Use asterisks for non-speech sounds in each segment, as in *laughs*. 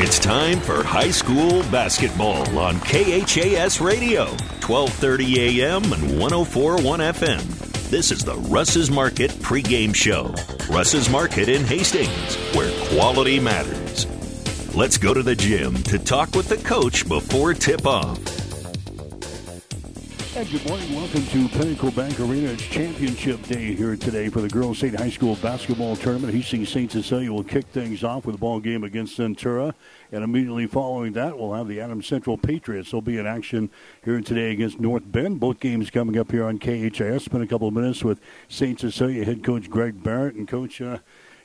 It's time for high school basketball on KHAS Radio, 1230 AM and 1041 FM. This is the Russ's Market pregame show. Russ's Market in Hastings, where quality matters. Let's go to the gym to talk with the coach before tip off. And good morning. Welcome to Pinnacle Bank Arena. It's championship day here today for the Girls State High School basketball tournament. Hastings St. Cecilia will kick things off with a ball game against Centura. And immediately following that, we'll have the Adams Central Patriots. They'll be in action here today against North Bend. Both games coming up here on KHAS. Spend a couple of minutes with St. Cecilia head coach Greg Barrett. And coach, uh,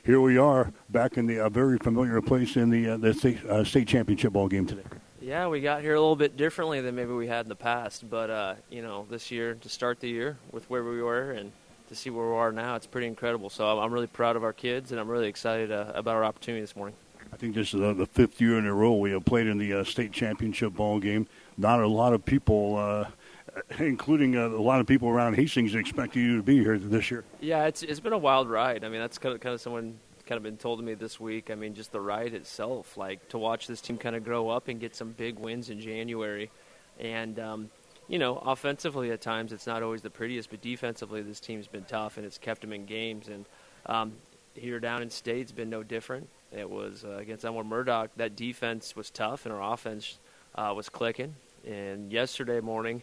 here we are back in the uh, very familiar place in the, uh, the state, uh, state championship ball game today. Yeah, we got here a little bit differently than maybe we had in the past, but uh, you know, this year to start the year with where we were and to see where we are now, it's pretty incredible. So I'm really proud of our kids, and I'm really excited uh, about our opportunity this morning. I think this is uh, the fifth year in a row we have played in the uh, state championship ball game. Not a lot of people, uh, *laughs* including uh, a lot of people around Hastings, expecting you to be here this year. Yeah, it's it's been a wild ride. I mean, that's kind of kind of someone kind of been told to me this week. I mean, just the ride itself, like to watch this team kind of grow up and get some big wins in January, and um, you know, offensively at times it's not always the prettiest, but defensively this team's been tough and it's kept them in games. And um, here down in state's been no different. It was uh, against Elmwood Murdock. That defense was tough and our offense uh, was clicking. And yesterday morning,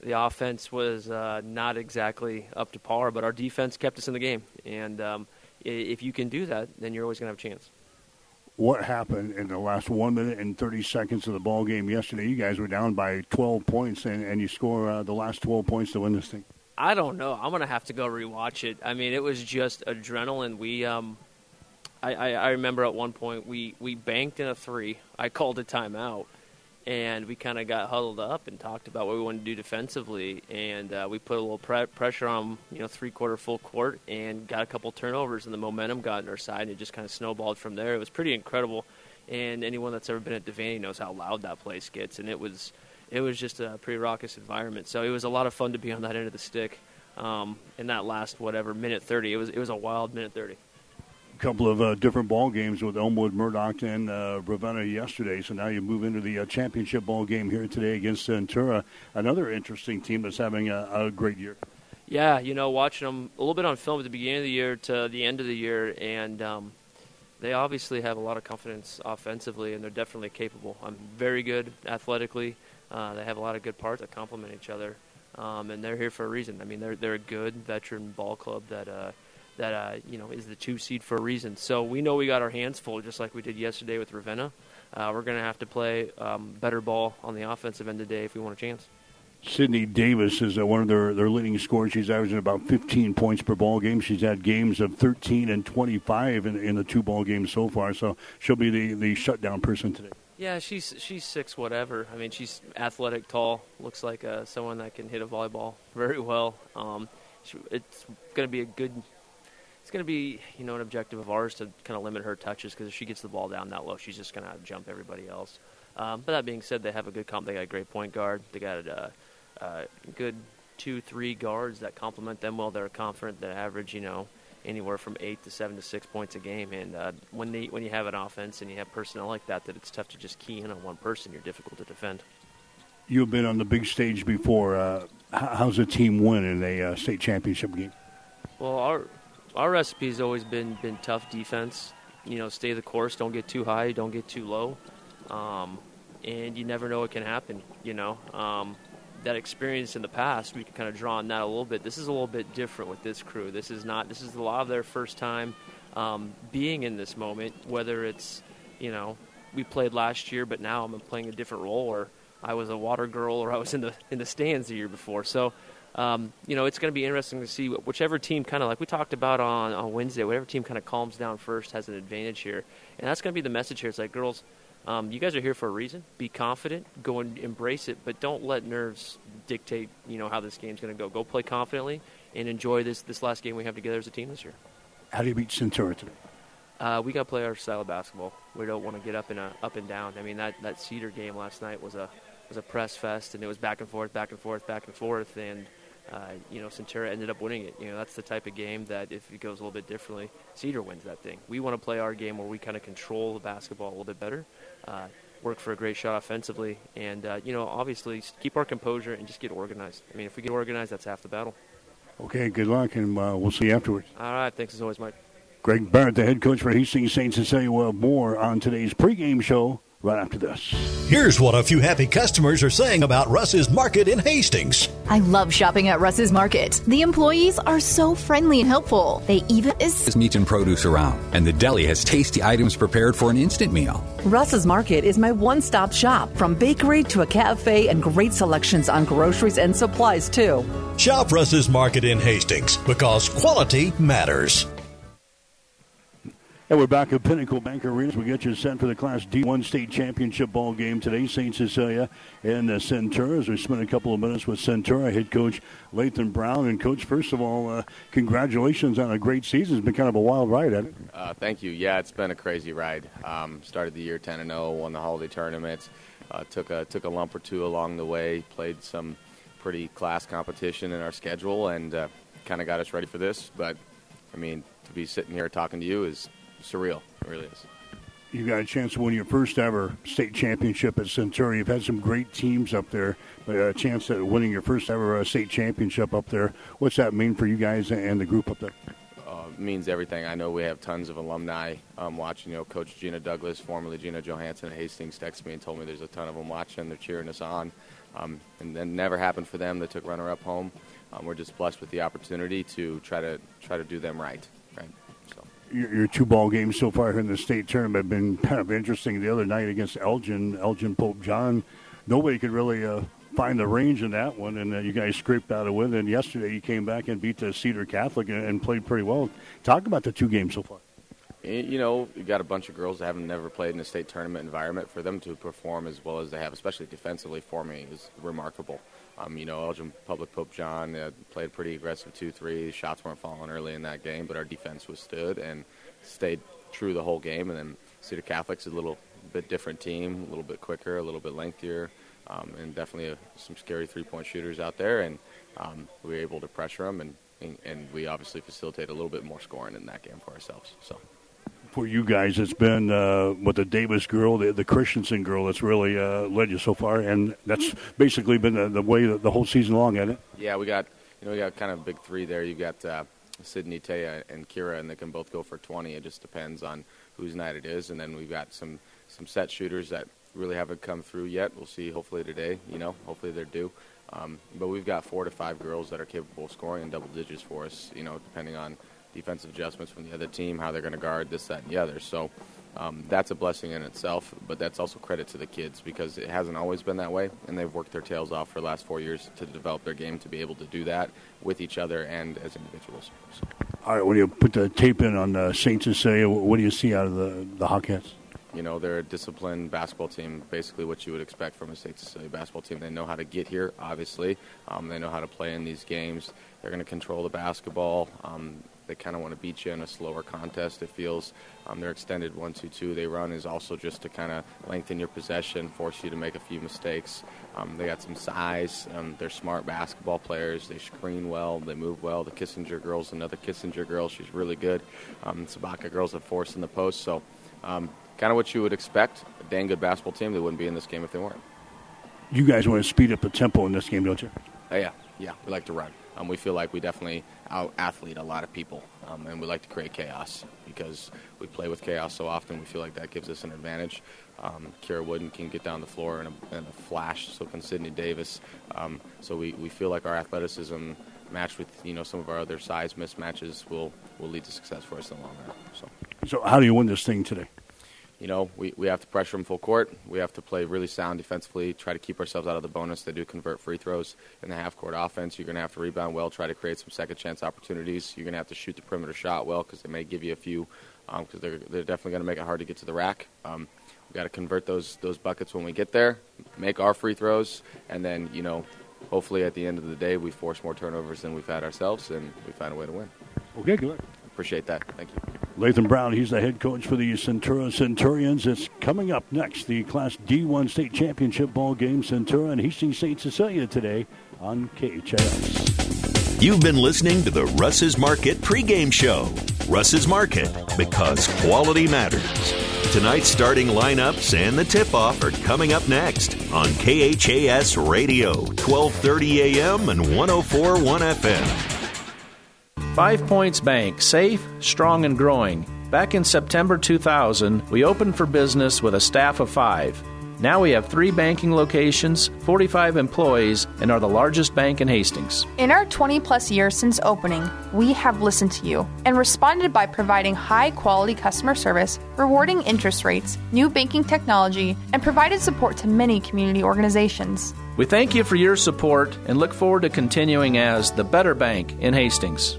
the offense was uh, not exactly up to par, but our defense kept us in the game. And um, if you can do that, then you're always going to have a chance. What happened in the last one minute and 30 seconds of the ball game yesterday? You guys were down by 12 points, and, and you score uh, the last 12 points to win this thing. I don't know. I'm gonna have to go rewatch it. I mean, it was just adrenaline. We, um, I, I, I remember at one point we we banked in a three. I called a timeout, and we kind of got huddled up and talked about what we wanted to do defensively, and uh, we put a little pre- pressure on, you know, three quarter full court, and got a couple turnovers, and the momentum got on our side, and it just kind of snowballed from there. It was pretty incredible, and anyone that's ever been at Devaney knows how loud that place gets, and it was it was just a pretty raucous environment. So it was a lot of fun to be on that end of the stick. Um, in that last whatever minute 30, it was it was a wild minute 30 couple of uh, different ball games with Elmwood Murdock and uh, Ravenna yesterday. So now you move into the uh, championship ball game here today against Centura, another interesting team that's having a, a, great year. Yeah, you know, watching them a little bit on film at the beginning of the year to the end of the year, and um, they obviously have a lot of confidence offensively, and they're definitely capable. I'm very good athletically. Uh, they have a lot of good parts that complement each other, um, and they're here for a reason. I mean, they're they're a good veteran ball club that uh, that uh, you know is the two seed for a reason. So we know we got our hands full, just like we did yesterday with Ravenna. Uh, we're going to have to play um, better ball on the offensive end today if we want a chance. Sydney Davis is uh, one of their, their leading scorers. She's averaging about 15 points per ball game. She's had games of 13 and 25 in, in the two ball games so far. So she'll be the, the shutdown person today. Yeah, she's she's six whatever. I mean, she's athletic, tall, looks like uh, someone that can hit a volleyball *laughs* very well. Um, she, it's going to be a good going to be you know an objective of ours to kind of limit her touches because if she gets the ball down that low, she's just going to jump everybody else. Um, but that being said, they have a good comp. They got a great point guard. They got a, uh, uh, good two, three guards that complement them well. They're confident. They average you know anywhere from eight to seven to six points a game. And uh, when they, when you have an offense and you have personnel like that, that it's tough to just key in on one person. You're difficult to defend. You've been on the big stage before. Uh, how's a team win in a uh, state championship game? Well, our our recipe has always been been tough defense. You know, stay the course, don't get too high, don't get too low, um, and you never know what can happen. You know, um, that experience in the past, we can kind of draw on that a little bit. This is a little bit different with this crew. This is not. This is a lot of their first time um, being in this moment. Whether it's, you know, we played last year, but now I'm playing a different role, or I was a water girl, or I was in the in the stands the year before. So um, you know, it's going to be interesting to see whichever team kind of like we talked about on, on Wednesday, whatever team kind of calms down first has an advantage here. And that's going to be the message here. It's like, girls, um, you guys are here for a reason. Be confident, go and embrace it, but don't let nerves dictate, you know, how this game's going to go. Go play confidently and enjoy this, this last game we have together as a team this year. How do you beat Centura today? Uh, we got to play our style of basketball. We don't want to get up and up and down. I mean, that, that Cedar game last night was a was a press fest, and it was back and forth, back and forth, back and forth, and – uh, you know, Centura ended up winning it. You know, that's the type of game that if it goes a little bit differently, Cedar wins that thing. We want to play our game where we kind of control the basketball a little bit better, uh, work for a great shot offensively, and uh, you know, obviously keep our composure and just get organized. I mean, if we get organized, that's half the battle. Okay, good luck, and uh, we'll see you afterwards. All right, thanks as always, Mike. Greg Barrett, the head coach for Hastings St. Cecilia, more on today's pregame show right after this. Here's what a few happy customers are saying about Russ's Market in Hastings. I love shopping at Russ's Market. The employees are so friendly and helpful. They even is meat and produce around, and the deli has tasty items prepared for an instant meal. Russ's Market is my one-stop shop, from bakery to a cafe and great selections on groceries and supplies too. Shop Russ's Market in Hastings because quality matters. And we're back at Pinnacle Bank Arena. We get you set for the Class D1 state championship ball game today. St. Cecilia and uh, Centura. As we spent a couple of minutes with Centura head coach Lathan Brown. And coach, first of all, uh, congratulations on a great season. It's been kind of a wild ride, hasn't it? Uh, thank you. Yeah, it's been a crazy ride. Um, started the year 10 and 0, won the holiday tournament. Uh, took a took a lump or two along the way. Played some pretty class competition in our schedule, and uh, kind of got us ready for this. But I mean, to be sitting here talking to you is surreal. It really is. You got a chance to win your first ever state championship at Centura. You've had some great teams up there, but a chance at winning your first ever uh, state championship up there. What's that mean for you guys and the group up there? Uh, means everything. I know we have tons of alumni um, watching. You know, Coach Gina Douglas, formerly Gina Johansson at Hastings, texted me and told me there's a ton of them watching. They're cheering us on, um, and then never happened for them. They took runner-up home. Um, we're just blessed with the opportunity to try to try to do them right. Your, your, two ball games so far in the state tournament have been kind of interesting. The other night against Elgin, Elgin Pope John, nobody could really uh, find the range in that one, and uh, you guys scraped out a win. And yesterday you came back and beat the Cedar Catholic and, and, played pretty well. Talk about the two games so far. You know, you got a bunch of girls that haven't never played in a state tournament environment. For them to perform as well as they have, especially defensively for me, is remarkable. Um, you know, Elgin Public Pope John uh, played pretty aggressive 2-3. Shots weren't falling early in that game, but our defense was withstood and stayed true the whole game. And then Cedar Catholic's a little bit different team, a little bit quicker, a little bit lengthier, um, and definitely a, some scary three-point shooters out there. And um, we were able to pressure them, and, and, and we obviously facilitate a little bit more scoring in that game for ourselves. So for you guys, it's been uh, with the Davis girl, the, the Christensen girl, that's really uh, led you so far, and that's basically been the, the way the whole season long, hasn't it? Yeah, we got you know we got kind of big three there. You've got uh, Sydney, Taya, and Kira, and they can both go for 20. It just depends on whose night it is, and then we've got some some set shooters that really haven't come through yet. We'll see hopefully today. You know, hopefully they're due. Um, but we've got four to five girls that are capable of scoring in double digits for us. You know, depending on defensive adjustments from the other team, how they're going to guard this, that, and the other. So um, that's a blessing in itself, but that's also credit to the kids because it hasn't always been that way, and they've worked their tails off for the last four years to develop their game to be able to do that with each other and as individuals. So. All right, when you put the tape in on uh, St. Cecilia, what do you see out of the, the Hawkettes? You know, they're a disciplined basketball team, basically what you would expect from a St. Cecilia basketball team. They know how to get here, obviously. Um, they know how to play in these games. They're going to control the basketball. Um, they kind of want to beat you in a slower contest. It feels um, their extended one-two-two they run is also just to kind of lengthen your possession, force you to make a few mistakes. Um, they got some size. Um, they're smart basketball players. They screen well. They move well. The Kissinger girls, another Kissinger girl, she's really good. Um, Sabatka girls have force in the post. So um, kind of what you would expect. A dang good basketball team. They wouldn't be in this game if they weren't. You guys want to speed up the tempo in this game, don't you? Uh, yeah, yeah. We like to run. Um, we feel like we definitely out athlete a lot of people, um, and we like to create chaos because we play with chaos so often. We feel like that gives us an advantage. Um, Kira Wooden can get down the floor in a, in a flash, so can Sydney Davis. Um, so we, we feel like our athleticism matched with you know some of our other size mismatches will will lead to success for us in the long run. So, so how do you win this thing today? You know, we, we have to pressure them full court. We have to play really sound defensively, try to keep ourselves out of the bonus. They do convert free throws in the half court offense. You're going to have to rebound well, try to create some second chance opportunities. You're going to have to shoot the perimeter shot well because they may give you a few because um, they're, they're definitely going to make it hard to get to the rack. Um, we got to convert those those buckets when we get there, make our free throws, and then you know, hopefully at the end of the day we force more turnovers than we've had ourselves, and we find a way to win. Okay, good. Appreciate that. Thank you. Lathan Brown, he's the head coach for the Centura Centurions. It's coming up next, the Class D1 State Championship ball game, Centura and Hastings St. Cecilia today on KHAS. You've been listening to the Russ's Market pregame show. Russ's Market, because quality matters. Tonight's starting lineups and the tip-off are coming up next on KHAS Radio, 1230 AM and 104.1 FM. Five Points Bank, safe, strong, and growing. Back in September 2000, we opened for business with a staff of five. Now we have three banking locations, 45 employees, and are the largest bank in Hastings. In our 20 plus years since opening, we have listened to you and responded by providing high quality customer service, rewarding interest rates, new banking technology, and provided support to many community organizations. We thank you for your support and look forward to continuing as the better bank in Hastings.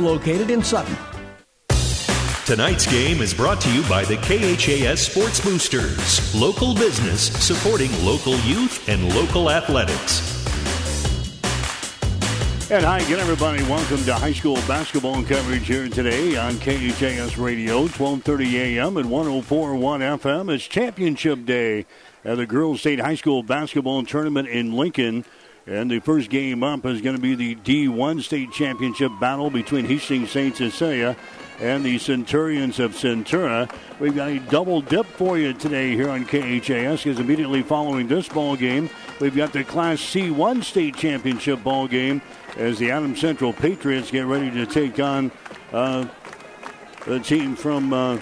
located in Sutton. Tonight's game is brought to you by the KHAS Sports Boosters, local business supporting local youth and local athletics. And hi again, everybody. Welcome to high school basketball coverage here today on KHAS Radio, 12:30 a.m. and 104.1 FM. It's Championship Day at the Girls State High School basketball tournament in Lincoln. And the first game up is going to be the D1 state championship battle between Hastings St. Cecilia and the Centurions of Centura. We've got a double dip for you today here on KHAS because immediately following this ball game, we've got the Class C1 state championship ball game as the Adams Central Patriots get ready to take on uh, the team from uh,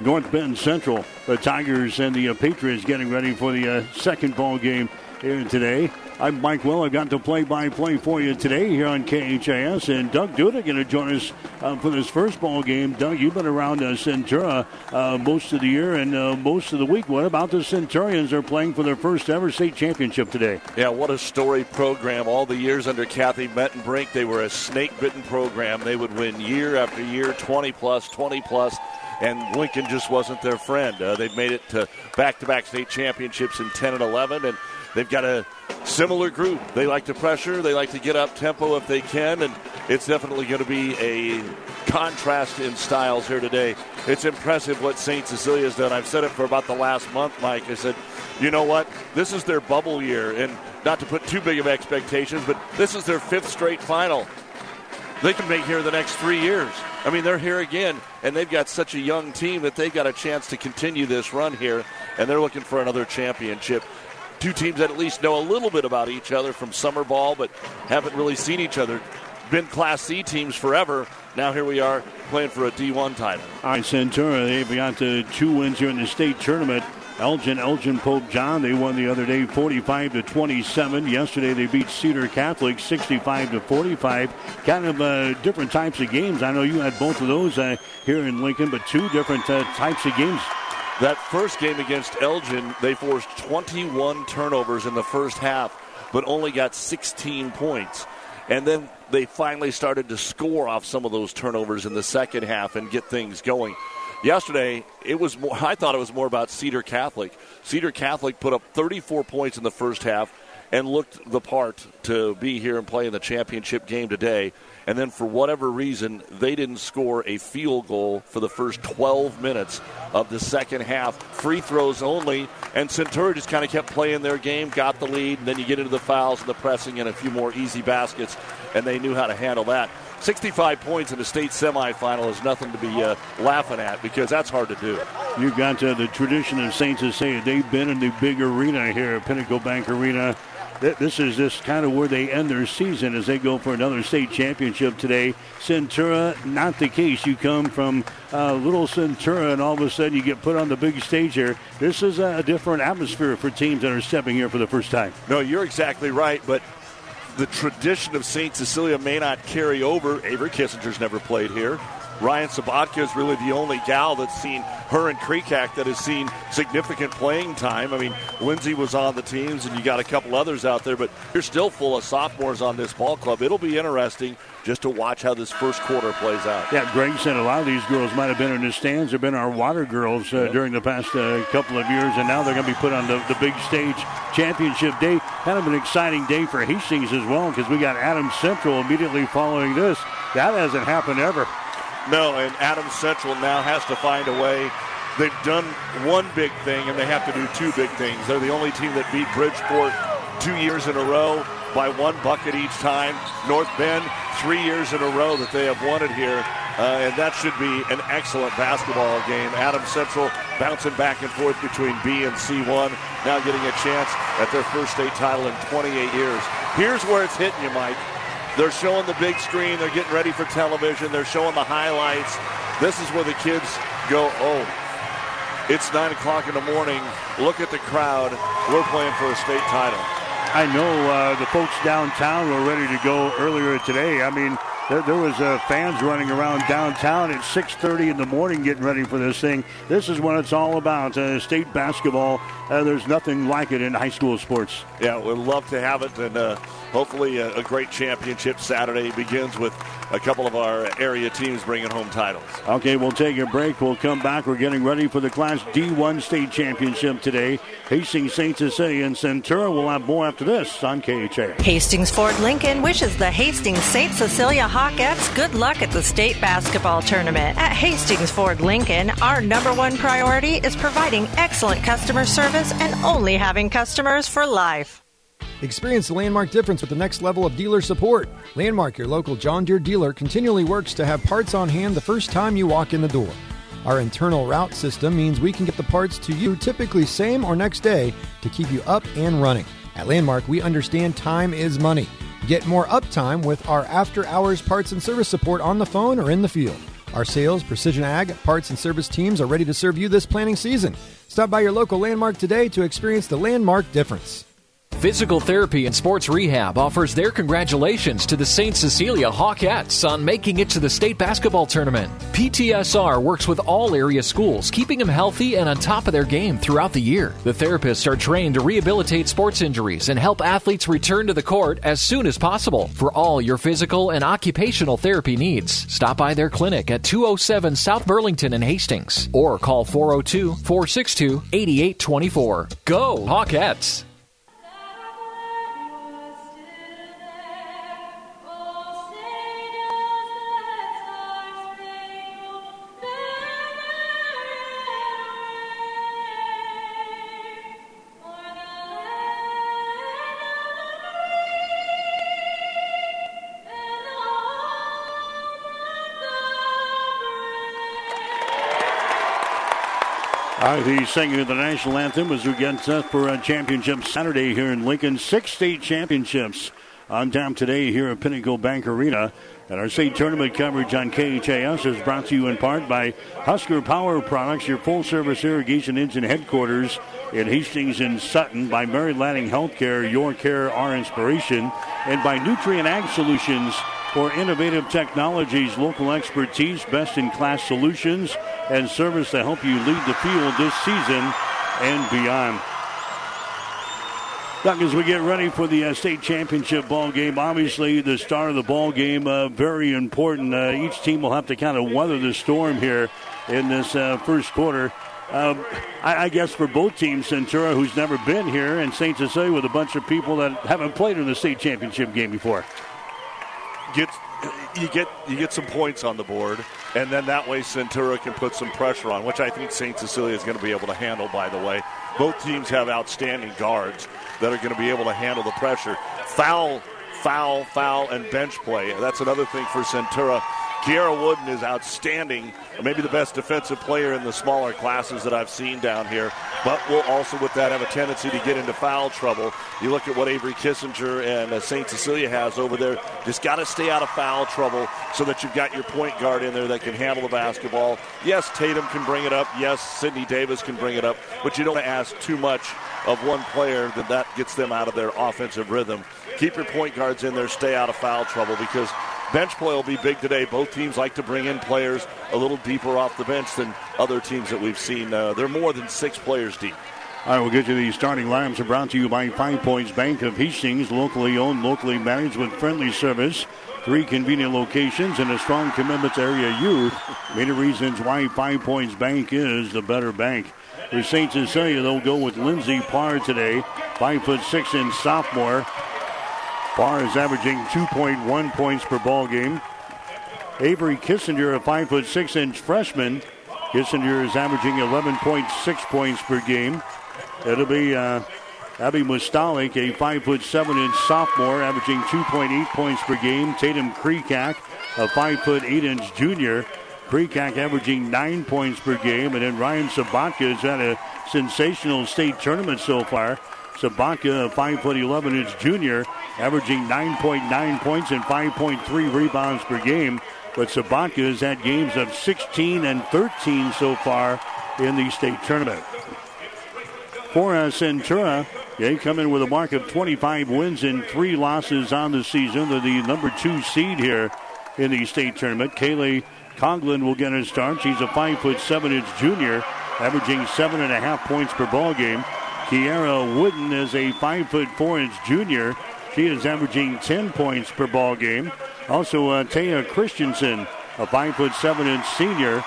North Bend Central. The Tigers and the uh, Patriots getting ready for the uh, second ball game here today. I'm Mike Will. I've got the play-by-play for you today here on KHAS, and Doug Duda going to join us uh, for this first ball game. Doug, you've been around uh, Centura uh, most of the year and uh, most of the week. What about the Centurions? They're playing for their first ever state championship today. Yeah, what a story program! All the years under Kathy Mettenbrink, they were a snake-bitten program. They would win year after year, 20 plus, 20 plus and Lincoln just wasn't their friend. Uh, they've made it to back-to-back state championships in 10 and 11, and they've got a similar group. They like to pressure, they like to get up tempo if they can, and it's definitely going to be a contrast in styles here today. It's impressive what St. Cecilia has done. I've said it for about the last month, Mike. I said, you know what? This is their bubble year, and not to put too big of expectations, but this is their fifth straight final. They can make here the next three years. I mean, they're here again, and they've got such a young team that they've got a chance to continue this run here, and they're looking for another championship. Two teams that at least know a little bit about each other from summer ball, but haven't really seen each other. Been Class C teams forever. Now here we are playing for a D1 title. All right, Centura, they've got the two wins here in the state tournament. Elgin, Elgin Pope John, they won the other day 45 to 27. Yesterday they beat Cedar Catholic 65 to 45. Kind of uh, different types of games. I know you had both of those uh, here in Lincoln, but two different uh, types of games. That first game against Elgin, they forced 21 turnovers in the first half, but only got 16 points. And then they finally started to score off some of those turnovers in the second half and get things going. Yesterday, it was more. I thought it was more about Cedar Catholic. Cedar Catholic put up 34 points in the first half and looked the part to be here and play in the championship game today. And then, for whatever reason, they didn't score a field goal for the first 12 minutes of the second half. Free throws only, and Centura just kind of kept playing their game, got the lead, and then you get into the fouls and the pressing and a few more easy baskets, and they knew how to handle that. 65 points in a state semifinal is nothing to be uh, laughing at because that's hard to do. You've got uh, the tradition of Saints St. Cecilia. They've been in the big arena here at Pinnacle Bank Arena. This is just kind of where they end their season as they go for another state championship today. Centura, not the case. You come from uh, little Centura and all of a sudden you get put on the big stage here. This is a different atmosphere for teams that are stepping here for the first time. No, you're exactly right, but the tradition of St. Cecilia may not carry over. Avery Kissinger's never played here. Ryan Sabatka is really the only gal that's seen her and Kreekak that has seen significant playing time. I mean, Lindsay was on the teams, and you got a couple others out there, but you're still full of sophomores on this ball club. It'll be interesting just to watch how this first quarter plays out. Yeah, Greg said a lot of these girls might have been in the stands or been our water girls uh, yep. during the past uh, couple of years, and now they're going to be put on the, the big stage championship day. Kind of an exciting day for Hastings as well because we got Adams Central immediately following this. That hasn't happened ever. No, and Adams Central now has to find a way. They've done one big thing, and they have to do two big things. They're the only team that beat Bridgeport two years in a row by one bucket each time. North Bend, three years in a row that they have won it here. Uh, and that should be an excellent basketball game. Adams Central bouncing back and forth between B and C1, now getting a chance at their first state title in 28 years. Here's where it's hitting you, Mike. They're showing the big screen. They're getting ready for television. They're showing the highlights. This is where the kids go, oh, it's 9 o'clock in the morning. Look at the crowd. We're playing for a state title. I know uh, the folks downtown were ready to go earlier today. I mean, there, there was uh, fans running around downtown at 6:30 in the morning getting ready for this thing. This is what it's all about. Uh, state basketball. Uh, there's nothing like it in high school sports. Yeah, we'd love to have it, and uh, hopefully a, a, great championship Saturday begins with a couple of our area teams bringing home titles. Okay, we'll take a break. We'll come back. We're getting ready for the Class D1 state championship today. Hastings St. Cecilia and Centura will have more after this on KHA. Hastings Ford Lincoln wishes the Hastings St. Cecilia Hawkettes good luck at the state basketball tournament. At Hastings Ford Lincoln, our number one priority is providing excellent customer service and only having customers for life. Experience the Landmark difference with the next level of dealer support. Landmark, your local John Deere dealer, continually works to have parts on hand the first time you walk in the door. Our internal route system means we can get the parts to you typically same or next day to keep you up and running. At Landmark, we understand time is money. Get more uptime with our after hours parts and service support on the phone or in the field. Our sales, precision ag, parts, and service teams are ready to serve you this planning season. Stop by your local Landmark today to experience the Landmark difference. Physical Therapy and Sports Rehab offers their congratulations to the St. Cecilia Hawkettes on making it to the state basketball tournament. PTSR works with all area schools, keeping them healthy and on top of their game throughout the year. The therapists are trained to rehabilitate sports injuries and help athletes return to the court as soon as possible. For all your physical and occupational therapy needs, stop by their clinic at 207 South Burlington in Hastings or call 402 462 8824. Go Hawkettes! Right, he's singing the national anthem as we get set for a championship Saturday here in Lincoln. Six state championships on tap today here at Pinnacle Bank Arena. And our state tournament coverage on KHAS is brought to you in part by Husker Power Products, your full service irrigation engine headquarters in Hastings and Sutton, by Mary Lanning Healthcare, your care, our inspiration, and by Nutrient Ag Solutions for innovative technologies, local expertise, best in class solutions, and service to help you lead the field this season and beyond. Doug, as we get ready for the uh, state championship ball game, obviously the start of the ball game uh, very important. Uh, each team will have to kind of weather the storm here in this uh, first quarter. Um, I, I, guess for both teams, Centura, who's never been here, and St. Cecilia with a bunch of people that haven't played in the state championship game before get you get you get some points on the board, and then that way Centura can put some pressure on, which I think St. Cecilia is going to be able to handle. By the way, both teams have outstanding guards that are going to be able to handle the pressure. Foul, foul, foul, and bench play. That's another thing for Centura Kiara Wooden is outstanding, maybe the best defensive player in the smaller classes that I've seen down here, but will also, with that, have a tendency to get into foul trouble. You look at what Avery Kissinger and uh, St. Cecilia has over there, just got to stay out of foul trouble so that you've got your point guard in there that can handle the basketball. Yes, Tatum can bring it up. Yes, Sydney Davis can bring it up, but you don't ask too much of one player that that gets them out of their offensive rhythm. Keep your point guards in there, stay out of foul trouble because bench play will be big today. Both teams like to bring in players a little deeper off the bench than other teams that we've seen. Uh, they're more than six players deep. All right, we'll get you the starting lineups are brought to you by Five Points Bank of Hastings, locally owned, locally managed with friendly service. Three convenient locations and a strong commitment to area youth. Many reasons why Five Points Bank is the better bank. For St. Cecilia, they'll go with Lindsay Parr today, five foot six inch sophomore. Parr is averaging 2.1 points per ball game. Avery Kissinger, a five foot six inch freshman. Kissinger is averaging 11.6 points per game. It'll be uh, Abby Mustalik, a five foot seven inch sophomore, averaging 2.8 points per game. Tatum Kreekak, a five foot eight inch junior. Kreekak averaging nine points per game. And then Ryan Sabatka has had a sensational state tournament so far. Sabatka, a five foot 11 inch junior, averaging 9.9 points and 5.3 rebounds per game. But Sabatka has had games of 16 and 13 so far in the state tournament. For Centura, they come in with a mark of 25 wins and three losses on the season. They're the number two seed here in the state tournament. Kaylee Conglin will get a start. She's a five foot seven inch junior, averaging seven and a half points per ball game. Kiara Wooden is a five foot four inch junior. She is averaging 10 points per ball game. Also, uh, Taya Christensen, a five foot seven inch senior,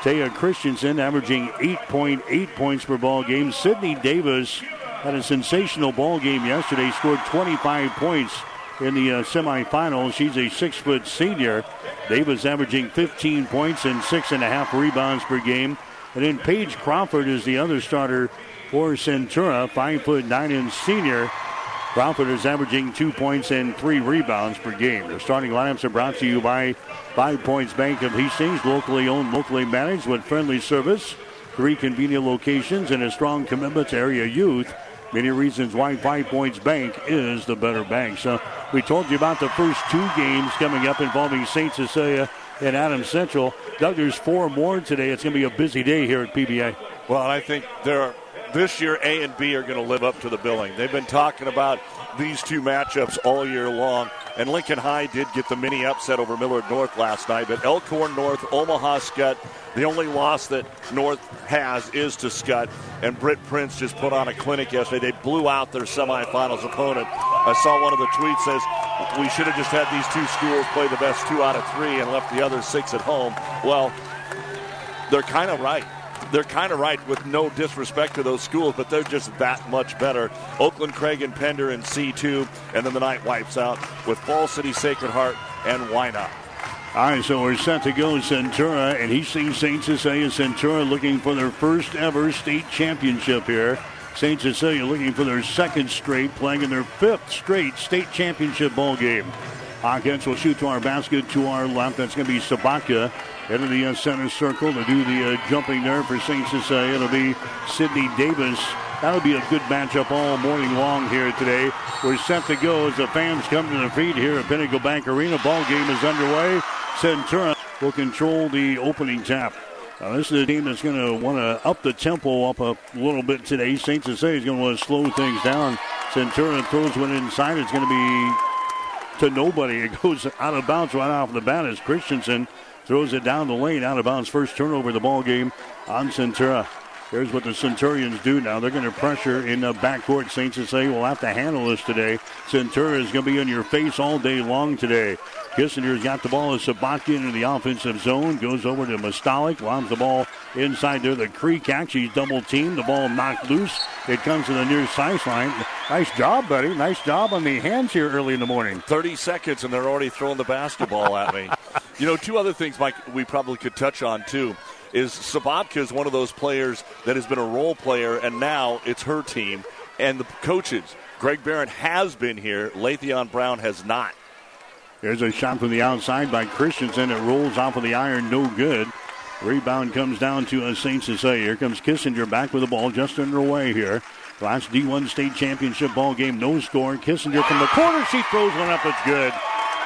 Taya Christensen averaging 8.8 points per ball game. Sydney Davis had a sensational ball game yesterday, scored 25 points in the uh, semifinals. She's a six foot senior. Davis averaging 15 points and six and a half rebounds per game. And then Paige Crawford is the other starter for Centura, five foot nine inch senior. Crawford is averaging two points and three rebounds per game. The starting lineups are brought to you by Five Points Bank of Hastings, locally owned, locally managed with friendly service, three convenient locations, and a strong commitment to area youth. Many reasons why Five Points Bank is the better bank. So we told you about the first two games coming up involving St. Cecilia and Adams Central. Doug, there's four more today. It's going to be a busy day here at PBA. Well, I think there are this year A and B are going to live up to the billing. They've been talking about these two matchups all year long. And Lincoln High did get the mini upset over Millard North last night, but Elkhorn North, Omaha Skutt, the only loss that North has is to Skutt. And Britt Prince just put on a clinic yesterday. They blew out their semifinals opponent. I saw one of the tweets says we should have just had these two schools play the best two out of three and left the other six at home. Well, they're kind of right they're kind of right with no disrespect to those schools, but they're just that much better. Oakland, Craig, and Pender in C2, and then the night wipes out with Fall City, Sacred Heart, and Wynot. All right, so we're set to go Centura, and he sees St. Cecilia Centura looking for their first ever state championship here. St. Cecilia looking for their second straight, playing in their fifth straight state championship ball game. Hawkettes will shoot to our basket to our left. That's going to be Sabatka into the uh, center circle to do the uh, jumping there for St. Cecilia. It'll be Sydney Davis. That'll be a good matchup all morning long here today. We're set to go as the fans come to the feet here at Pinnacle Bank Arena. Ball game is underway. Centura will control the opening tap. Now, this is a team that's going to want to up the tempo up a little bit today. St. Cecilia is going to want to slow things down. Centura throws one inside. It's going to be to nobody. *laughs* It goes out of bounds right off the bat as Christensen throws it down the lane, out of bounds. First turnover of the ball game on Centura. Here's what the Centurions do now. They're going to pressure in the backcourt. Saints and say, we'll have to handle this today. Centura is going to be in your face all day long today. Kissinger's got the ball as Sabatka into the offensive zone. Goes over to Mustalik. Lobs the ball inside there. The Creek actually double teamed. The ball knocked loose. It comes to the near sideline. Nice job, buddy. Nice job on the hands here early in the morning. 30 seconds, and they're already throwing the basketball at me. *laughs* You know, two other things, Mike, we probably could touch on, too is Sabatka is one of those players that has been a role player, and now it's her team. And the coaches, Greg Barron has been here, Lathan Brown has not. There's a shot from the outside by Christensen. It rolls off of the iron, no good. Rebound comes down to St. Cecilia. Here comes Kissinger back with the ball just underway here. Last D1 state championship ball game, no score. Kissinger from the corner, she throws one up. It's good.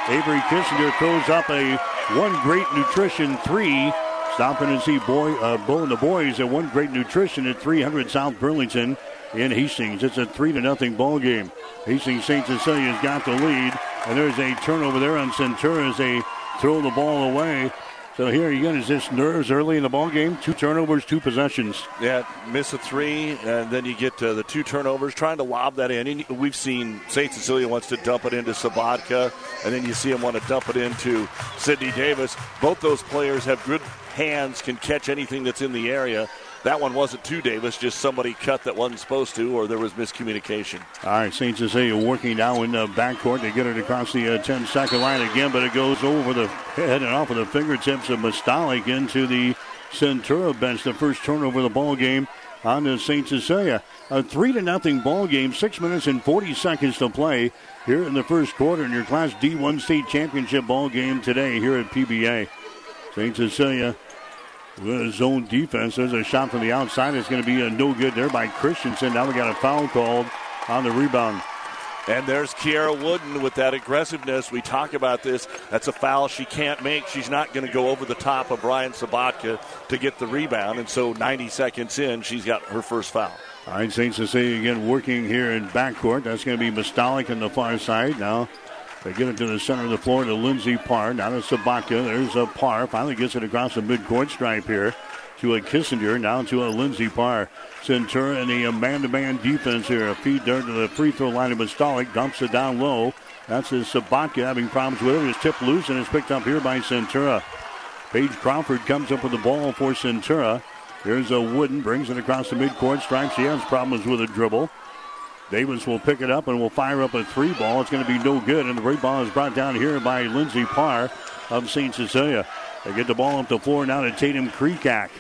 Avery Kissinger throws up a one great nutrition three. Stopping and see boy, uh, Bo and the boys at one great nutrition at 300 South Burlington in Hastings. It's a three to nothing ball game. Hastings St. Cecilia's got the lead. And there's a turnover there on Centura as they throw the ball away. So here again is this nerves early in the ball game. Two turnovers, two possessions. Yeah, miss a three, and then you get uh, the two turnovers, trying to lob that in. And we've seen St. Cecilia wants to dump it into Sabatka, and then you see him want to dump it into Sydney Davis. Both those players have good hands, can catch anything that's in the area. That one wasn't to Davis, just somebody cut that wasn't supposed to, or there was miscommunication. All right, St. Cecilia working now in the backcourt. They get it across the uh, 10 second line again, but it goes over the head and off of the fingertips of Mustalik into the Centura bench. The first turnover of the ball game on the St. Cecilia. A 3 to nothing ball game, 6 minutes and 40 seconds to play here in the first quarter in your Class D1 state championship ball game today here at PBA. St. Cecilia zone defense. There's a shot from the outside. It's going to be a no good there by Christensen. Now we got a foul called on the rebound. And there's Kiara Wooden with that aggressiveness. We talk about this. That's a foul she can't make. She's not going to go over the top of Ryan Sabatka to get the rebound. And so 90 seconds in, she's got her first foul. All right, St. Cecilia again working here in backcourt. That's going to be Mustalik on the far side. Now they get it to the center of the floor to Lindsey Parr. Now to Sabatka. There's a Parr. Finally gets it across the midcourt stripe here to a Kissinger. Now to a Lindsey Parr. Centura in the man-to-man defense here. A feed there to the free throw line of Mustalik. Dumps it down low. That's his Sabatka having problems with it. It's tipped loose and is picked up here by Centura. Paige Crawford comes up with the ball for Centura. Here's a Wooden, brings it across the midcourt stripe. She has problems with a dribble. Davis will pick it up and will fire up a three ball. It's going to be no good. And the ball is brought down here by Lindsey Parr of St. Cecilia. They get the ball up the floor now to Tatum Kreekak.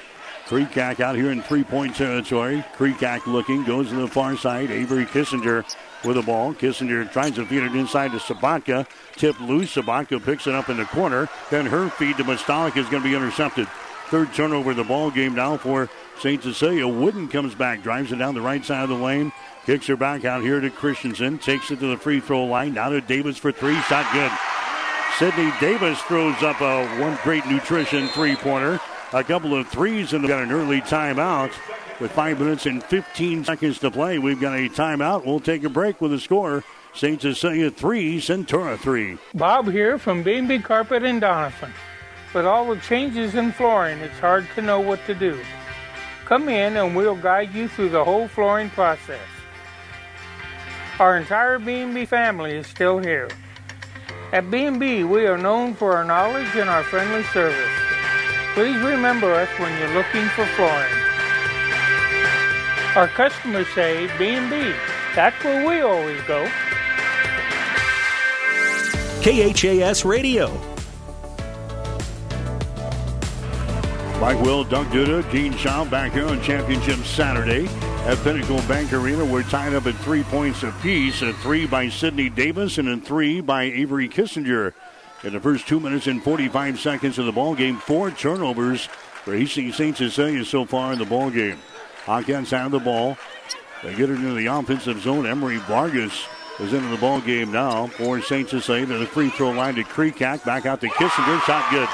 Kreekak out here in three point territory. Kreekak looking, goes to the far side. Avery Kissinger with the ball. Kissinger tries to feed it inside to Sabatka. Tip loose. Sabatka picks it up in the corner. Then her feed to Mustalik is going to be intercepted. Third turnover of the ball game now for St. Cecilia. Wooden comes back, drives it down the right side of the lane. Kicks her back out here to Christensen. Takes it to the free throw line. Now to Davis for three. Shot good. Sydney Davis throws up a one great nutrition three pointer. A couple of threes and got an early timeout. With five minutes and 15 seconds to play, we've got a timeout. We'll take a break with a score. St. Cecilia 3, Centura 3. Bob here from B&B Carpet in Donovan. With all the changes in flooring, it's hard to know what to do. Come in and we'll guide you through the whole flooring process. Our entire B&B family is still here. At B&B, we are known for our knowledge and our friendly service. Please remember us when you're looking for flooring. Our customers say B&B. That's where we always go. KHAS Radio. Mike Will, Doug Duda, Gene Shaw back here on Championship Saturday at Pinnacle Bank Arena. We're tied up at three points apiece. A three by Sydney Davis and a three by Avery Kissinger. In the first two minutes and 45 seconds of the ball game, four turnovers for Hastings St. Cecilia so far in the ball game. Hawkettes of the ball. They get it into the offensive zone. Emery Vargas is into the ball game now for St. Cecilia to the free throw line to Kreekak. Back out to Kissinger. Shot good.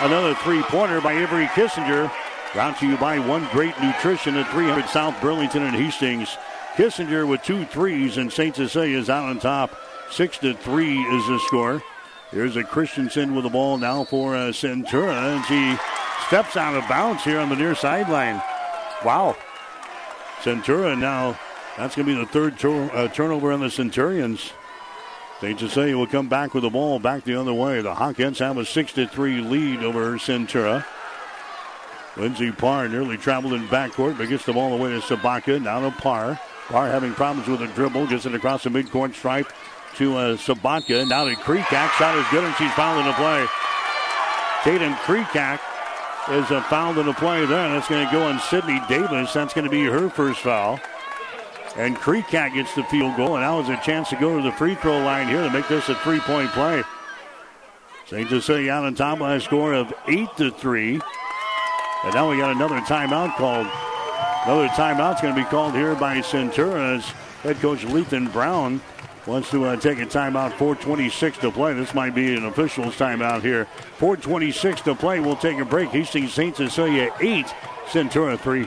Another three pointer by Avery Kissinger. Brought to you by One Great Nutrition at 300 South Burlington and Hastings. Kissinger with two threes, and St. Cecilia is out on top. Six to three is the score. Here's a Christensen with the ball now for uh, Centura, and she steps out of bounds here on the near sideline. Wow. Centura now, that's going to be the third tur- uh, turnover on the Centurions. St. Cecilia will come back with the ball back the other way. The Hawkettes have a 6 to 3 lead over Centura. Lindsey Parr nearly traveled in backcourt, but gets the ball away to Sabatka. Now to Parr. Parr having problems with the dribble. Gets it across the midcourt stripe to uh, Sabatka. Now to Kreekak. Shot is good, and she's fouled in the play. Tatum Kreekak is a foul in the play there. That's going to go on Sydney Davis. That's going to be her first foul. And Kreekak gets the field goal, and now has a chance to go to the free throw line here to make this a three point play. St. Cecilia out on top by a score of 8 to 3. And now we got another timeout called. Another timeout's going to be called here by Centura's head coach Lathan Brown wants to uh, take a timeout. 4:26 to play. This might be an official's timeout here. 4:26 to play. We'll take a break. Hastings St. Cecilia eight, Centura three.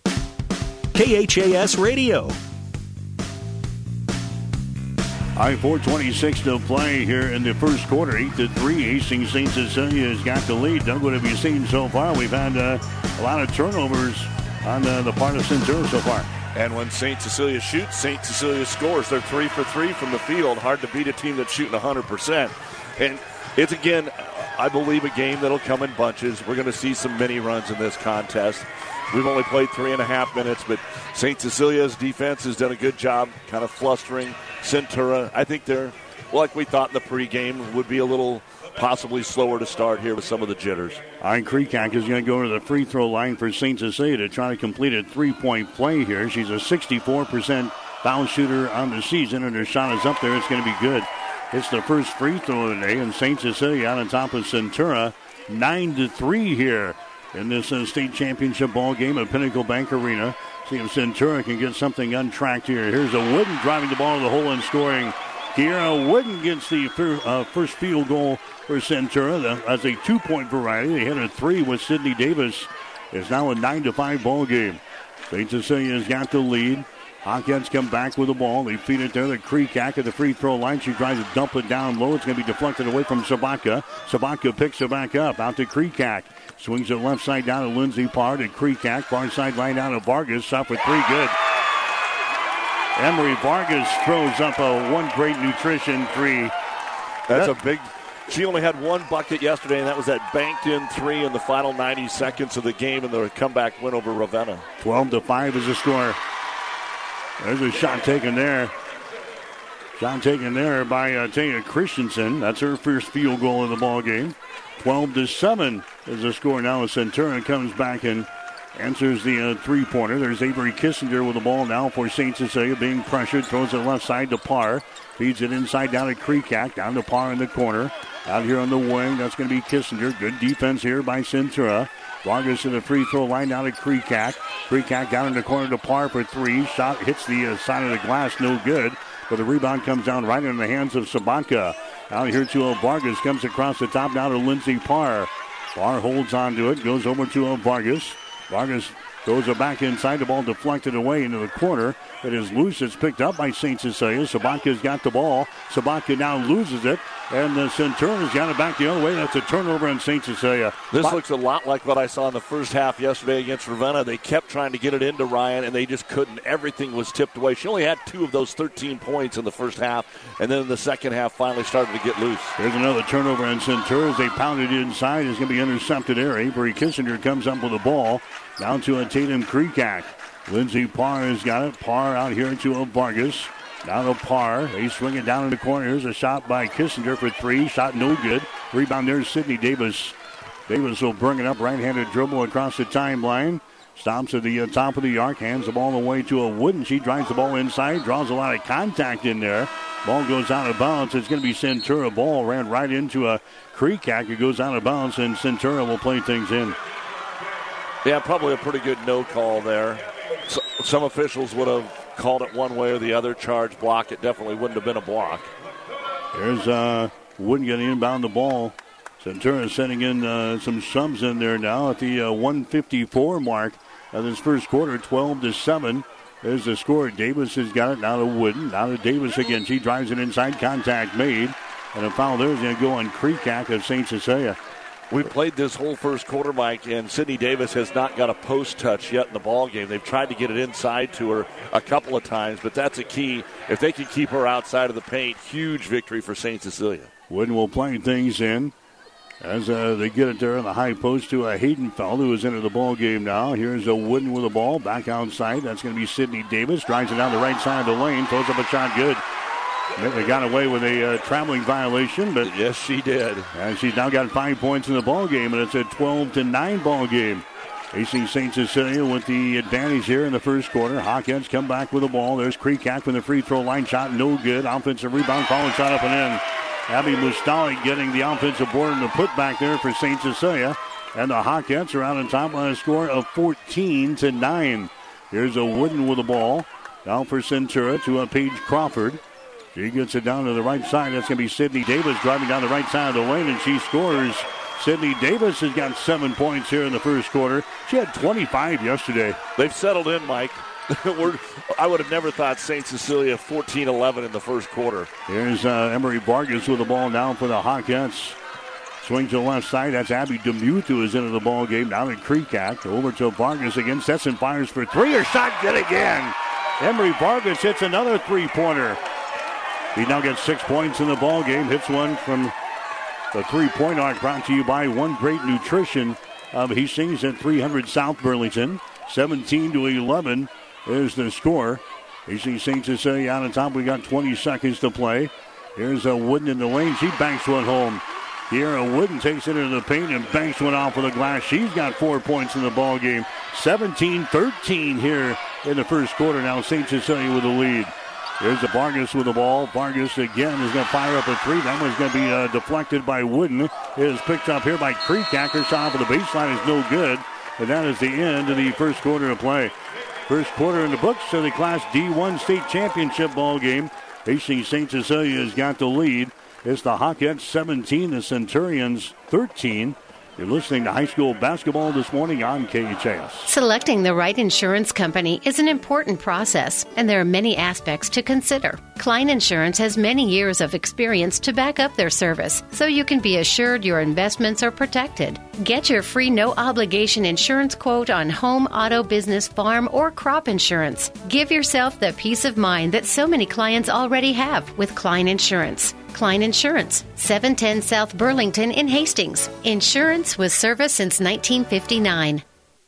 KHAS Radio. I 426 to play here in the first quarter, 8 to 3. Hastings St. Cecilia has got the lead. Doug, what have you seen so far? We've had uh, a lot of turnovers on uh, the part of Centura so far. And when St. Cecilia shoots, St. Cecilia scores. They're three for three from the field. Hard to beat a team that's shooting 100%. And it's, again, I believe, a game that'll come in bunches. We're going to see some mini runs in this contest. We've only played three and a half minutes, but St. Cecilia's defense has done a good job kind of flustering Centura. I think they're, like we thought in the pregame, would be a little possibly slower to start here with some of the jitters. Iron Kreekak is going to go to the free throw line for St. Cecilia to try to complete a three point play here. She's a 64% foul shooter on the season, and her shot is up there. It's going to be good. It's the first free throw of the day, and St. Cecilia on top of Centura, 9 to 3 here in this uh, state championship ball game at Pinnacle Bank Arena. See if Centura can get something untracked here. Here's a Wooden driving the ball to the hole and scoring. Kiera Wooden gets the fir- uh, first field goal for Centura as a two-point variety. They hit a three with Sydney Davis. It's now a nine to five ball game. St. Cecilia's got the lead. Hawkettes come back with the ball. They feed it there. The Kreekak at the free throw line. She tries to dump it down low. It's going to be deflected away from Sabatka. Sabatka picks it back up out to Kreekak. Swings it left side down to Lindsey Parr to Kreekak. Far side line down to Vargas. Up for three. Good. Emery Vargas throws up a one great nutrition three. That's a big. She only had one bucket yesterday, and that was that banked in three in the final 90 seconds of the game in the comeback win over Ravenna. 12 to 5 is the score. There's a shot taken there. Shot taken there by uh, Taya Christensen. That's her first field goal in the ball game. 12 to 7 is the score now. As Centurion comes back and answers the uh, three pointer. There's Avery Kissinger with the ball now for St. Cecilia being pressured. Throws it left side to Parr. Feeds it inside down to Kreekak. Down to Parr in the corner. Out here on the wing, that's going to be Kissinger. Good defense here by Centura. Vargas to the free throw line down to Kreekak. Kreekak down in the corner to Parr for three. Shot hits the uh, side of the glass, no good. But the rebound comes down right in the hands of Sabatka. Out here to uh, Vargas, comes across the top now to Lindsey Parr. Parr holds on to it, goes over to uh, Vargas. Vargas goes it back inside, the ball deflected away into the corner. It is loose. It's picked up by St. Cecilia. Sabatka's got the ball. Sabatka now loses it. And the Centurion's got it back the other way. That's a turnover on St. Cecilia. This looks a lot like what I saw in the first half yesterday against Ravenna. They kept trying to get it into Ryan, and they just couldn't. Everything was tipped away. She only had two of those 13 points in the first half, and then in the second half finally started to get loose. There's another turnover on Centurions. they pounded inside. It's going to be intercepted there. Avery Kissinger comes up with the ball. Down to a Tatum Kreekak. Lindsey Parr has got it. Parr out here to a Vargas. Down to Parr. They swing it down in the corner. Here's a shot by Kissinger for three. Shot no good. Rebound there's Sydney Davis. Davis will bring it up. Right handed dribble across the timeline. Stops at the uh, top of the arc. Hands the ball away to a Wooden. She drives the ball inside. Draws a lot of contact in there. Ball goes out of bounds. It's going to be Centura. Ball ran right into a Kreekak. It goes out of bounds, and Centura will play things in. Yeah, probably a pretty good no call there. So, some officials would have called it one way or the other. Charge block. It definitely wouldn't have been a block. There's uh, Wooden getting inbound the ball. Centura sending in uh, some subs in there now at the uh, 154 mark of this first quarter, 12 to 7. There's the score. Davis has got it now to Wooden. Now to Davis again. She drives it inside. Contact made. And a foul there is going to go on Kreekak of St. Cecilia. We played this whole first quarter, Mike, and Sydney Davis has not got a post touch yet in the ball game. They've tried to get it inside to her a couple of times, but that's a key. If they can keep her outside of the paint, huge victory for St. Cecilia. Wooden will play things in. As uh, they get it there in the high post to a Haydenfeld, who is into the ball game now. Here's a Wooden with the ball back outside. That's going to be Sydney Davis. Drives it down the right side of the lane. Throws up a shot good. They got away with a uh, traveling violation, but yes, she did. And she's now got five points in the ball game, and it's a 12 to nine ball game. AC St. Cecilia with the advantage here in the first quarter. Hawkettes come back with the ball. There's Kreekak with the free throw line shot, no good. Offensive rebound, falling shot up and in. Abby Mustalik getting the offensive board and the putback there for St. Cecilia. And the Hawkettes are out on top on a score of 14 to 9. Here's a Wooden with the ball. Now for Centura to a Paige Crawford. She gets it down to the right side. That's going to be Sydney Davis driving down the right side of the lane, and she scores. Sydney Davis has got seven points here in the first quarter. She had 25 yesterday. They've settled in, Mike. *laughs* I would have never thought St. Cecilia 14 11 in the first quarter. Here's uh, Emery Vargas with the ball down for the Hawkettes. Swing to the left side. That's Abby Demuth who is into the ball game. Now to Kreekak. Over to Vargas again. Stetson fires for three. Her shot good again. Emery Vargas hits another three pointer. He now gets six points in the ball game. Hits one from the three-point arc. Brought to you by One Great Nutrition um, of Hastings at 300 South Burlington. 17 to 11 is the score. Hastings St. Cecilia out on top. We got 20 seconds to play. Here's a Wooden in the lane. She banks one home. Kiera Wooden takes it into the paint and banks one off of the glass. She's got four points in the ball game. 17-13 here in the first quarter. Now St. Cecilia with the lead. There's a Vargas with the ball. Vargas again is going to fire up a three. That one's going to be uh, deflected by Wooden. It is picked up here by Kreekak. Shot for the baseline is no good. And that is the end of the first quarter of play. First quarter in the books of the Class D1 state championship ball game. Hastings St. Cecilia has got the lead. It's the Hawkettes 17, the Centurions 13. You're listening to high school basketball this morning on KHAS. Selecting the right insurance company is an important process, and there are many aspects to consider. Klein Insurance has many years of experience to back up their service, so you can be assured your investments are protected. Get your free no obligation insurance quote on home, auto, business, farm, or crop insurance. Give yourself the peace of mind that so many clients already have with Klein Insurance. Klein Insurance, 710 South Burlington in Hastings. Insurance with service since 1959.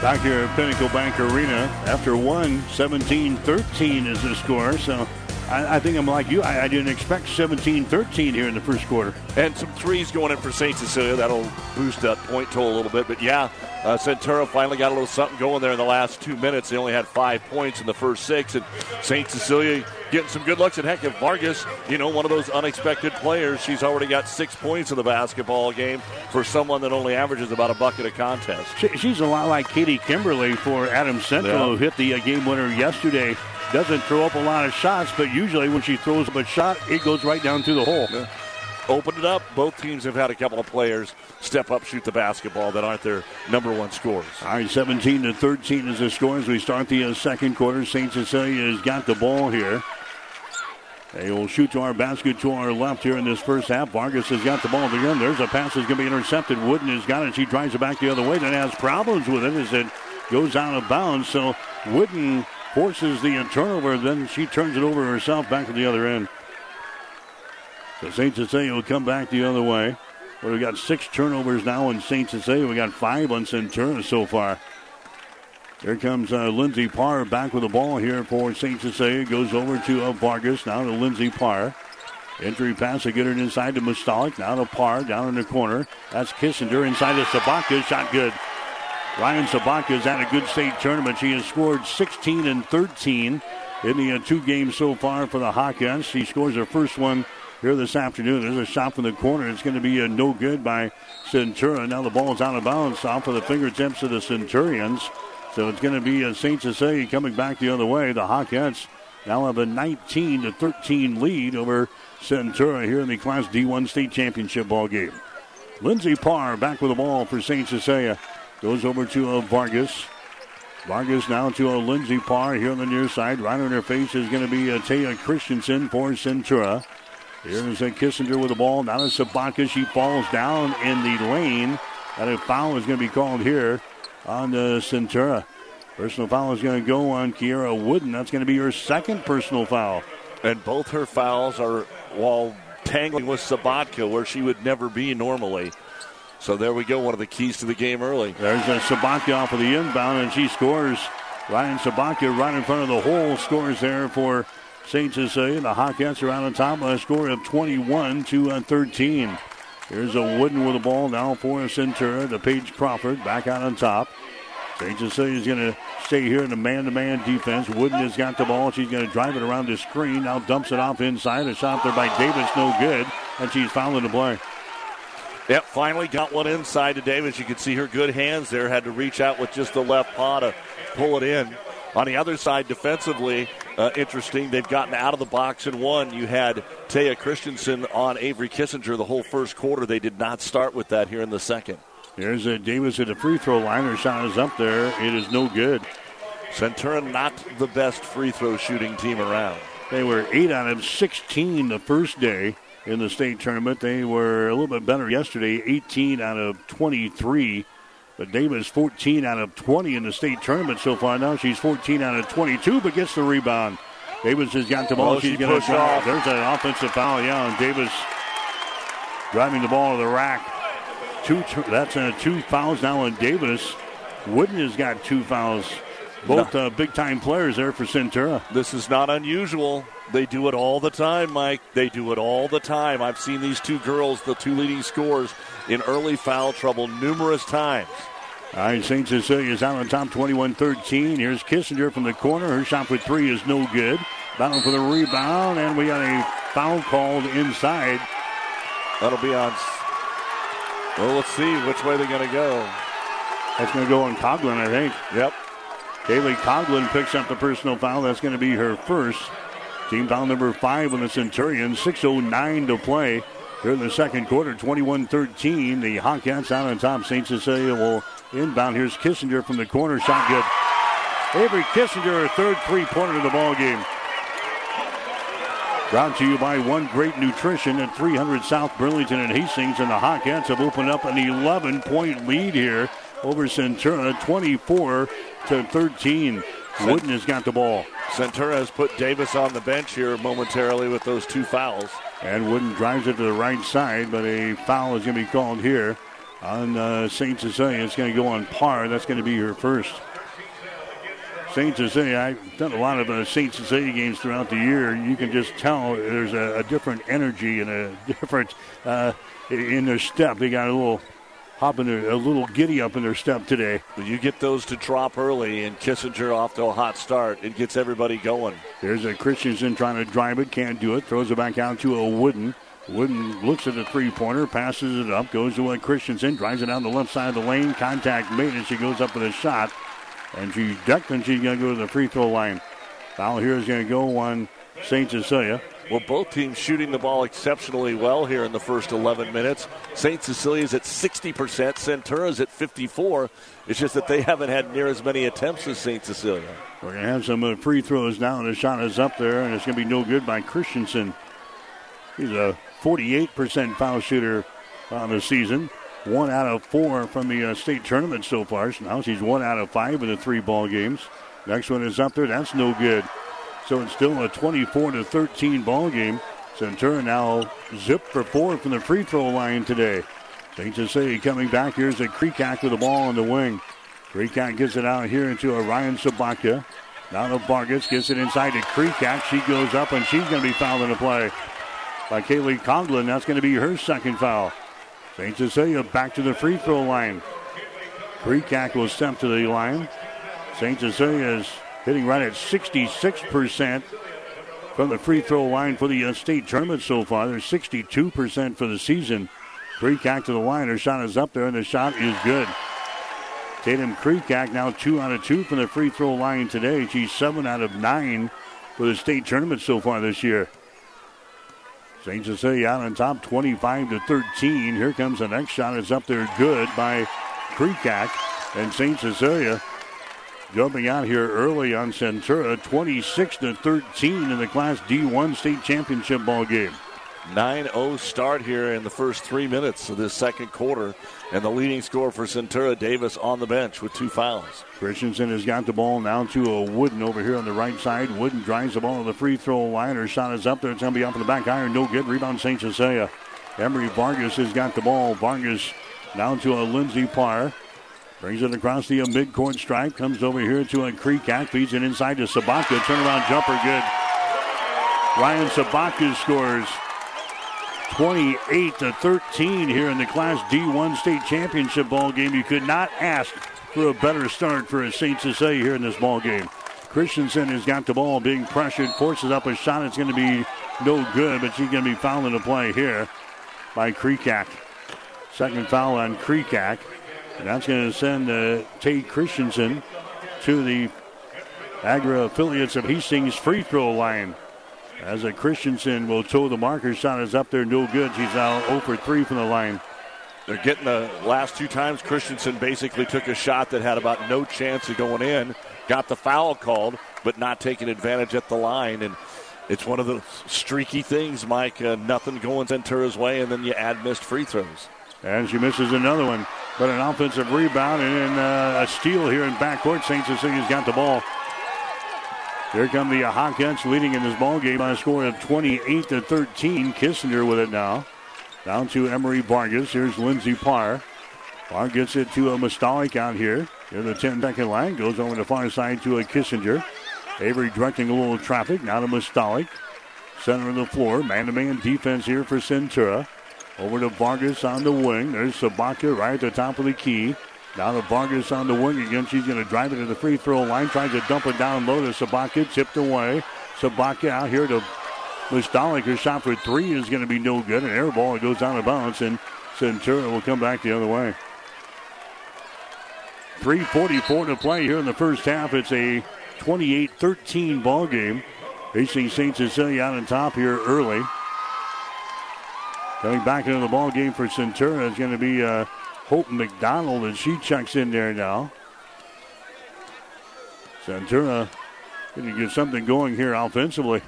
Back here at Pinnacle Bank Arena, after one, 17-13 is the score. So I, I, think I'm like you. I, I didn't expect 17-13 here in the first quarter. And some threes going in for St. Cecilia. That'll boost that point total a little bit. But yeah, uh, Centura finally got a little something going there in the last two minutes. They only had five points in the first six. And St. Cecilia getting some good looks. And heck, if Vargas, you know, one of those unexpected players, she's already got six points in the basketball game for someone that only averages about a bucket a contest. She, she's a lot like Katie Kimberly for Adams Central, yeah. who hit the uh, game winner yesterday doesn't throw up a lot of shots, but usually when she throws up a shot, it goes right down through the hole. Yeah. Opened it up. Both teams have had a couple of players step up, shoot the basketball that aren't their number one scores. All right, 17 to 13 is the score as we start the uh, second quarter. St. Cecilia has got the ball here. They will shoot to our basket to our left here in this first half. Vargas has got the ball again. There's a pass that's going to be intercepted. Wooden has got it. She drives it back the other way. Then has problems with it as it goes out of bounds. So Wooden forces the turnover. Then she turns it over herself back to the other end. So St. Cecilia will come back the other way. Well, we've got six turnovers now in St. Cecilia. We got five on Centura so far. Here comes uh, Lindsey Parr back with the ball here for St. Cecilia. Goes over to uh, Vargas. Now to Lindsey Parr. Entry pass to get it inside to Mustalik. Now to Parr down in the corner. That's Kissinger inside to Sabatka. Shot good. Ryan Sabatka has had a good state tournament. She has scored 16 and 13 in the uh, two games so far for the Hawkettes. She scores her first one here this afternoon. There's a shot from the corner. It's going to be uh, no good by Centura. Now the ball is out of bounds off of the fingertips of the Centurions. So it's going to be uh, St. Cecilia coming back the other way. The Hawkettes now have a 19 to 13 lead over Centura here in the Class D1 state championship ball game. Lindsey Parr back with the ball for St. Cecilia. Goes over to uh, Vargas. Vargas now to a uh, Lindsey Parr here on the near side. Right on her face is going to be uh, Taya Christensen for Centura. Here's a Kissinger with the ball. Now to Sabatka. She falls down in the lane. And a foul is going to be called here on the Centura. Personal foul is going to go on Kiera Wooden. That's going to be her second personal foul. And both her fouls are while tangling with Sabatka, where she would never be normally. So there we go, one of the keys to the game early. There's a Sabatka off of the inbound, and she scores. Ryan Sabatka right in front of the hole scores there for St. Cecilia. The Hawkettes are out on top with a score of 21 to uh, 13. Here's a Wooden with the ball now for Centura. The Paige Crawford back out on top. St. Cecilia is going to stay here in the man-to-man defense. Wooden has got the ball. She's going to drive it around the screen. Now dumps it off inside. A shot there by Davis, no good. And she's fouling the play. Yep, finally got one inside to Davis. You can see her good hands there. Had to reach out with just the left paw to pull it in. On the other side, defensively, uh, interesting. They've gotten out of the box and won. You had Taya Christensen on Avery Kissinger the whole first quarter. They did not start with that here in the second. There's a Davis at the free throw line. Her shot is up there. It is no good. Centura not the best free throw shooting team around. They were 8 out of 16 the first day in the state tournament. They were a little bit better yesterday, 18 out of 23. But Davis 14 out of 20 in the state tournament so far. Now she's 14 out of 22, but gets the rebound. Davis has got the ball. Oh, she's she going to drive. There's an offensive foul, yeah, and Davis driving the ball to the rack. Two. That's uh, two fouls now on Davis. Wooden has got two fouls. Both uh, big time players there for Centura. This is not unusual. They do it all the time, Mike. They do it all the time. I've seen these two girls, the two leading scorers, in early foul trouble numerous times. All right, St. Cecilia's uh, out on top 21 13. Here's Kissinger from the corner. Her shot for three is no good. Battle for the rebound, and we got a foul called inside. That'll be on well, let's see which way they're going to go. That's going to go on Coglin, I think. Yep. Kaylee Coglin picks up the personal foul. That's going to be her first. Team foul number five on the Centurions. 6.09 to play here in the second quarter. 21 13. The Hawkettes out on top. St. Cecilia will inbound. Here's Kissinger from the corner. Shot good. Avery Kissinger, her third three pointer of the ball game. Brought to you by One Great Nutrition at 300 South Burlington and Hastings. And the Hawkettes have opened up an 11 point lead here over Centura, 24 to 13. Wooden has got the ball. Centura has put Davis on the bench here momentarily with those two fouls. And Wooden drives it to the right side, but a foul is going to be called here on uh, St. Cecilia. It's going to go on Parr. That's going to be her first. St. Cecilia, I've done a lot of uh, St. Cecilia games throughout the year. You can just tell there's a, a different energy and a *laughs* different uh, in their step. They got a little hop in their, a little giddy up in their step today. When you get those to drop early and Kissinger off to a hot start, it gets everybody going. There's a Christensen trying to drive it, can't do it, throws it back out to a Wooden. Wooden looks at the three pointer, passes it up, goes to a Christensen, drives it down the left side of the lane. Contact made, and she goes up with a shot. And she ducked, and she's going to go to the free throw line. Foul here is going to go on St. Cecilia. Well, both teams shooting the ball exceptionally well here in the first 11 minutes. St. Cecilia's at 60%, Centura's at 54. It's just that they haven't had near as many attempts as St. Cecilia. We're going to have some uh, free throws now, and the shot is up there, and it's going to be no good by Christensen. He's a 48% foul shooter on the season one out of four from the uh, state tournament so far. So now she's one out of five in the three ball games. Next one is up there. That's no good. So it's still a 24 to 13 ball game. Centura now zipped for four from the free throw line today. St. Cecilia coming back. Here's a Kreekak with the ball on the wing. Kreekak gets it out here into Ryan Sabatka. Now the Vargas gets it inside to Kreekak. She goes up and she's going to be fouled in the play by Kaylee Coglin. That's going to be her second foul. St. Cecilia back to the free throw line. Kreekak will step to the line. St. Cecilia is hitting right at 66% from the free throw line for the uh, state tournament so far. They're 62% for the season. Kreekak to the line. Her shot is up there, and the shot is good. Tatum Kreekak now two out of two from the free throw line today. She's seven out of nine for the state tournament so far this year. St. Cecilia out on top 25 to 13. Here comes the next shot. It's up there good by Kreekak. And St. Cecilia jumping out here early on Centura 26 to 13 in the Class D1 state championship ball game. 9 0 start here in the first three minutes of this second quarter. And the leading scorer for Centura, Davis, on the bench with two fouls. Christensen has got the ball now to a Wooden over here on the right side. Wooden drives the ball to the free throw line. Her shot is up there. It's going to be up in the back iron. No good. Rebound St. Cecilia. Emery Vargas has got the ball. Vargas down to a Lindsey Parr. Brings it across the midcourt stripe. Comes over here to a creek Kreekak. Feeds it inside to Sabatka. Turnaround jumper good. Ryan Sabatka scores 28 to 13 here in the Class D1 state championship ball game. You could not ask for a better start for a St. Cecilia here in this ball game. Christensen has got the ball being pressured, forces up a shot. It's going to be no good, but she's going to be fouling the play here by Creekak. Second foul on Creekak. That's going to send uh, Taya Christensen to the Agra affiliates of Hastings free throw line. As a Christensen will toe the marker shot is up there, no good. She's now 0 for 3 from the line. They're getting the last two times Christensen basically took a shot that had about no chance of going in, got the foul called, but not taking advantage at the line. And it's one of the streaky things, Mike. Uh, nothing going Centura's way, and then you add missed free throws. And she misses another one. But an offensive rebound and uh, a steal here in backcourt. St. Cecilia's got the ball. Here come the Hawkettes leading in this ball game by a score of 28 to 13. Kissinger with it now. Down to Emery Vargas. Here's Lindsey Parr. Parr gets it to a Mustalik out here. Here the 10 second line. Goes over the far side to a Kissinger. Avery directing a little traffic. Now to Mustalik. Center of the floor. Man to man defense here for Centura. Over to Vargas on the wing. There's Sabatka right at the top of the key. Now to Vargas on the wing again. She's going to drive it to the free throw line. Tries to dump it down low to Sabatka. Tipped away. Sabatka out here to Mustalik. Her shot for three is going to be no good. An air ball. It goes out of bounds. And Centura will come back the other way. 3.44 to play here in the first half. It's a 28 13 ball game. Hastings St. Cecilia out on top here early. Coming back into the ball game for Centura is going to be uh, Hope McDonald, and she checks in there now. Centura going to get something going here offensively.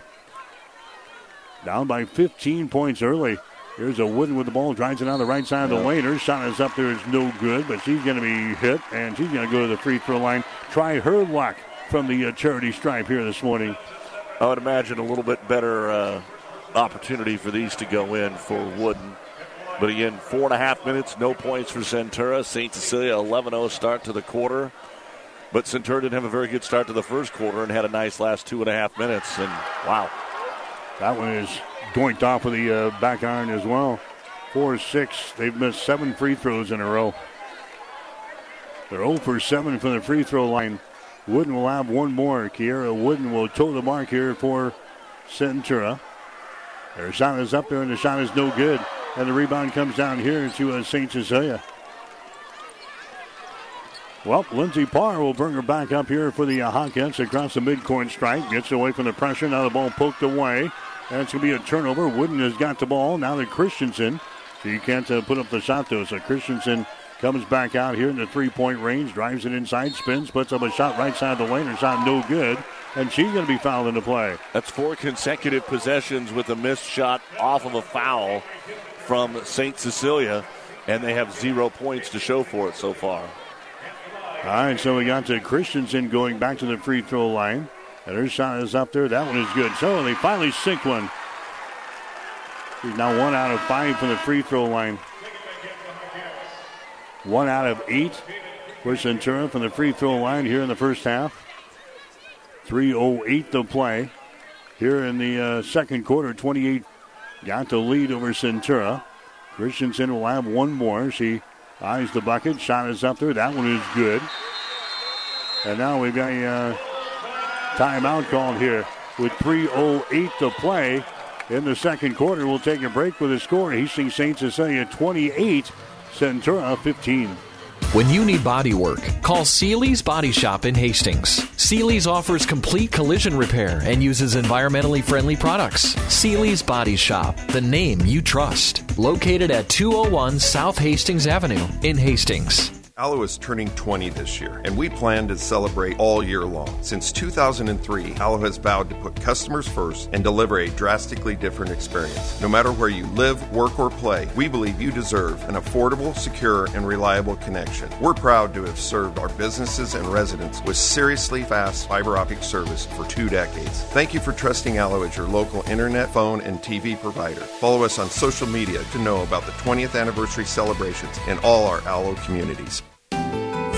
Down by 15 points early. Here's a Wooden with the ball, drives it on the right side of the lane. Her shot is up there, is no good, but she's going to be hit, and she's going to go to the free throw line. Try her luck from the uh, charity stripe here this morning. I would imagine a little bit better uh, opportunity for these to go in for Wooden. But again, four and a half minutes, no points for Centura. St. Cecilia 11 0 start to the quarter. But Centura didn't have a very good start to the first quarter and had a nice last two and a half minutes. And wow. That one is doinked off of the uh, back iron as well. Four six. They've missed seven free throws in a row. They're 0 for 7 from the free throw line. Wooden will have one more. Kiera Wooden will toe the mark here for Centura. Their shot is up there, and the shot is no good. And the rebound comes down here to uh, St. Cecilia. Well, Lindsey Parr will bring her back up here for the uh, Hawkettes across the midcourt strike. Gets away from the pressure. Now the ball poked away. And it's going to be a turnover. Wooden has got the ball. Now to Christensen. She can't uh, put up the shot, though. So Christensen comes back out here in the three point range, drives it inside, spins, puts up a shot right side of the lane. Her shot no good. And she's going to be fouled into play. That's four consecutive possessions with a missed shot off of a foul from St. Cecilia, and they have zero points to show for it so far. All right, so we got to Christensen going back to the free throw line. And her shot is up there. That one is good. So they finally sink one. He's now one out of five from the free throw line. One out of eight for Centura from the free throw line here in the first half. 3.08 to play here in the uh, second quarter. 28 got the lead over Centura. Christensen will have one more. She eyes the bucket. Shot is up there. That one is good. And now we've got a uh, timeout called here with 3.08 to play in the second quarter. We'll take a break with a score. Hastings St. Cecilia 28, Centura 15. When you need body work, call Seely's Body Shop in Hastings. Seely's offers complete collision repair and uses environmentally friendly products. Seely's Body Shop, the name you trust. Located at 201 South Hastings Avenue in Hastings. Allo is turning 20 this year, and we plan to celebrate all year long. Since 2003, Allo has vowed to put customers first and deliver a drastically different experience. No matter where you live, work, or play, we believe you deserve an affordable, secure, and reliable connection. We're proud to have served our businesses and residents with seriously fast fiber optic service for two decades. Thank you for trusting Allo as your local internet, phone, and TV provider. Follow us on social media to know about the 20th anniversary celebrations in all our Allo communities.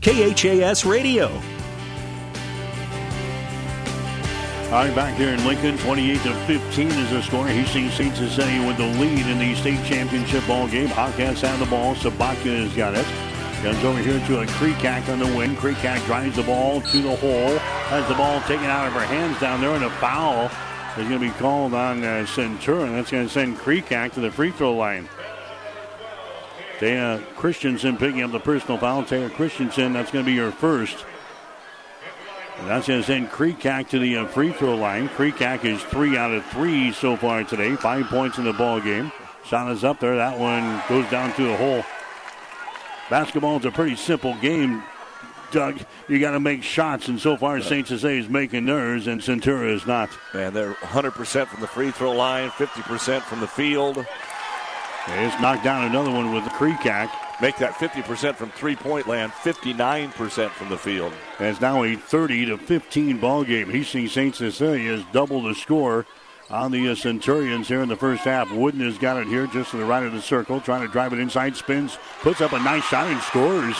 KHAS Radio. All right, back here in Lincoln, 28 to 15 is the score. Hastings St. Cecilia with the lead in the state championship ball game. Hawkettes have the ball. Sabatka has got it. Comes over here to a Kreekak on the wing. Kreekak drives the ball to the hole. Has the ball taken out of her hands down there, and a foul is going to be called on uh, Centurion. That's going to send Kreekak to the free throw line. Taya Christensen picking up the personal foul. Taya Christensen, that's going to be your first. And that's going to send Kreekak to the uh, free throw line. Kreekak is three out of three so far today. Five points in the ball game. Shot is up there. That one goes down to the hole. Basketball is a pretty simple game, Doug. You got to make shots, and so far St. Cecilia is making theirs, and Centura is not. Man, they're 100% from the free throw line, 50% from the field. Just knocked down another one with the Kreekak. Make that 50% from three point land, 59% from the field. And it's now a 30 to 15 ball game. Hastings St. Cecilia has doubled the score on the uh, Centurions here in the first half. Wooden has got it here just to the right of the circle, trying to drive it inside, spins, puts up a nice shot and scores.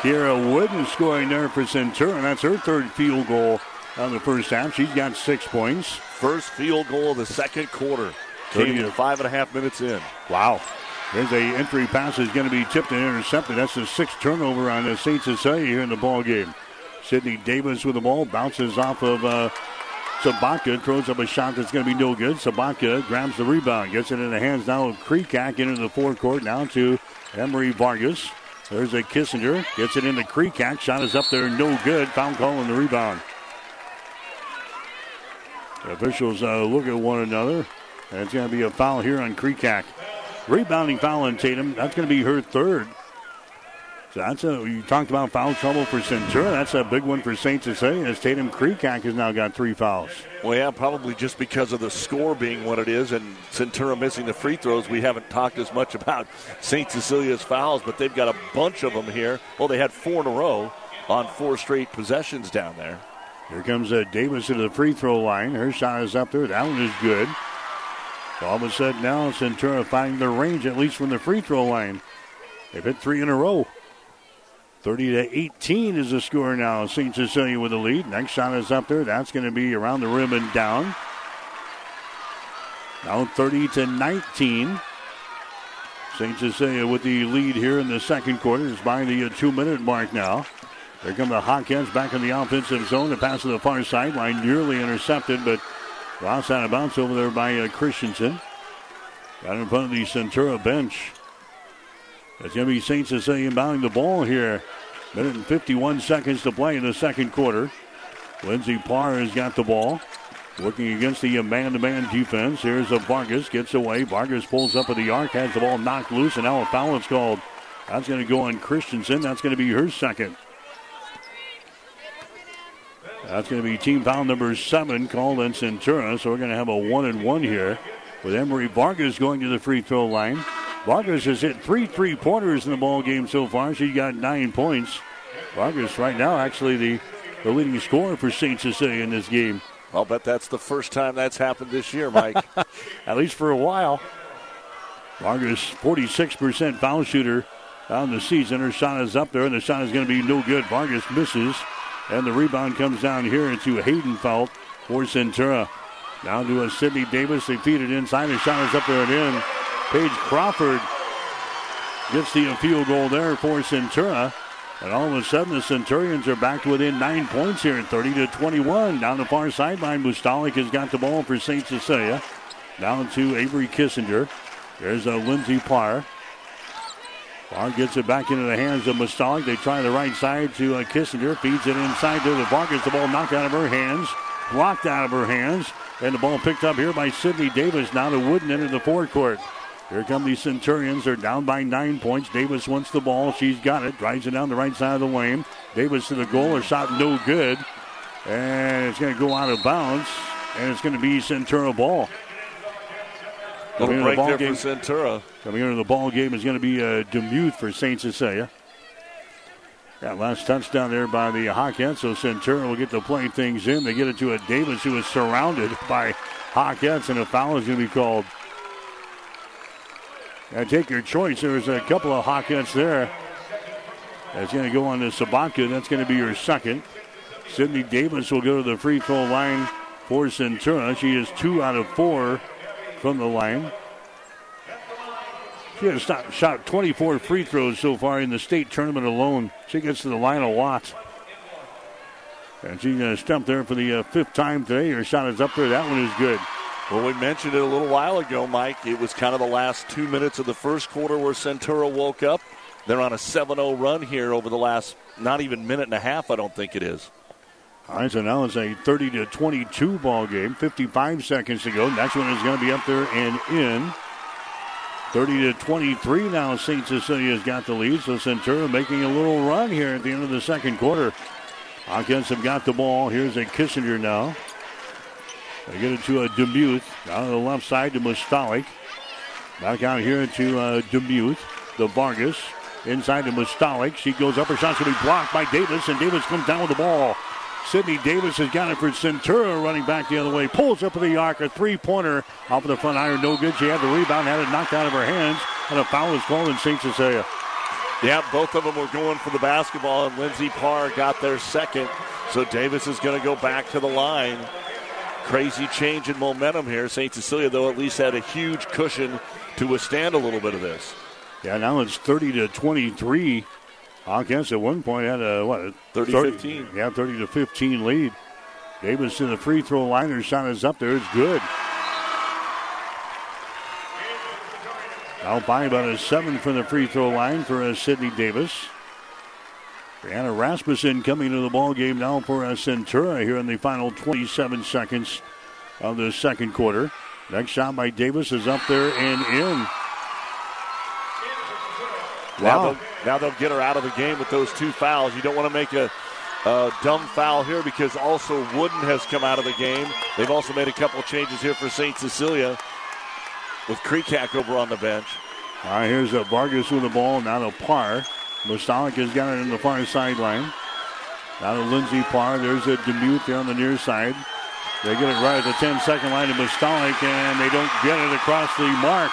Kiera Wooden scoring there for Centurion. That's her third field goal on the first half. She's got six points. First field goal of the second quarter. Five and a half minutes in. Wow. There's a entry pass is going to be tipped and intercepted. That's the sixth turnover on the St. Cecilia here in the ball game. Sydney Davis with the ball bounces off of uh, Sabatka, throws up a shot that's going to be no good. Sabatka grabs the rebound, gets it in the hands now of Kreekak into the forecourt. Now to Emery Vargas. There's a Kissinger, gets it into Kreekak. Shot is up there, no good. Foul call on the rebound. The officials uh, look at one another. And it's going to be a foul here on Kreekak. Rebounding foul on Tatum. That's going to be her third. So that's a, you talked about foul trouble for Centura. That's a big one for St. Cecilia as Tatum Kreekak has now got three fouls. Well, yeah, probably just because of the score being what it is and Centura missing the free throws. We haven't talked as much about St. Cecilia's fouls, but they've got a bunch of them here. Well, they had four in a row on four straight possessions down there. Here comes uh, Davis to the free throw line. Her shot is up there. That one is good. All of a sudden now Centura finding their range at least from the free throw line. They've hit three in a row. 30 to 18 is the score now. St. Cecilia with the lead. Next shot is up there. That's going to be around the rim and down. Now 30 to 19. St. Cecilia with the lead here in the second quarter. It's by the uh, two minute mark now. There come the Hawkettes back in the offensive zone. The pass to the far sideline nearly intercepted, but lost out of bounds over there by uh, Christensen. Got in front of the Centura bench. To be St. Cecilia inbounding the ball here. Minute and 51 seconds to play in the second quarter. Lindsey Parr has got the ball. Working against the man-to-man defense. Here's a Vargas. Gets away. Vargas pulls up at the arc. Has the ball knocked loose. And now a foul is called. That's going to go on Christensen. That's going to be her second. That's going to be team foul number seven called on Centura. So we're going to have a one and one here with Emery Vargas going to the free throw line. Vargas has hit three three pointers in the ball game so far. She's got nine points. Vargas right now actually the, the leading scorer for St. Cecilia in this game. I'll bet that's the first time that's happened this year, Mike. *laughs* At least for a while. Vargas, 46% foul shooter on the season. Her shot is up there, and the shot is going to be no good. Vargas misses, and the rebound comes down here to Haydenfeld for Centura. Down to a Sydney Davis. They feed it inside. The shot is up there and in. Paige Crawford gets the field goal there for Centura. And all of a sudden, the Centurions are back within nine points here, 30 to 21. Down the far sideline, Mustalik has got the ball for St. Cecilia. Down to Avery Kissinger. There's a Lindsey Parr. Parr gets it back into the hands of Mustalik. They try the right side to uh, Kissinger. Feeds it inside to the Gets The ball knocked out of her hands. Blocked out of her hands. And the ball picked up here by Sydney Davis. Now to Wooden into the forecourt. Here come the Centurions. They're down by nine points. Davis wants the ball. She's got it. Drives it down the right side of the lane. Davis to the goal. Her shot no good. And it's going to go out of bounds. And it's going to be Centura ball. Little break the there game, for Centura. Coming into the ball game is going to be uh, Demuth for St. Cecilia. That last touchdown there by the Hawkettes, so Centura will get to play things in. They get it to a Davis who is surrounded by Hawkettes, and a foul is going to be called. And take your choice. There's a couple of Hawkettes there. That's going to go on to Sabatka. That's going to be your second. Sydney Davis will go to the free throw line for Centura. She is two out of four from the line. She has shot 24 free throws so far in the state tournament alone. She gets to the line a lot. And she's going to stump there for the uh, fifth time today. Her shot is up there. That one is good. Well, we mentioned it a little while ago, Mike. It was kind of the last two minutes of the first quarter where Centura woke up. They're on a 7 0 run here over the last not even minute and a half, I don't think it is. All right, so now it's a 30 to 22 ball game. 55 seconds to go. Next one is going to be up there and in. 30 to 23 now. St. Cecilia's got the lead. So Centura making a little run here at the end of the second quarter. Hawkettes have got the ball. Here's a Kissinger now. They get it to a Demuth. Down to the left side to Mustalik. Back out here to uh, Demuth. The Vargas. Inside to Mustalik. She goes up. Her shot's going to be blocked by Davis, and Davis comes down with the ball. Sydney Davis has got it for Centura running back the other way. Pulls up to the arc. A three pointer off of the front iron. No good. She had the rebound, had it knocked out of her hands. And a foul is called in St. Cecilia. Yeah, both of them were going for the basketball, and Lindsey Parr got their second. So Davis is going to go back to the line. Crazy change in momentum here. St. Cecilia, though, at least had a huge cushion to withstand a little bit of this. Yeah, now it's 30 to 23. Hawkettes at one point had a what 30, 30 15. Yeah, 30 to 15 lead. Davis to the free throw line. Her shot is up there. It's good. Out by about a seven from the free throw line for uh, Sydney Davis. Brianna Rasmussen coming to the ball game now for uh, Centura here in the final 27 seconds of the second quarter. Next shot by Davis is up there and in. Wow. Now they'll, now they'll get her out of the game with those two fouls. You don't want to make a, a dumb foul here because also Wooden has come out of the game. They've also made a couple changes here for St. Cecilia with Kreekak over on the bench. All right, here's a Vargas with the ball, now to Parr. Mustalik has got it in the far sideline. Now to Lindsey Parr. There's a Demuth there on the near side. They get it right at the 10 second line to Mustalik, and they don't get it across the mark.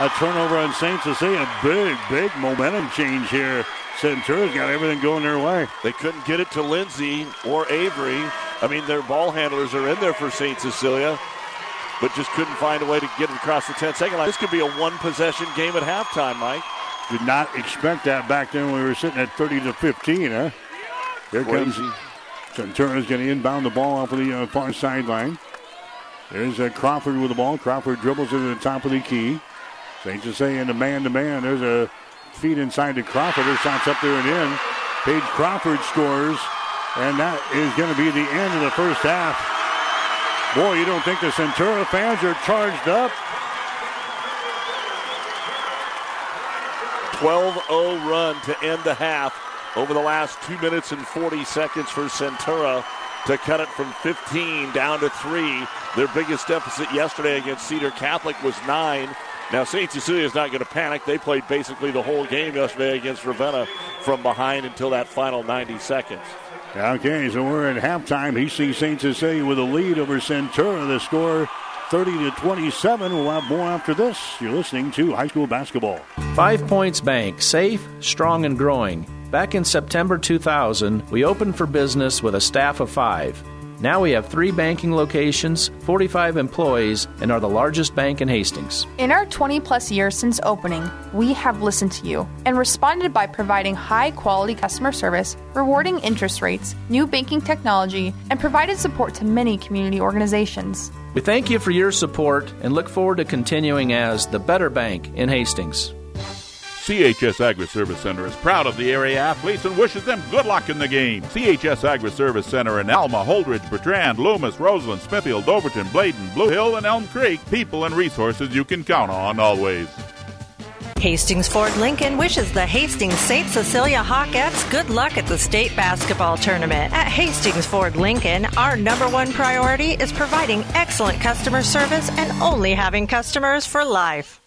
A turnover on St. Cecilia. Big, big momentum change here. Centura's got everything going their way. They couldn't get it to Lindsay or Avery. I mean, their ball handlers are in there for St. Cecilia, but just couldn't find a way to get it across the 10 second line. This could be a one possession game at halftime, Mike. Did not expect that back then when we were sitting at 30 to 15, huh? Here Crazy. comes Centura's going to inbound the ball off of the uh, far sideline. There's uh, Crawford with the ball. Crawford dribbles it to the top of the key. St. Cecilia in the man to man. There's a feed inside to Crawford. Her shot's up there and in. Paige Crawford scores, and that is going to be the end of the first half. Boy, you don't think the Centura fans are charged up? 12-0 run to end the half over the last two minutes and 40 seconds for Centura to cut it from 15 down to three. Their biggest deficit yesterday against Cedar Catholic was nine. Now, St. Cecilia is not going to panic. They played basically the whole game yesterday against Ravenna from behind until that final 90 seconds. Okay, so we're at halftime. He sees St. Cecilia with a lead over Centura. The score 30 to 27. We'll have more after this. You're listening to high school basketball. Five Points Bank, safe, strong, and growing. Back in September 2000, we opened for business with a staff of five. Now we have three banking locations, 45 employees, and are the largest bank in Hastings. In our 20 plus years since opening, we have listened to you and responded by providing high quality customer service, rewarding interest rates, new banking technology, and provided support to many community organizations. We thank you for your support and look forward to continuing as the better bank in Hastings. CHS Agri Service Center is proud of the area athletes and wishes them good luck in the game. CHS Agri Service Center in Alma, Holdrege, Bertrand, Loomis, Roseland, Smithfield, Overton, Bladen, Blue Hill, and Elm Creek. People and resources you can count on always. Hastings Ford Lincoln wishes the Hastings St. Cecilia Hawkettes good luck at the state basketball tournament. At Hastings Ford Lincoln, our number one priority is providing excellent customer service and only having customers for life.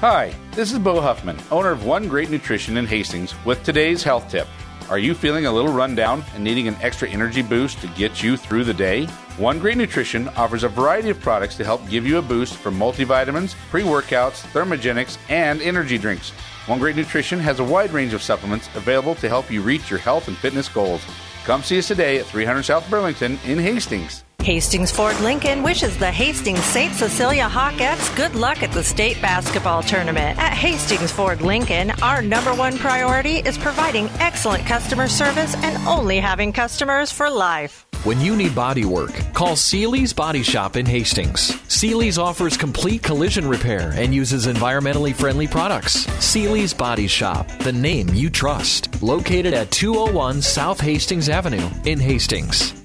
Hi, this is Bo Huffman, owner of One Great Nutrition in Hastings, with today's health tip. Are you feeling a little run down and needing an extra energy boost to get you through the day? One Great Nutrition offers a variety of products to help give you a boost from multivitamins, pre workouts, thermogenics, and energy drinks. One Great Nutrition has a wide range of supplements available to help you reach your health and fitness goals. Come see us today at 300 South Burlington in Hastings. Hastings Ford Lincoln wishes the Hastings St. Cecilia Hawkettes good luck at the state basketball tournament. At Hastings Ford Lincoln, our number one priority is providing excellent customer service and only having customers for life. When you need body work, call Seely's Body Shop in Hastings. Seely's offers complete collision repair and uses environmentally friendly products. Seely's Body Shop, the name you trust. Located at 201 South Hastings Avenue in Hastings.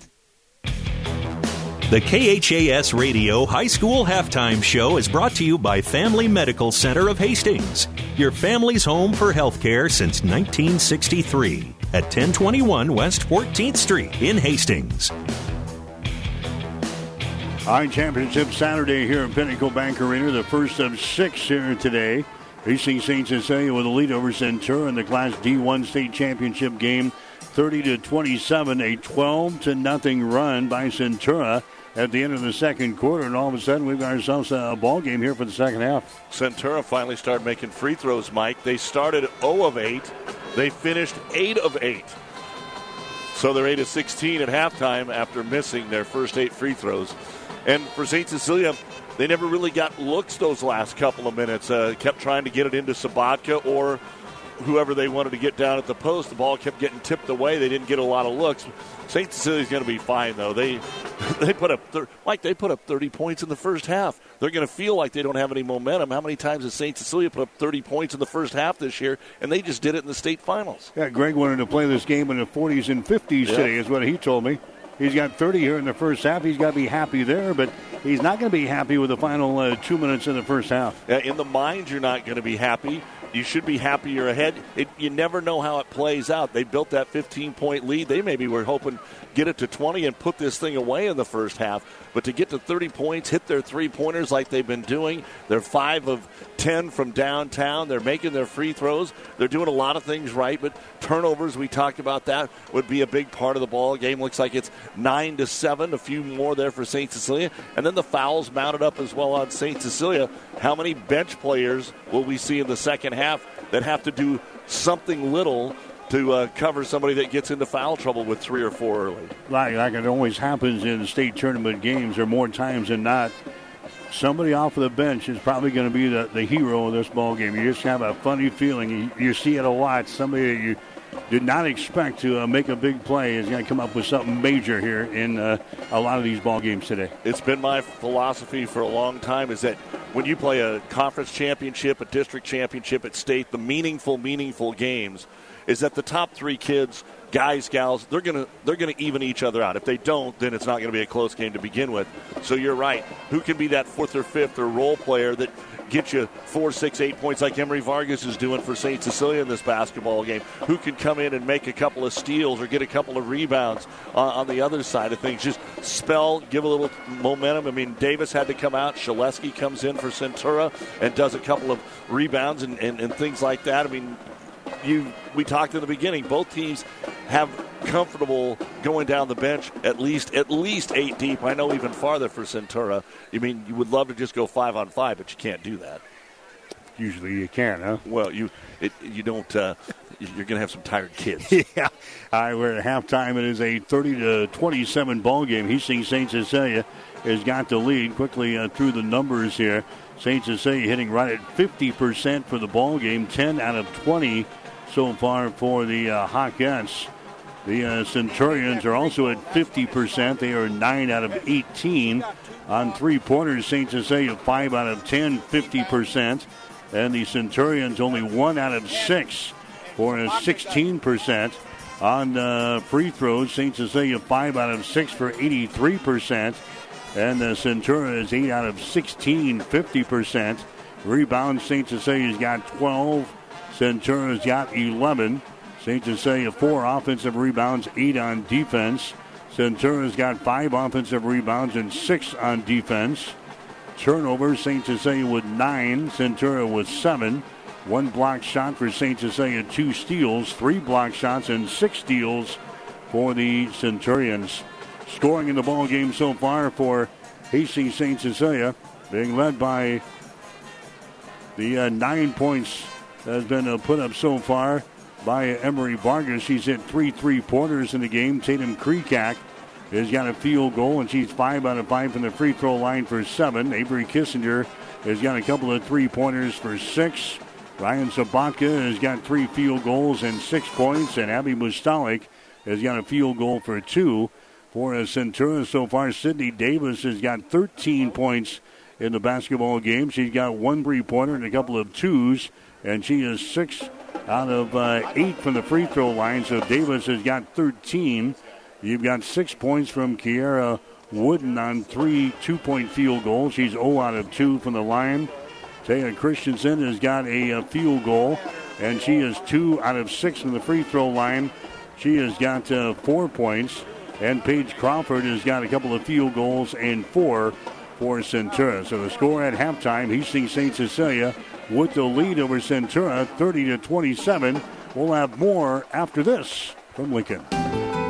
The KHAS Radio High School Halftime Show is brought to you by Family Medical Center of Hastings, your family's home for healthcare since 1963 at 1021 West 14th Street in Hastings. High Championship Saturday here at Pinnacle Bank Arena, the first of six here today. Hastings St. Cecilia with a lead over Centura in the Class D1 state championship game, 30 to 27, a 12 to nothing run by Centura at the end of the second quarter, and all of a sudden we've got ourselves a ball game here for the second half. Centura finally started making free throws, Mike. They started 0 of 8. They finished 8 of 8. So they're 8 of 16 at halftime after missing their first eight free throws. And for St. Cecilia, they never really got looks those last couple of minutes. Uh, kept trying to get it into Sabatka or whoever they wanted to get down at the post. The ball kept getting tipped away. They didn't get a lot of looks. St. Cecilia's going to be fine though. They *laughs* they put up thir- like they put up 30 points in the first half. They're going to feel like they don't have any momentum. How many times has St. Cecilia put up 30 points in the first half this year? And they just did it in the state finals. Yeah, Greg wanted to play this game in the 40s and 50s Yeah. today, is what he told me. He's got 30 here in the first half. He's got to be happy there, but he's not going to be happy with the final uh, two minutes in the first half. Yeah, in the mind, you're not going to be happy. You should be happy you're ahead. It, you never know how it plays out. They built that 15 point lead. They maybe were hoping get it to 20 and put this thing away in the first half. But to get to 30 points, hit their three pointers like they've been doing, they're five of 10 from downtown. They're making their free throws. They're doing a lot of things right. But turnovers, we talked about that, would be a big part of the ball game. Looks like it's nine to seven. A few more there for St. Cecilia, and then the fouls mounted up as well on St. Cecilia. How many bench players will we see in the second half that have to do something little? To uh, cover somebody that gets into foul trouble with three or four early. Like, like it always happens in state tournament games, or more times than not, somebody off of the bench is probably going to be the, the hero of this ball game. You just have a funny feeling. You, you see it a lot. Somebody that you did not expect to uh, make a big play is going to come up with something major here in uh, a lot of these ball games today. It's been my philosophy for a long time is that when you play a conference championship, a district championship at state, the meaningful, meaningful games is that the top three kids, guys, gals, they're gonna they're gonna even each other out. If they don't, then it's not gonna be a close game to begin with. So you're right. Who can be that fourth or fifth or role player that get you four, six, eight points like Emery Vargas is doing for St. Cecilia in this basketball game? Who can come in and make a couple of steals or get a couple of rebounds on, on the other side of things? Just spell, give a little momentum. I mean, Davis had to come out. Shaleski comes in for Centura and does a couple of rebounds and, and, and things like that. I mean, you we talked in the beginning. Both teams have comfortable going down the bench at least at least eight deep. I know even farther for Centura. You mean you would love to just go five on five, but you can't do that. Usually you can, huh? Well, you it, you don't. Uh, you're going to have some tired kids. *laughs* yeah. All right, we're at halftime. It is a 30 to 27 ball game. he's Hastings St. Cecilia has got the lead quickly uh, through the numbers here. St. Cecilia hitting right at 50% for the ball game, 10 out of 20 so far for the uh. The uh, Centurions are also at 50%. They are 9 out of 18 on three pointers. St. Cecilia 5 out of 10, 50%. And the Centurions only 1 out of 6 for a 16% on uh, free throws. St. Cecilia 5 out of 6 for 83%. And the Centura is 8 out of 16, 50%. Rebounds, St. Cecilia's got 12. Centura's got 11. St. Cecilia, 4 offensive rebounds, 8 on defense. Centura's got 5 offensive rebounds and 6 on defense. Turnovers, St. Cecilia with 9. Centura with 7. One block shot for St. Cecilia, two steals, three block shots, and six steals for the Centurions. Scoring in the ball game so far for Hastings St. Cecilia, being led by the uh, nine points has been uh, put up so far by Emery Vargas. She's hit three three pointers in the game. Tatum Kreekak has got a field goal, and she's five out of five from the free throw line for seven. Avery Kissinger has got a couple of three pointers for six. Ryan Sabatka has got three field goals and six points, and Abby Mustalik has got a field goal for two for a Centura so far. Sydney Davis has got 13 points in the basketball game. She's got one three pointer and a couple of twos, and she is six out of uh, eight from the free throw line. So Davis has got 13. You've got six points from Kiera Wooden on three two point field goals. She's 0 out of 2 from the line. Taya Christensen has got a, a, field goal, and she is 2 out of 6 from the free throw line. She has got uh, four points. And Paige Crawford has got a couple of field goals and four for Centura. So the score at halftime, Hastings St. Cecilia with the lead over Centura, 30 to 27. We'll have more after this from Lincoln.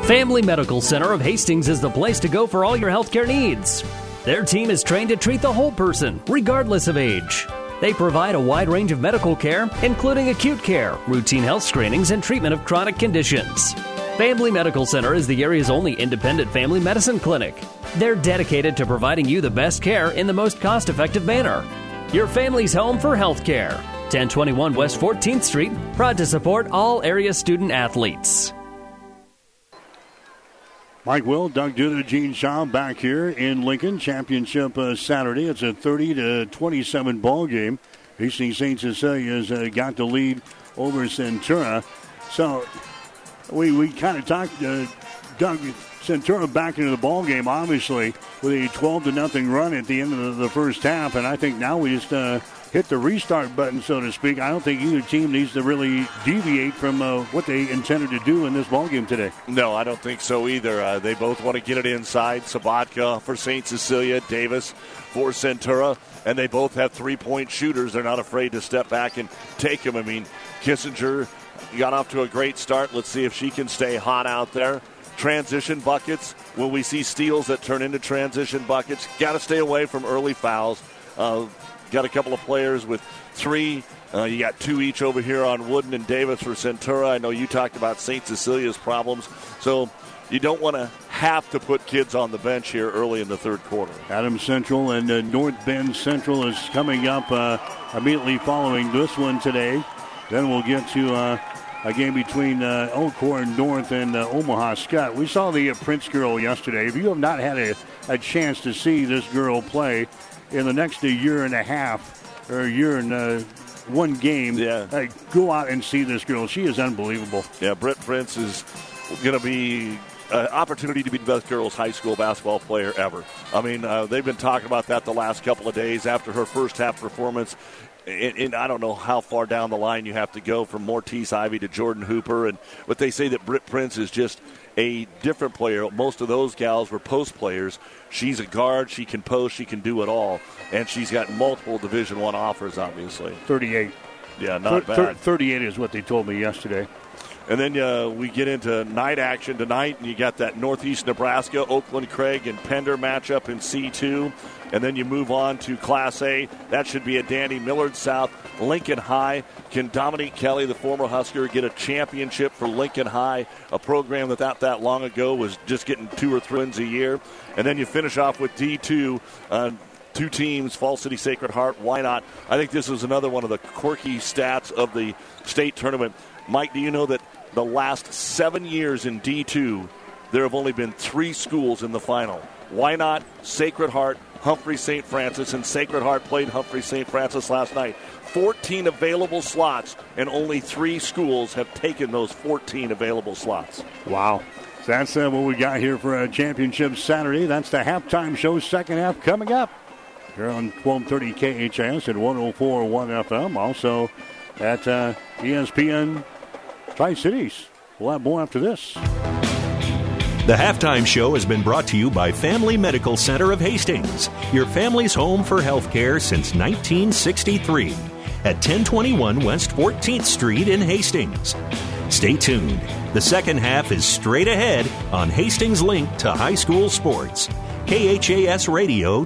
Family Medical Center of Hastings is the place to go for all your healthcare needs. Their team is trained to treat the whole person, regardless of age. They provide a wide range of medical care, including acute care, routine health screenings, and treatment of chronic conditions. Family Medical Center is the area's only independent family medicine clinic. They're dedicated to providing you the best care in the most cost effective manner. Your family's home for health care. 1021 West 14th Street, proud to support all area student athletes. Mike Will, Doug Duda, Gene Shaw back here in Lincoln. Championship uh, Saturday. It's a 30 to 27 ball game. Hastings St. Cecilia's uh, got the lead over Centura. So we, we kind of talked, uh, Doug Centura back into the ball game, obviously, with a 12 to nothing run at the end of the, first half. And I think now we just uh, hit the restart button, so to speak. I don't think either team needs to really deviate from uh, what they intended to do in this ball game today. No, I don't think so either. Uh, they both want to get it inside. Sabatka for St. Cecilia, Davis for Centura, and they both have three point shooters. They're not afraid to step back and take them. I mean, Kissinger got off to a great start. Let's see if she can stay hot out there. Transition buckets. Will we see steals that turn into transition buckets? Got to stay away from early fouls. Uh, got a couple of players with three. Uh, you got two each over here on Wooden and Davis for Centura. I know you talked about St. Cecilia's problems. So you don't want to have to put kids on the bench here early in the third quarter. Adams Central and uh, North Bend Central is coming up uh, immediately following this one today. Then we'll get to uh, a game between uh, Elkhorn North and uh, Omaha Scott. We saw the uh, Prince girl yesterday. If you have not had a, a chance to see this girl play in the next year and a half or a year and uh, one game, yeah. go out and see this girl. She is unbelievable. Yeah, Britt Prince is going to be an opportunity to be the best girls high school basketball player ever. I mean, uh, they've been talking about that the last couple of days after her first half performance and, and, I don't know how far down the line you have to go from Maurtice Ivy to Jordan Hooper, and but they say that Britt Prince is just a different player. Most of those gals were post players. She's a guard. She can post. She can do it all, and she's got multiple Division One offers. Obviously, thirty-eight. Yeah, not Th- bad. 38 is what they told me yesterday. And then uh, we get into night action tonight, and you got that Northeast Nebraska, Oakland Craig, and Pender matchup in C2. And then you move on to Class A. That should be a dandy. Millard South, Lincoln High. Can Dominique Kelly, the former Husker, get a championship for Lincoln High, a program that not that long ago was just getting two or three wins a year? And then you finish off with D2. Uh, two teams, Falls City Sacred Heart. Why not? I think this is another one of the quirky stats of the state tournament. Mike, do you know that the last seven years in D2, there have only been three schools in the final? Why not Sacred Heart, Humphrey St. Francis, and Sacred Heart played Humphrey St. Francis last night. 14 available slots, and only three schools have taken those 14 available slots. Wow. That's uh, what we got here for a championship Saturday. That's the halftime show, second half coming up here on 1230 KHAS at 1041 FM. Also at uh, ESPN Tri Cities. We'll have more after this. The halftime show has been brought to you by Family Medical Center of Hastings, your family's home for healthcare since 1963 at 1021 West 14th Street in Hastings. Stay tuned. The second half is straight ahead on Hastings' link to high school sports. KHAS Radio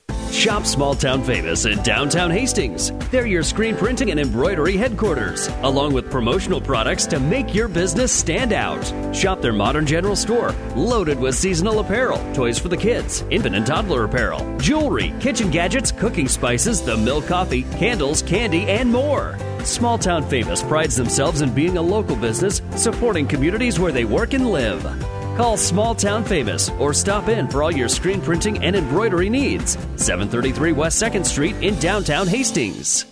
Shop Small Town Famous in downtown Hastings. They're your screen printing and embroidery headquarters, along with promotional products to make your business stand out. Shop their modern general store, loaded with seasonal apparel, toys for the kids, infant and toddler apparel, jewelry, kitchen gadgets, cooking spices, the milk coffee, candles, candy, and more. Small Town Famous prides themselves in being a local business supporting communities where they work and live. Call Small Town Famous or stop in for all your screen printing and embroidery needs. 733 West 2nd Street in downtown Hastings.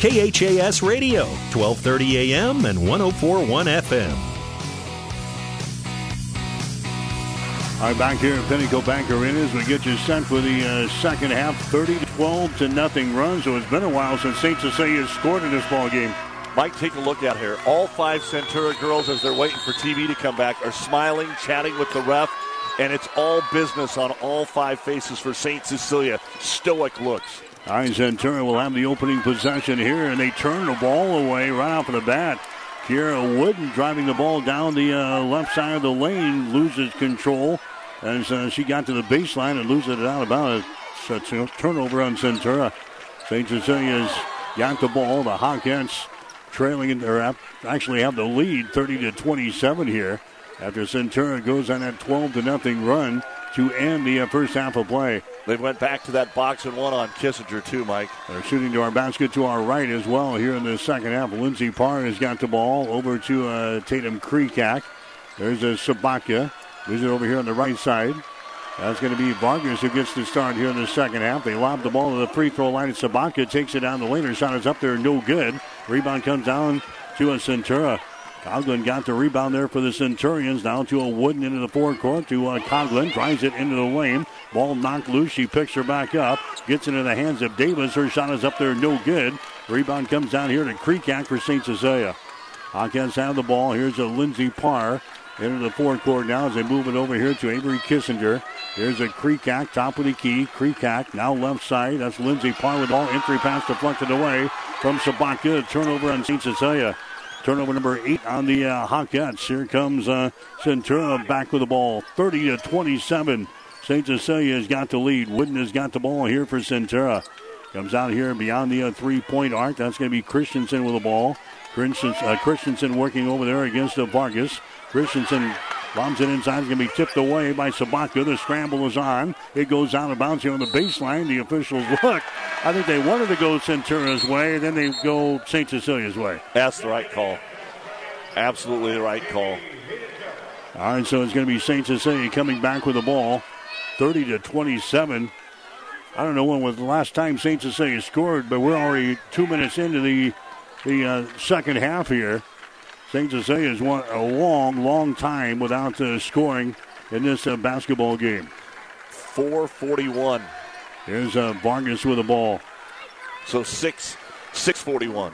KHAS Radio, 1230 AM and 1041 FM. All right, back here at Pinnacle Bank Arena as we get you set for the uh, second half, 30 to 12 to nothing run. So it's been a while since St. Cecilia scored in this ball game. Mike, take a look at here. All five Centura girls, as they're waiting for TV to come back, are smiling, chatting with the ref, and it's all business on all five faces for St. Cecilia. Stoic looks. All right, Centura will have the opening possession here, and they turn the ball away right off of the bat. Kiera Wooden driving the ball down the uh, left side of the lane, loses control as uh, she got to the baseline and loses it out about a, turnover on Centura. St. Cecilia's got the ball. The Hawkettes trailing in there, actually have the lead 30 to 27 here after Centura goes on that 12 to nothing run to end the uh, first half of play. They went back to that box and one on Kissinger too, Mike. They're shooting to our basket to our right as well here in the second half. Lindsey Parr has got the ball over to uh, Tatum Kreekak. There's a Sabatka. Moves it over here on the right side. That's going to be Vargas who gets the start here in the second half. They lob the ball to the free throw line, and Sabatka takes it down the lane. Her shot is up there, no good. Rebound comes down to a Centura. Coglin got the rebound there for the Centurions. Now to a Wooden into the forecourt to uh, Coglin. Drives it into the lane. Ball knocked loose. She picks her back up. Gets into the hands of Davis. Her shot is up there, no good. Rebound comes down here to Kreekak for St. Cecilia. Hawkettes have the ball. Here's a Lindsey Parr into the forecourt now as they move it over here to Avery Kissinger. Here's a Kreekak, top of the key. Kreekak now left side. That's Lindsey Parr with ball. Entry pass deflected away from Sabatka. Turnover on St. Cecilia. Turnover number eight on the uh, Hawkettes. Here comes uh, Centura back with the ball. 30 to 27. St. Cecilia has got the lead. Wooden has got the ball here for Centura. Comes out here beyond the uh, three point arc. That's going to be Christensen with the ball. Christensen, uh, Christensen working over there against uh, Vargas. Christensen bombs it inside. It's going to be tipped away by Sabatka. The scramble is on. It goes out of bounds here on the baseline. The officials look. I think they wanted to go Centura's way, and then they go St. Cecilia's way. That's the right call. Absolutely the right call. All right, so it's going to be St. Cecilia coming back with the ball. 30 to 27. I don't know when was the last time St. Cecilia scored, but we're already two minutes into the the uh, second half here. St. Cecilia has won a long, long time without uh, scoring in this uh, basketball game. 441. Here's uh, Vargas with the ball. So six, 641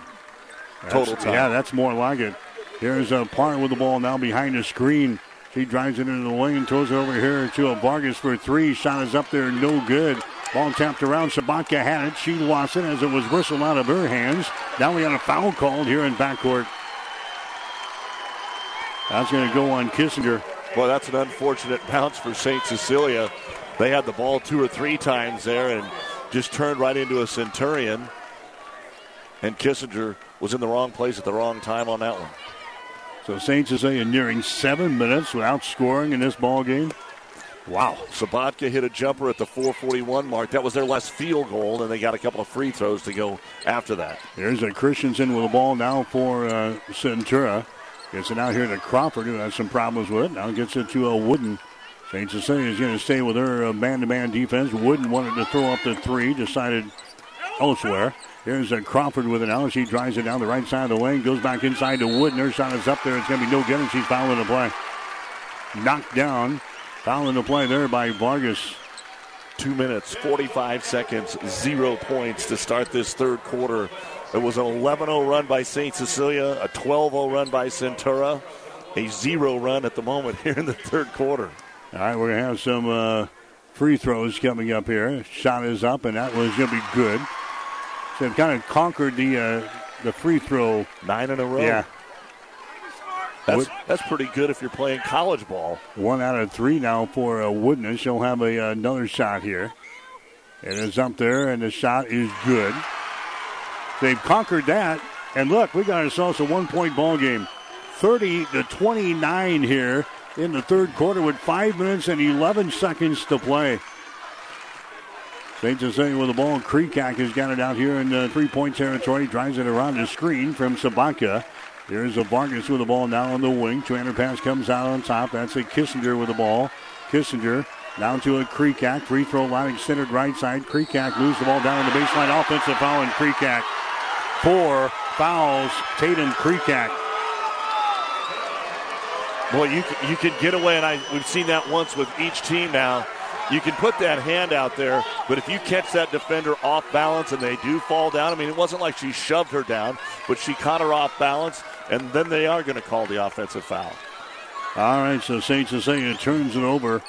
That's- total time. Yeah, that's more like it. Here's uh, Parr with the ball now behind the screen. She drives it into the lane, throws it over here to a Vargas for three. Shot is up there, no good. Ball tapped around. Sabatka had it. She lost it as it was whistled out of her hands. Now we got a foul called here in backcourt. That's going to go on Kissinger. Boy, that's an unfortunate bounce for St. Cecilia. They had the ball two or three times there and just turned right into a Centurion. And Kissinger was in the wrong place at the wrong time on that one. So St. Cecilia nearing seven minutes without scoring in this ball game. Wow. Sabatka hit a jumper at the 441 mark. That was their last field goal, and they got a couple of free throws to go after that. Here's a Christensen with the ball now for uh, Centura. Gets it out here to Crawford, who has some problems with it. Now gets it to a Wooden. St. Cecilia is going to stay with her uh, man-to-man defense. Wooden wanted to throw up the three, decided elsewhere. Here's a Crawford with it now. She drives it down the right side of the lane, goes back inside to Wooden. Her shot is up there. It's going to be no good, and she's fouling the play. Knocked down. Fouling the play there by Vargas. Two minutes, 45 seconds, zero points to start this third quarter. It was an 11 0 run by St. Cecilia, a 12 0 run by Centura, a zero run at the moment *laughs* here in the third quarter. All right, we're going to have some uh, free throws coming up here. Shot is up, and that was going to be good. So they've kind of conquered the uh, the free throw. Nine in a row. Yeah. That's, that's pretty good if you're playing college ball. One out of three now for uh, Wooden. She'll have a, another shot here. It is up there, and the shot is good. They've conquered that. And look, we got ourselves a one point ball game. 30 to 29 here in the third quarter with 5 minutes and 11 seconds to play. St. Cecilia with the ball. Kreekak has got it out here in uh, the three point territory. Drives it around the screen from Sabatka. Here's a Vargas with the ball now on the wing. 200 pass comes out on top. That's a Kissinger with the ball. Kissinger down to a Kreekak. Free throw line extended right side. Kreekak moves the ball down on the baseline. Offensive foul and Kreekak. Four fouls. Tatum Kreekak. Boy, you can, you can get away, and I we've seen that once with each team now. You can put that hand out there, but if you catch that defender off balance and they do fall down, I mean, it wasn't like she shoved her down, but she caught her off balance, and then they are going to call the offensive foul. All right, so St. Cecilia turns it over.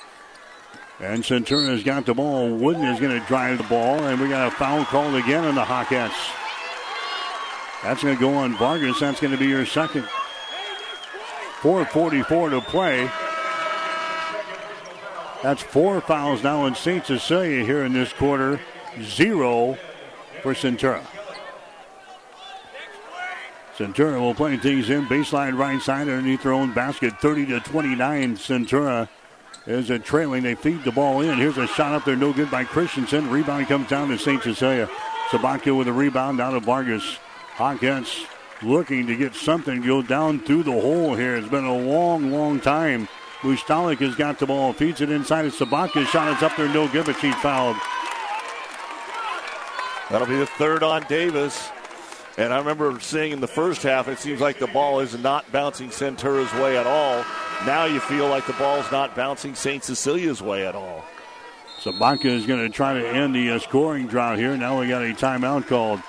And Centurion's got the ball. Wooden is going to drive the ball, and we got a foul called again on the Hawkettes. That's going to go on Vargas. That's going to be your second. 4.44 to play. That's four fouls now in St. Cecilia here in this quarter. Zero for Centura. Centura will play things in. Baseline right side underneath their own basket. 30 to 29. Centura is a trailing. They feed the ball in. Here's a shot up there. No good by Christensen. Rebound comes down to St. Cecilia. Sabatka with a rebound out of Vargas. Hawkettes looking to get something go down through the hole here. It's been a long, long time. Mustalik has got the ball, feeds it inside of Sabatka. Shot is up there, no good, but she's fouled. That'll be the third on Davis. And I remember seeing in the first half, it seems like the ball is not bouncing Centura's way at all. Now you feel like the ball's not bouncing St. Cecilia's way at all. Sabatka is going to try to end the uh, scoring drought here. Now we got a timeout called.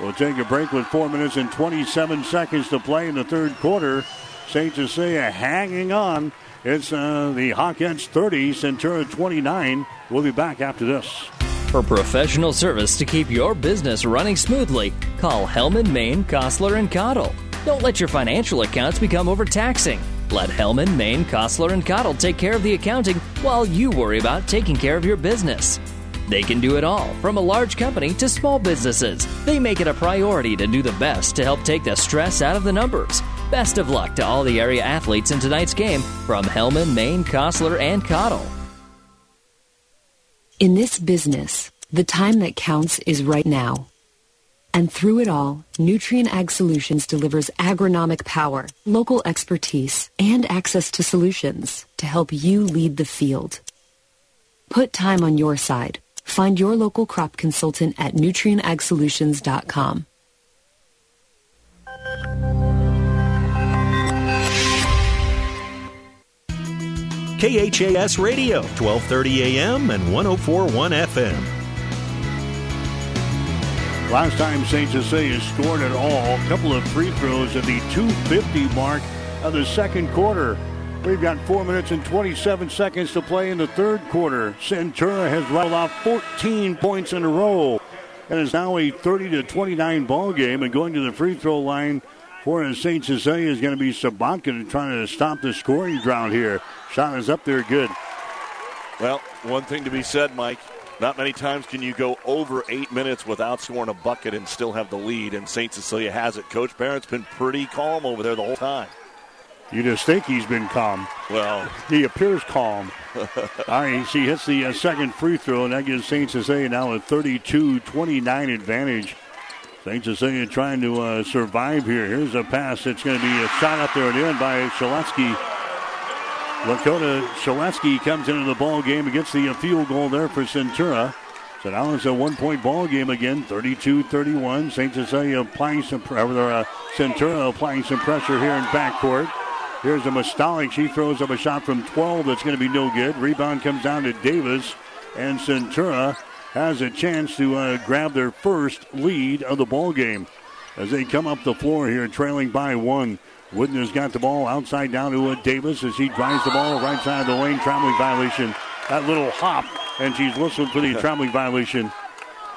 We'll take a break with four minutes and 27 seconds to play in the third quarter. St. Cecilia hanging on. It's uh, the Hawkettes 30, Centura 29. We'll be back after this. For professional service to keep your business running smoothly, call Hellman, Maine, Kostler, and Cottle. Don't let your financial accounts become overtaxing. Let Hellman, Maine, Kostler, and Cottle take care of the accounting while you worry about taking care of your business. They can do it all, from a large company to small businesses. They make it a priority to do the best to help take the stress out of the numbers. Best of luck to all the area athletes in tonight's game from Hellman, Maine, Kostler, and Cottle. In this business, the time that counts is right now. And through it all, Nutrient Ag Solutions delivers agronomic power, local expertise, and access to solutions to help you lead the field. Put time on your side. Find your local crop consultant at nutrientagsolutions.com. KHAS Radio, 1230 AM and 1041 FM. Last time St. Cecilia scored at all, a couple of free throws at the 250 mark of the second quarter. We've got four minutes and 27 seconds to play in the third quarter. Centura has rattled off 14 points in a row and is now a 30 to 29 ball game. And going to the free throw line for St. Cecilia is going to be Sabatka trying to stop the scoring drought here. Shot is up there, good. Well, one thing to be said, Mike. Not many times can you go over eight minutes without scoring a bucket and still have the lead, and St. Cecilia has it. Coach Barrett's been pretty calm over there the whole time. You just think he's been calm. Well, *laughs* he appears calm. *laughs* All right, he hits the uh, second free throw, and that gives St. Cecilia now a 32 29 advantage. St. Cecilia trying to uh, survive here. Here's a pass. that's going to be a shot up there at the end by Shaleski. Lakota Shaleski comes into the ball game and gets the uh, field goal there for Centura. So now it's a one-point ball game again, 32-31. St. Cecilia applying some, or uh, Centura applying some pressure here in backcourt. Here's a Mustalik. She throws up a shot from 12 that's going to be no good. Rebound comes down to Davis, and Centura has a chance to uh, grab their first lead of the ball game as they come up the floor here, trailing by one. Wooden has got the ball outside down to uh, Davis as he drives the ball right side of the lane. Traveling violation. That little hop, and she's whistled for the *laughs* traveling violation.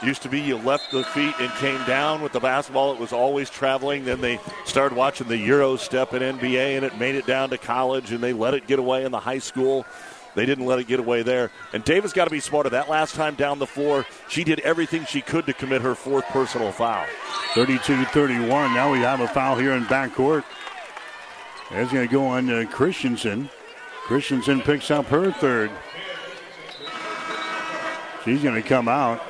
Used to be you left the feet and came down with the basketball. It was always traveling. Then they started watching the Euro step in NBA, and it made it down to college, and they let it get away in the high school. They didn't let it get away there. And Davis got to be smarter. That last time down the floor, she did everything she could to commit her fourth personal foul. 32 31. Now we have a foul here in backcourt. That's going to go on uh, Christensen. Christensen picks up her third. She's going to come out.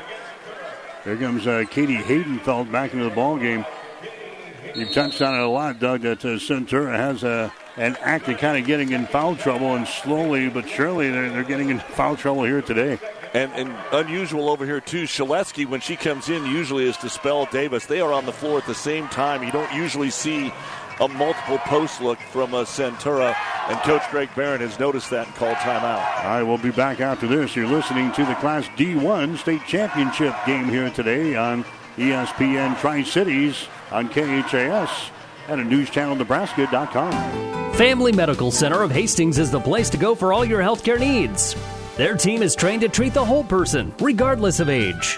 Here comes uh, Katie Haydenfeld back into the ball game. You've touched on it a lot, Doug, that uh, Centura has an act of kind of getting in foul trouble, and slowly but surely they're, they're getting in *laughs* foul trouble here today. And, and unusual over here, too, Shaleski, when she comes in, usually is to spell Davis. They are on the floor at the same time. You don't usually see a multiple post look from a uh, Centura, and Coach Greg Barron has noticed that and called timeout. All right, we'll be back after this. You're listening to the Class D1 State Championship game here today on ESPN Tri Cities on KHAS and at newschannelnebraska.com. Family Medical Center of Hastings is the place to go for all your healthcare needs. Their team is trained to treat the whole person, regardless of age.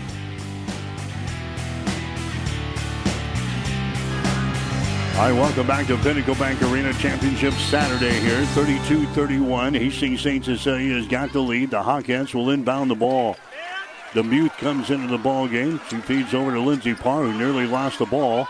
Hi, welcome back to Pinnacle Bank Arena Championship Saturday here. 32 31. Hastings St. Cecilia has got the lead. The Hawkettes will inbound the ball. Demuth comes into the ball game. She feeds over to Lindsey Parr, who nearly lost the ball.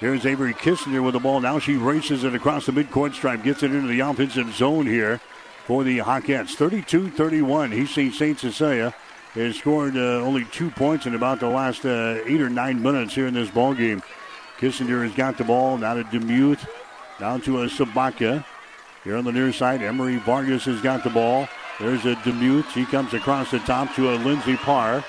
Here's Avery Kissinger with the ball. Now she races it across the midcourt stripe, gets it into the offensive zone here for the Hawkettes. 32 31. Hastings St. Cecilia has scored uh, only two points in about the last uh, eight or nine minutes here in this ball game. Kissinger has got the ball. Now to Demuth. Down to a Sabatka. Here on the near side, Emery Vargas has got the ball. There's a Demuth. He comes across the top to a Lindsey Parr.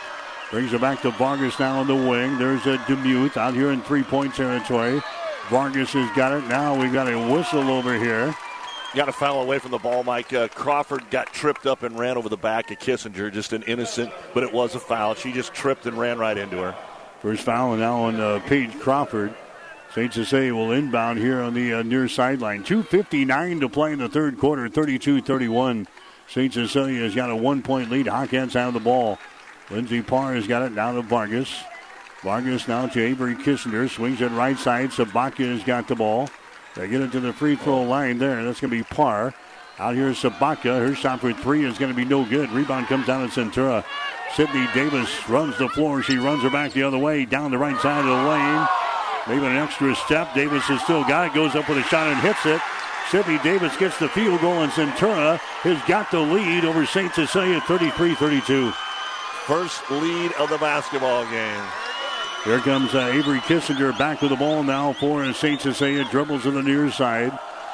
Brings it back to Vargas now on the wing. There's a Demuth out here in three-point territory. Vargas has got it. Now we've got a whistle over here. Got a foul away from the ball, Mike. Uh, Crawford got tripped up and ran over the back of Kissinger. Just an innocent, but it was a foul. She just tripped and ran right into her. First foul now on uh, Paige Crawford. St. Cecilia will inbound here on the uh, near sideline. 2.59 to play in the third quarter, 32 31. St. Cecilia has got a one point lead. Hawkettes have the ball. Lindsey Parr has got it down to Vargas. Vargas now to Avery Kissinger. Swings it right side. Sabatka has got the ball. They get it to the free throw line there. That's going to be Parr. Out here is Sabatka. Her shot for three is going to be no good. Rebound comes down to Centura. Sydney Davis runs the floor. She runs her back the other way down the right side of the lane. Maybe an extra step. Davis has still got it. Goes up with a shot and hits it. Sydney Davis gets the field goal, and Centura has got the lead over St. Cecilia 33 32. First lead of the basketball game. Here comes uh, Avery Kissinger back with the ball now for St. Cecilia. Dribbles to the near side.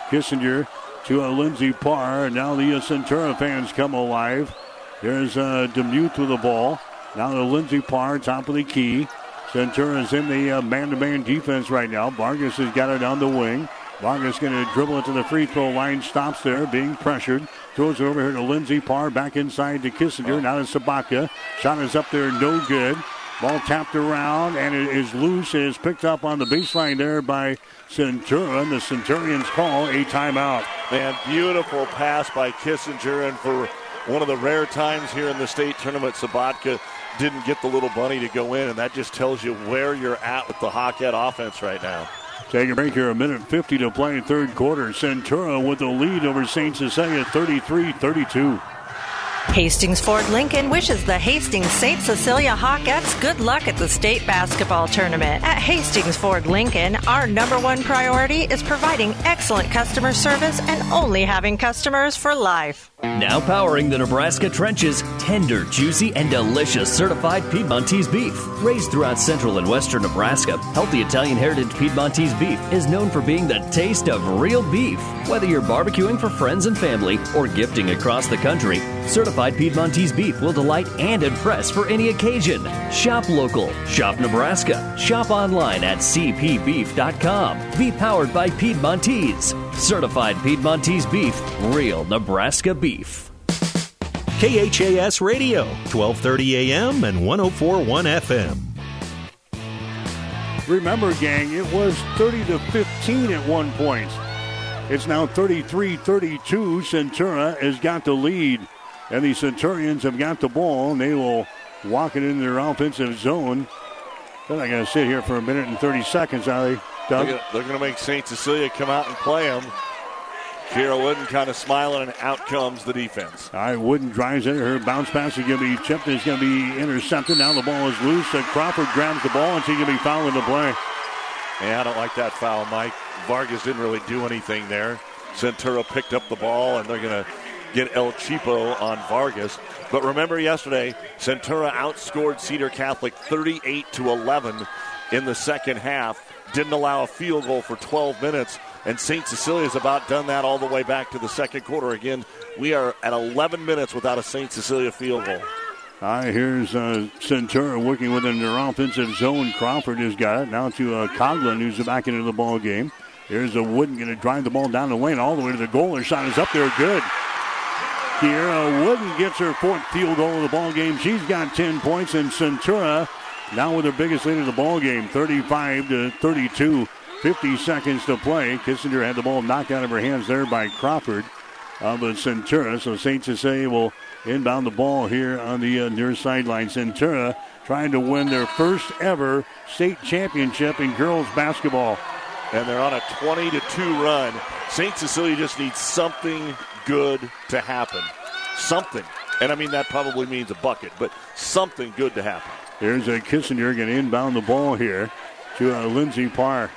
Kissinger to uh, Lindsey Parr. Now the uh, Centura fans come alive. There's uh, Demuth with the ball. Now to Lindsey Parr, top of the key. Centura's in the uh, man-to-man defense right now. Vargas has got it on the wing. Vargas is going to dribble it to the free throw line. Stops there, being pressured. Throws it over here to Lindsey Parr. Back inside to Kissinger. Oh. Now to Sabatka. Shot is up there, no good. Ball tapped around and it is loose. It is picked up on the baseline there by Centura. And the Centurions call a timeout. Man, beautiful pass by Kissinger. And for one of the rare times here in the state tournament, Sabatka didn't get the little bunny to go in. And that just tells you where you're at with the Hawkette offense right now. Take a break here, a minute 50 to play in third quarter. Centura with the lead over St. Cecilia 33 32. Hastings Ford Lincoln wishes the Hastings St. Cecilia Hawkettes good luck at the state basketball tournament. At Hastings Ford Lincoln, our number one priority is providing excellent customer service and only having customers for life. Now powering the Nebraska trenches, tender, juicy, and delicious certified Piedmontese beef. Raised throughout central and western Nebraska, healthy Italian heritage Piedmontese beef is known for being the taste of real beef. Whether you're barbecuing for friends and family or gifting across the country, certified Piedmontese beef will delight and impress for any occasion. Shop local, shop Nebraska, shop online at cpbeef.com. Be powered by Piedmontese. Certified Piedmontese beef, real Nebraska beef. KHAS Radio, 1230 AM and 1041 FM. Remember, gang, it was 30 to 15 at one point. It's now 33 32. Centura has got the lead. And the Centurions have got the ball, and they will walk it in their offensive zone. They're not going to sit here for a minute and 30 seconds, are they, Doug? They're going to make St. Cecilia come out and play them. Kiera Wooden kind of smiling, and out comes the defense. All right, Wooden drives in. Her bounce pass is going to be chipped. It's going to be intercepted. Now the ball is loose. And Crawford grabs the ball, and she's going to be fouling the play. Yeah, I don't like that foul, Mike. Vargas didn't really do anything there. Centura picked up the ball, and they're going to get El Chipo on Vargas. But remember yesterday, Centura outscored Cedar Catholic 38 to 11 in the second half. Didn't allow a field goal for 12 minutes. And St. Cecilia's about done that all the way back to the second quarter. Again, we are at 11 minutes without a St. Cecilia field goal. All right, here's uh, Centura working within their offensive zone. Crawford has got it. Now to uh, Coglin, who's back into the ball game. Here's a Wooden going to drive the ball down the lane all the way to the goal. Her shot is up there, good. Kiera Wooden gets her fourth field goal of the ball game. She's got 10 points, and Centura now with her biggest lead of the ball game, 35 to 32. 50 seconds to play. Kissinger had the ball knocked out of her hands there by Crawford of uh, Centura. So St. Cecilia will inbound the ball here on the uh, near sideline. Centura trying to win their first ever state championship in girls basketball. And they're on a 20 to 2 run. St. Cecilia just needs something good to happen. Something. And I mean, that probably means a bucket, but something good to happen. Here's a Kissinger going to inbound the ball here to uh, Lindsey Parr.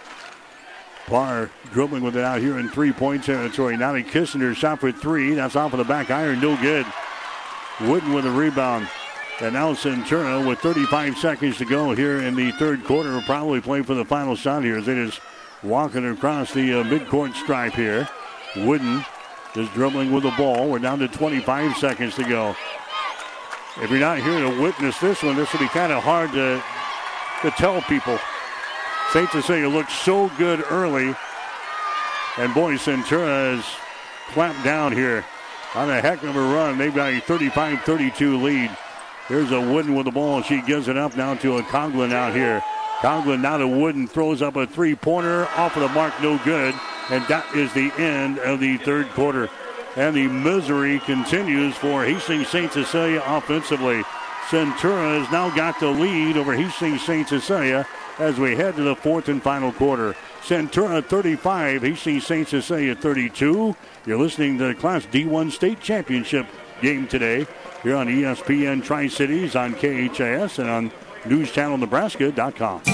Parr dribbling with it out here in three point territory. Now to Kissinger shot for three. That's off of the back iron. No good. Wooden with a rebound. And now Centura with 35 seconds to go here in the third quarter will probably play for the final shot here as it is walking across the uh, midcourt stripe here. Wooden just dribbling with the ball. We're down to 25 seconds to go. If you're not here to witness this one, this will be kind of hard to, to tell people. St. Cecilia looked so good early. And boy, Centura has clamped down here on a heck of a run. They've got a 35 32 lead. Here's a Wooden with the ball. She gives it up now to a Coglin out here. Coglin now to Wooden, throws up a three pointer off of the mark, no good. And that is the end of the third quarter. And the misery continues for Hastings St. Cecilia offensively. Centura has now got the lead over Hastings St. Cecilia as we head to the fourth and final quarter. Centura 35, Hastings St. Cecilia 32. You're listening to the Class D1 State Championship game today here on ESPN Tri Cities on KHAS and on NewsChannelNebraska.com.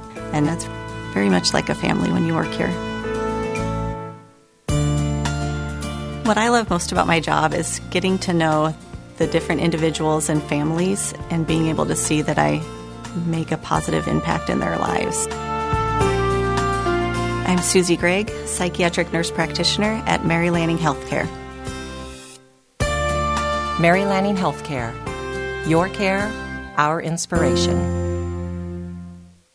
and that's very much like a family when you work here. What I love most about my job is getting to know the different individuals and families and being able to see that I make a positive impact in their lives. I'm Susie Gregg, psychiatric nurse practitioner at Mary Lanning Healthcare. Mary Lanning Healthcare. Your care, our inspiration.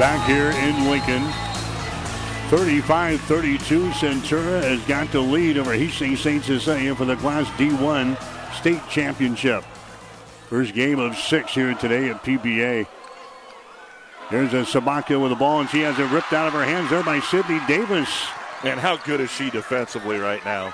Back here in Lincoln, 35-32, Centura has got the lead over Hastings St. Cecilia for the Class D1 state championship. First game of six here today at PBA. There's a Sabatka with the ball, and she has it ripped out of her hands there by Sydney Davis. And how good is she defensively right now?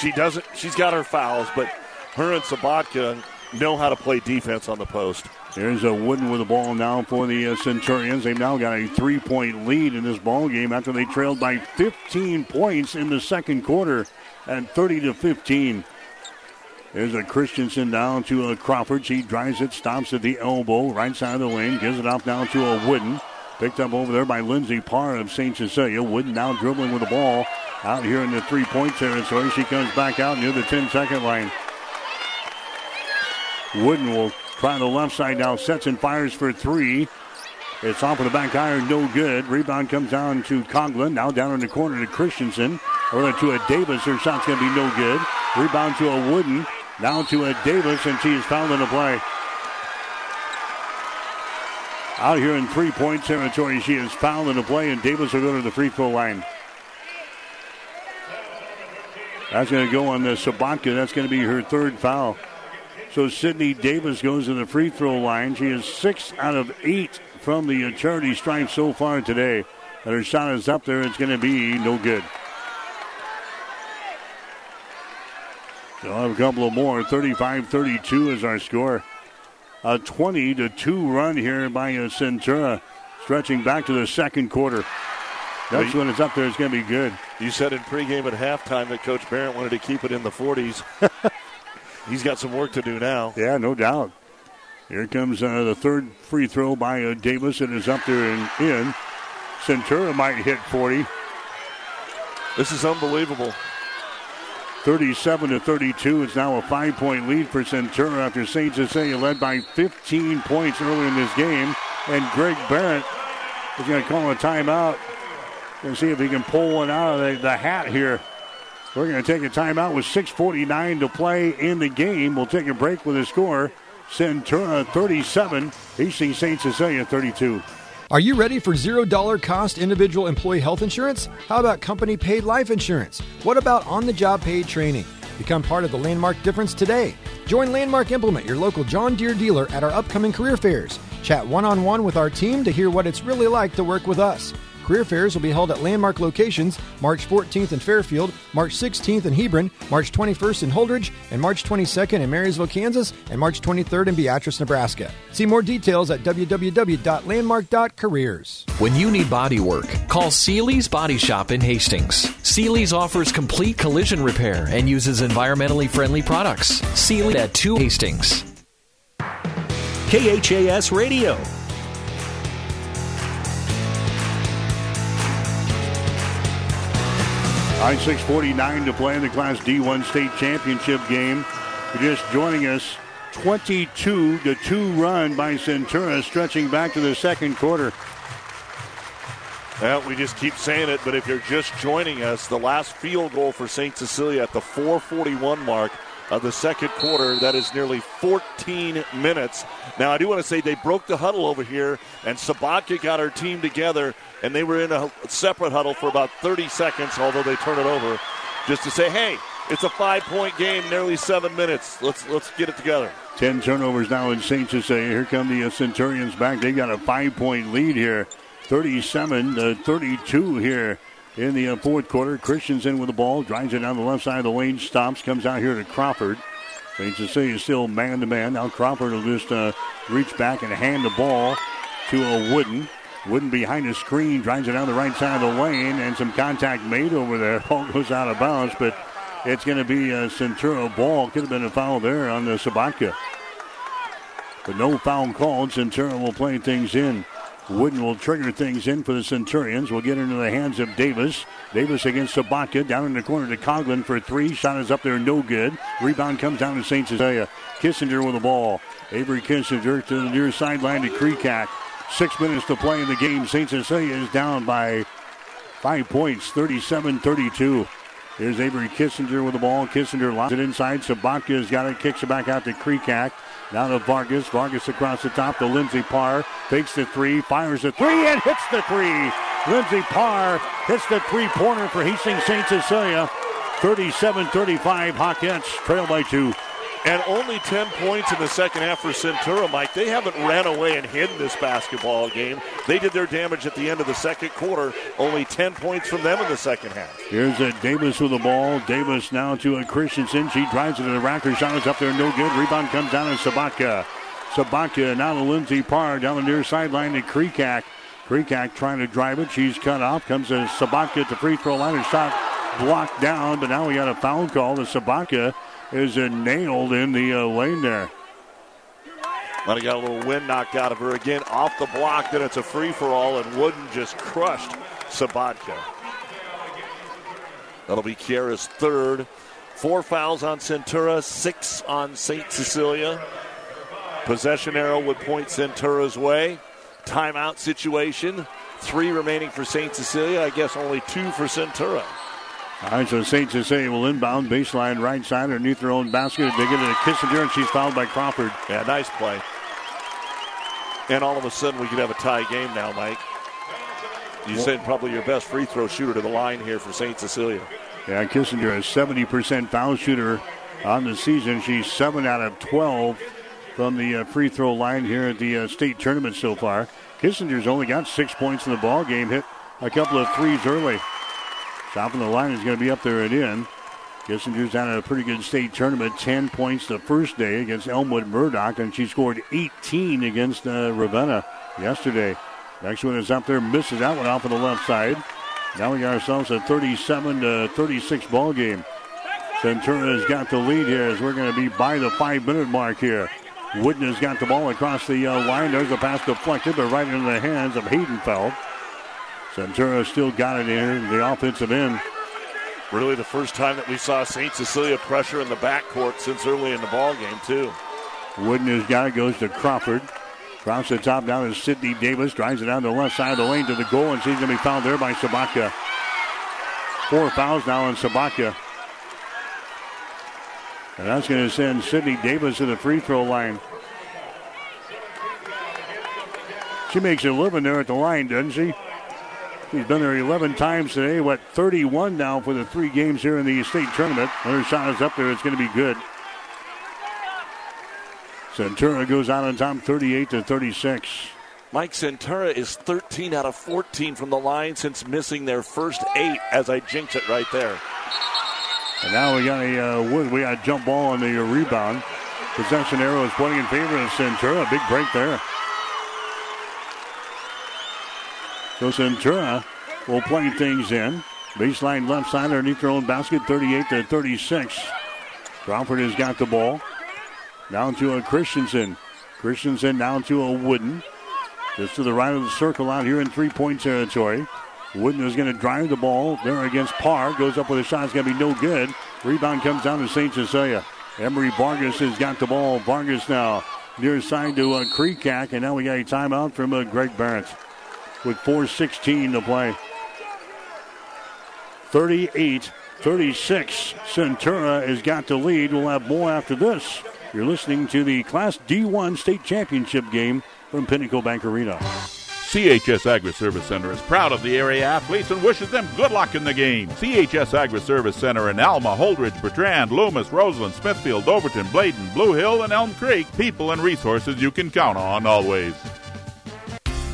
She doesn't. She's got her fouls, but her and Sabatka know how to play defense on the post. There's a Wooden with the ball now for the uh, Centurions. They've now got a three-point lead in this ball game after they trailed by 15 points in the second quarter at 30 to 15. There's a Christensen down to a Crawford. She drives it, stops at the elbow, right side of the lane, gives it off now to a Wooden. Picked up over there by Lindsay Parr of St. Cecilia. Wooden now dribbling with the ball out here in the three-point territory. She comes back out near the 10-second line. Wooden will try the left side now, sets and fires for three. It's off of the back iron, no good. Rebound comes down to Coglin. Now down in the corner to Christensen. Over to a Davis. Her shot's going to be no good. Rebound to a Wooden. Now to a Davis, and she is fouled in the play. Out here in three point territory, she is fouled in the play, and Davis will go to the free throw line. That's going to go on the Sabatka. That's going to be her third foul. So Sydney Davis goes to the free throw line. She is six out of eight from the charity stripe so far today. And her shot is up there. It's going to be no good. I'll have a couple of more. 35-32 is our score. A 20 to 2 run here by Centura, stretching back to the second quarter. That's when it's up there. It's going to be good. You said in pregame at halftime that Coach Barrett wanted to keep it in the 40s. *laughs* He's got some work to do now. Yeah, no doubt. Here comes uh, the third free throw by uh, Davis. It is up there and in. Centura might hit 40. This is unbelievable. 37 to 32. It's now a five point lead for Centura after St. Cecilia led by 15 points earlier in this game. And Greg Barrett is going to call a timeout and see if he can pull one out of the, the hat here. We're going to take a timeout with 6.49 to play in the game. We'll take a break with a score. Centura 37, Hastings St. Cecilia 32. Are you ready for $0 cost individual employee health insurance? How about company paid life insurance? What about on the job paid training? Become part of the Landmark difference today. Join Landmark Implement, your local John Deere dealer, at our upcoming career fairs. Chat one on one with our team to hear what it's really like to work with us. Career fairs will be held at landmark locations March 14th in Fairfield, March 16th in Hebron, March 21st in Holdrege, and March 22nd in Marysville, Kansas, and March 23rd in Beatrice, Nebraska. See more details at www.landmark.careers. When you need body work, call Seely's Body Shop in Hastings. Seely's offers complete collision repair and uses environmentally friendly products. Seely at 2 Hastings. KHAS Radio. I 649 to play in the Class D1 state championship game. You're just joining us. 22 to 2 run by Centura, stretching back to the second quarter. Well, we just keep saying it, but if you're just joining us, the last field goal for St. Cecilia at the 441 mark of the second quarter. That is nearly 14 minutes. Now, I do want to say they broke the huddle over here, and Sabatka got her team together, and they were in a separate huddle for about 30 seconds, although they turn it over, just to say, hey, it's a five-point game, nearly seven minutes. Let's let's get it together. Ten turnovers now in St. Jose. Here come the Centurions back. They got a five-point lead here, 37 to 32 here in the uh, fourth quarter. Christensen with the ball, drives it down the left side of the lane, stops, comes out here to Crawford. St. Cecilia is still man to man. Now Crawford will just uh, reach back and hand the ball to a Wooden. Wooden behind the screen, drives it down the right side of the lane, and some contact made over there. *laughs* Ball goes out of bounds, but it's going to be a Centura ball. Could have been a foul there on the Sabatka. But no foul called. Centura will play things in. Wooden will trigger things in for the Centurions. We'll get into the hands of Davis. Davis against Sabatka. Down in the corner to Coglin for three. Shot is up there, no good. Rebound comes down to St. Cecilia. Kissinger with the ball. Avery Kissinger to the near sideline to Kreekak. Six minutes to play in the game. St. Cecilia is down by five points, 37 32. Here's Avery Kissinger with the ball. Kissinger locks it inside. Sabatka's got it, kicks it back out to Kreekak. Now to Vargas. Vargas across the top to Lindsey Parr. Fakes the three, fires the three, and hits the three. Lindsey Parr hits the three pointer for Hastings St. Cecilia. 37 35. Hawkettes trail by two. And only 10 points in the second half for Centura, Mike. They haven't ran away and hidden this basketball game. They did their damage at the end of the second quarter. Only 10 points from them in the second half. Here's a Davis with the ball. Davis now to a Christensen. She drives it to the rack. Her shot is up there, no good. Rebound comes down to Sabatka. Sabatka now to Lindsay Parr down the near sideline to Kreekak. Kreekak trying to drive it. She's cut off. Comes to Sabatka at the free throw line. Her shot blocked down, but now we got a foul call to Sabatka is nailed in the uh, lane there. But he got a little wind knocked out of her again off the block. Then it's a free for all, and Wooden just crushed Sabatka. That'll be Kiera's third. Four fouls on Centura, six on St. Cecilia. Possession arrow would point Centura's way. Timeout situation. Three remaining for St. Cecilia. I guess only two for Centura. All right, so St. Cecilia will inbound baseline right side underneath their own basket. They get it to Kissinger, and she's fouled by Crawford. Yeah, nice play. And all of a sudden, we could have a tie game now, Mike. You said probably your best free throw shooter to the line here for St. Cecilia. Yeah, Kissinger is 70% foul shooter on the season. She's 7 out of 12 from the uh, free throw line here at the uh, state tournament so far. Kissinger's only got six points in the ball game, hit a couple of threes early. Top of the line is going to be up there and in. Kissinger's had a pretty good state tournament. 10 points the first day against Elmwood Murdock, and she scored 18 against uh, Ravenna yesterday. Next one is up there, misses that one off of the left side. Now we got ourselves a 37 to 36 ball game. Centura has got the lead here as we're going to be by the five minute mark here. Wooden has got the ball across the uh, line. There's a pass deflected, but right into the hands of Haydenfeld. Centura still got it in the offensive end. Really, the first time that we saw St. Cecilia pressure in the backcourt since early in the ball game, too. Wooden has got it, goes to Crawford. Across the top down to Sydney Davis. Drives it down the left side of the lane to the goal, and she's going to be fouled there by Sabatka. Four fouls now on Sabatka. And that's going to send Sydney Davis to the free throw line. She makes a living there at the line, doesn't she? She's been there 11 times today. What, 31 now for the three games here in the state tournament. Her shot is up there. It's going to be good. Centura goes out on top 38 to 36. Mike Centura is 13 out of 14 from the line since missing their first eight, as I jinx it right there. And now we got a uh, we got a jump ball on the rebound. Possession arrow is pointing in favor of Centura. Big break there. So Centura will play things in. Baseline left side underneath their own basket, 38 to 36. Crawford has got the ball. Down to a Christensen. Christensen down to a Wooden. Just to the right of the circle out here in three point territory. Wooden is going to drive the ball there against Parr. Goes up with a shot. It's going to be no good. Rebound comes down to St. Cecilia. Emery Vargas has got the ball. Vargas now near side to uh, Kreekak. And now we got a timeout from uh, Greg Barrett with 4.16 to play. 38 36. Centura has got the lead. We'll have more after this. You're listening to the Class D1 state championship game from Pinnacle Bank Arena. CHS Agri Service Center is proud of the area athletes and wishes them good luck in the game. CHS Agri Service Center in Alma, Holdrege, Bertrand, Loomis, Roseland, Smithfield, Overton, Bladen, Blue Hill, and Elm Creek. People and resources you can count on always.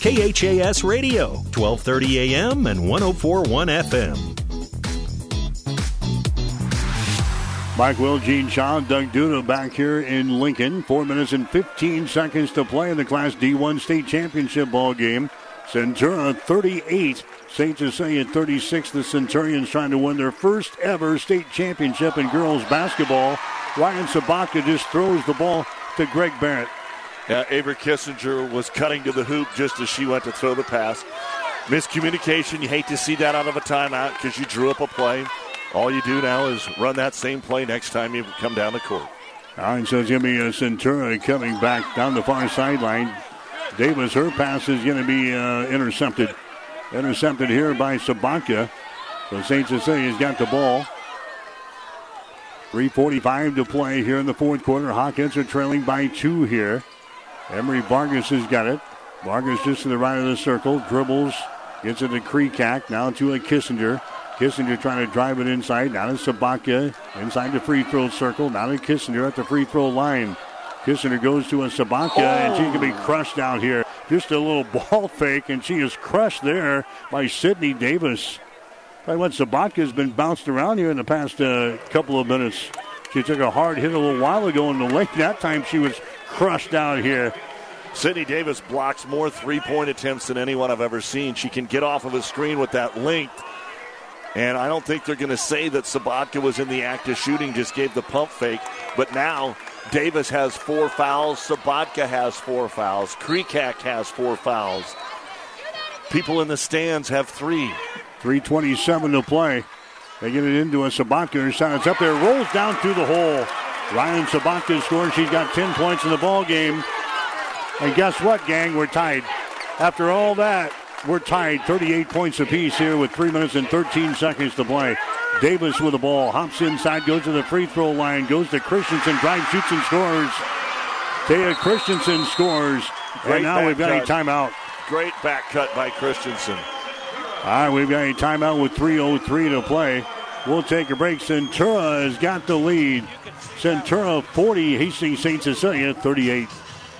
KHAS Radio, 1230 AM and 1041 FM. Mike Will, Gene Shaw, Doug Duda back here in Lincoln. Four minutes and 15 seconds to play in the Class D1 state championship ball game. Centura 38, St. Cecilia 36. The Centurions trying to win their first ever state championship in girls basketball. Ryan Sabatka just throws the ball to Greg Barrett. Yeah, Avery Kissinger was cutting to the hoop just as she went to throw the pass. Miscommunication. You hate to see that out of a timeout because you drew up a play. All you do now is run that same play next time you come down the court. All right, so be a Centura coming back down the far sideline. Davis, her pass is going to be uh, intercepted. Intercepted here by Sabatka. So St. Cecilia's got the ball. 3.45 to play here in the fourth quarter. Hawkettes are trailing by two here. Emery Vargas has got it. Vargas just to the right of the circle. Dribbles. Gets it to Kreekak. Now to a Kissinger. Kissinger trying to drive it inside. Now to Sabatka. Inside the free throw circle. Now to Kissinger at the free throw line. Kissinger goes to a Sabatka, oh. and she can be crushed out here. Just a little *laughs* ball fake, and she is crushed there by Sydney Davis. You what, Sabatka's been bounced around here in the past uh, couple of minutes. She took a hard hit a little while ago in the lane. That time she was crushed out here. Sydney Davis blocks more three point attempts than anyone I've ever seen. She can get off of a screen with that length. And I don't think they're going to say that Sabatka was in the act of shooting, just gave the pump fake. But now Davis has four fouls. Sabatka has four fouls. Kreekak has four fouls. People in the stands have three. 327 to play. They get it into a Sabatka. Her shot up there, rolls down through the hole. Ryan Sabatka scores. She's got 10 points in the ball game. And guess what, gang? We're tied. After all that, we're tied 38 points apiece here with 3 minutes and 13 seconds to play. Davis with the ball, hops inside, goes to the free throw line, goes to Christensen, drives, shoots, and scores. Taya Christensen scores. Great and now we've got cut. a timeout. Great back cut by Christensen. All right, we've got a timeout with 3.03 to play. We'll take a break. Centura has got the lead. Centura 40, Hastings St. Cecilia 38.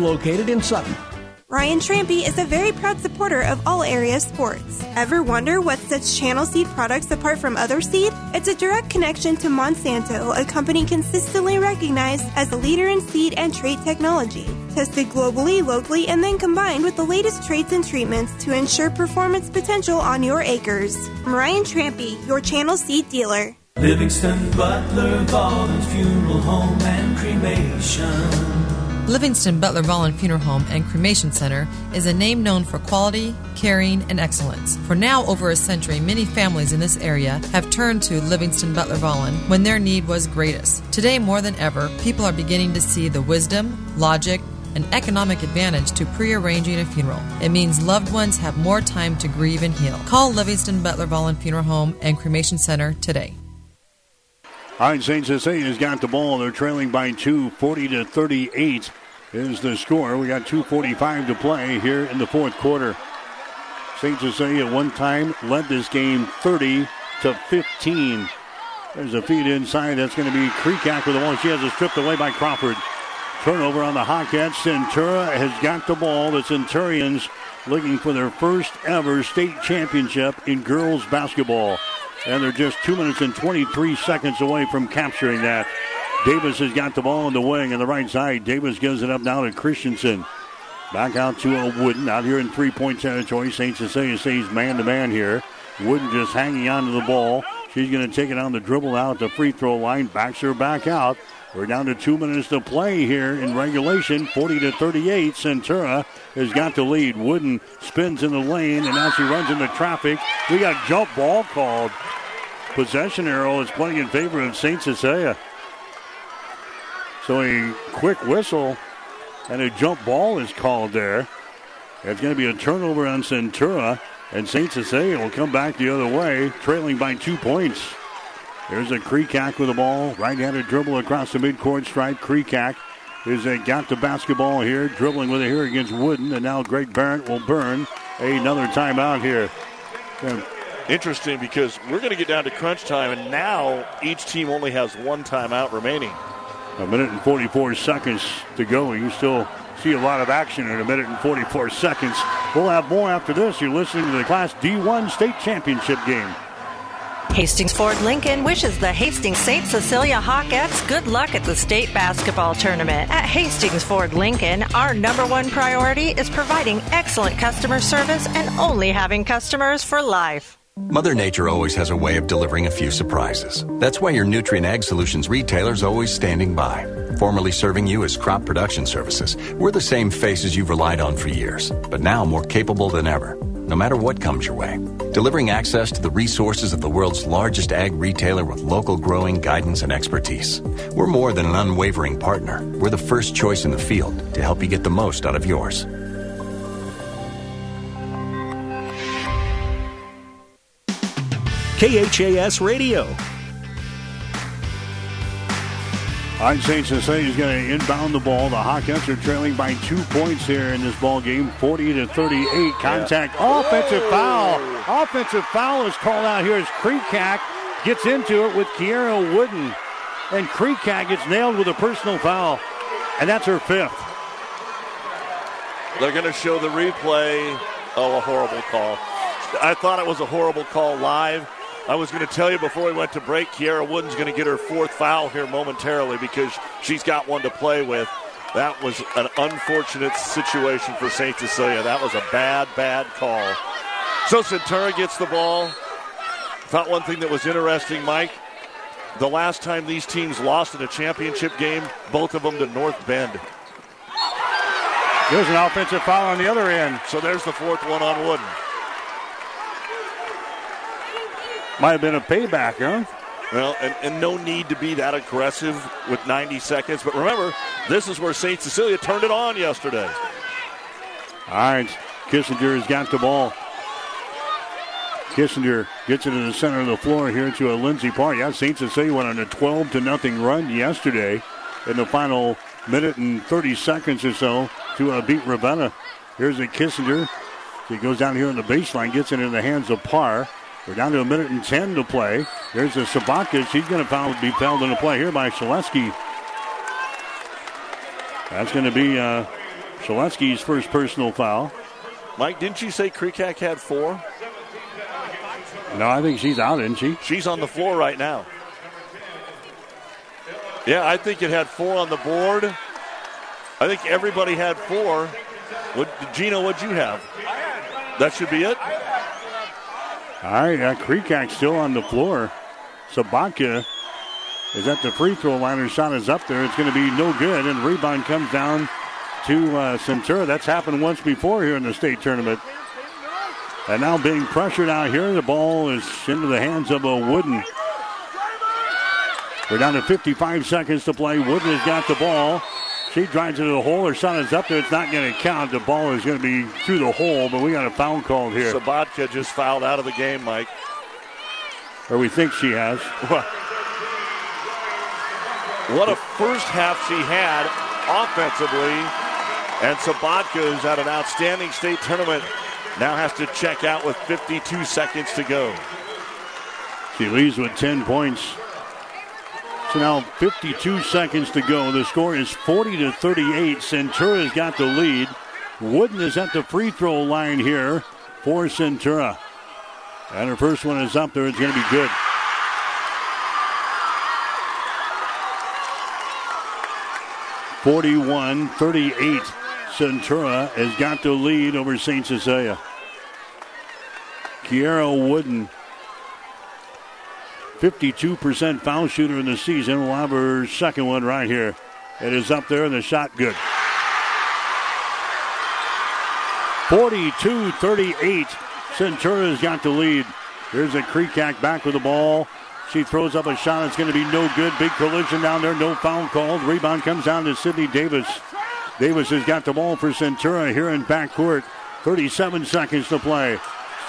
located in Sutton. Ryan Trampy is a very proud supporter of all area sports. Ever wonder what sets Channel Seed products apart from other seed? It's a direct connection to Monsanto, a company consistently recognized as a leader in seed and trait technology. Tested globally, locally, and then combined with the latest traits and treatments to ensure performance potential on your acres. Ryan Trampy, your Channel Seed dealer. Livingston Butler Volland Funeral Home and Cremation. Livingston Butler Volland Funeral Home and Cremation Center is a name known for quality, caring, and excellence. For now over a century, many families in this area have turned to Livingston Butler Volland when their need was greatest. Today, more than ever, people are beginning to see the wisdom, logic, and economic advantage to pre-arranging a funeral. It means loved ones have more time to grieve and heal. Call Livingston Butler Volland Funeral Home and Cremation Center today. All right, St. Cecilia's got the ball. They're trailing by two, 40 to 38 is the score. We got 2.45 to play here in the fourth quarter. St. Cecilia at one time led this game 30 to 15. There's a feed inside. That's going to be Kreekak with the ball. She has it stripped away by Crawford. Turnover on the Hawkettes. Centura has got the ball. The Centurions looking for their first ever state championship in girls basketball. And they're just two minutes and 23 seconds away from capturing that. Davis has got the ball on the wing on the right side. Davis gives it up now to Christensen. Back out to Wooden out here in three point territory. St. Cecilia stays man to man here. Wooden just hanging on to the ball. She's going to take it on the dribble out the free throw line. Backs her back out. We're down to two minutes to play here in regulation. 40 to 38. Centura has got the lead. Wooden spins in the lane, and now she runs into traffic. We got jump ball called. Possession arrow is playing in favor of St. Cecilia. So a quick whistle and a jump ball is called there. It's going to be a turnover on Centura, and St. Cecilia will come back the other way, trailing by two points. There's a Kreekak with the ball. Right-handed dribble across the midcourt stripe. Kreekak is a, got the basketball here, dribbling with it here against Wooden, and now Greg Barrett will burn another timeout here. Interesting because we're going to get down to crunch time, and now each team only has one timeout remaining. A minute and 44 seconds to go. You still see a lot of action in a minute and 44 seconds. We'll have more after this. You're listening to the Class D1 State Championship game. Hastings Ford Lincoln wishes the Hastings St. Cecilia Hawkettes good luck at the state basketball tournament. At Hastings Ford Lincoln, our number one priority is providing excellent customer service and only having customers for life. Mother Nature always has a way of delivering a few surprises. That's why your Nutrien Ag Solutions retailer is always standing by. Formerly serving you as crop production services, we're the same faces you've relied on for years, but now more capable than ever, no matter what comes your way. Delivering access to the resources of the world's largest ag retailer with local growing guidance and expertise. We're more than an unwavering partner. We're the first choice in the field to help you get the most out of yours. KHAS Radio. All right, St. Cecilia is going to inbound the ball. The Hawkettes are trailing by two points here in this ball game, 40 to 38. Contact, yeah. offensive foul. Offensive foul is called out here as Kreekak gets into it with Kiera Wooden. And Kreekak gets nailed with a personal foul. And that's her fifth. They're going to show the replay. Oh, a horrible call. I thought it was a horrible call live. I was going to tell you before we went to break, Kiera Wooden's going to get her fourth foul here momentarily because she's got one to play with. That was an unfortunate situation for St. Cecilia. That was a bad, bad call. So Centura gets the ball. Thought one thing that was interesting, Mike. The last time these teams lost in a championship game, both of them to North Bend. There's an offensive foul on the other end. So there's the fourth one on Wooden. Might have been a payback, huh? Well, and, and, no need to be that aggressive with 90 seconds. But remember, this is where St. Cecilia turned it on yesterday. All right. Kissinger has got the ball. Kissinger gets it in the center of the floor here to a Lindsey Parr. Yeah, St. Cecilia went on a 12 to nothing run yesterday in the final minute and 30 seconds or so to uh, beat Ravenna. Here's a Kissinger. He goes down here on the baseline, gets it in the hands of Parr. We're down to a minute and 10 to play. There's a Sabatka. She's going to be fouled in the play here by Shaleski. That's going to be uh, Shaleski's first personal foul. Mike, didn't you say Kreekak had four? No, I think she's out, isn't she? She's on the floor right now. Yeah, I think it had four on the board. I think everybody had four. What, Gino, what'd you have? That should be it. All right, uh, Kreekak still on the floor. Sabatka is at the free throw line. Her shot is up there. It's going to be no good, and rebound comes down to uh, Centura. That's happened once before here in the state tournament. And now being pressured out here, the ball is into the hands of a Wooden. We're down to 55 seconds to play. Wooden has got the ball. She drives into the hole. Her son is up there. It's not going to count. The ball is going to be through the hole, but we got a foul called here. Sabatka just fouled out of the game, Mike. Or we think she has. what a first half she had offensively. And Sabatka, who's had an outstanding state tournament, now has to check out with 52 seconds to go. She leads with 10 points. So now 52 seconds to go. The score is 40 to 38. Centura's got the lead. Wooden is at the free throw line here for Centura. And her first one is up there. It's going to be good. Forty-one, thirty-eight. Centura has got the lead over St. Cecilia. Kiera Wooden 52% foul shooter in the season. We'll have her second one right here. It is up there, and the shot good. 42 38. Centura's got the lead. Here's a Kreekak back with the ball. She throws up a shot. It's going to be no good. Big collision down there. No foul called. Rebound comes down to Sydney Davis. Davis has got the ball for Centura here in backcourt. 37 seconds to play.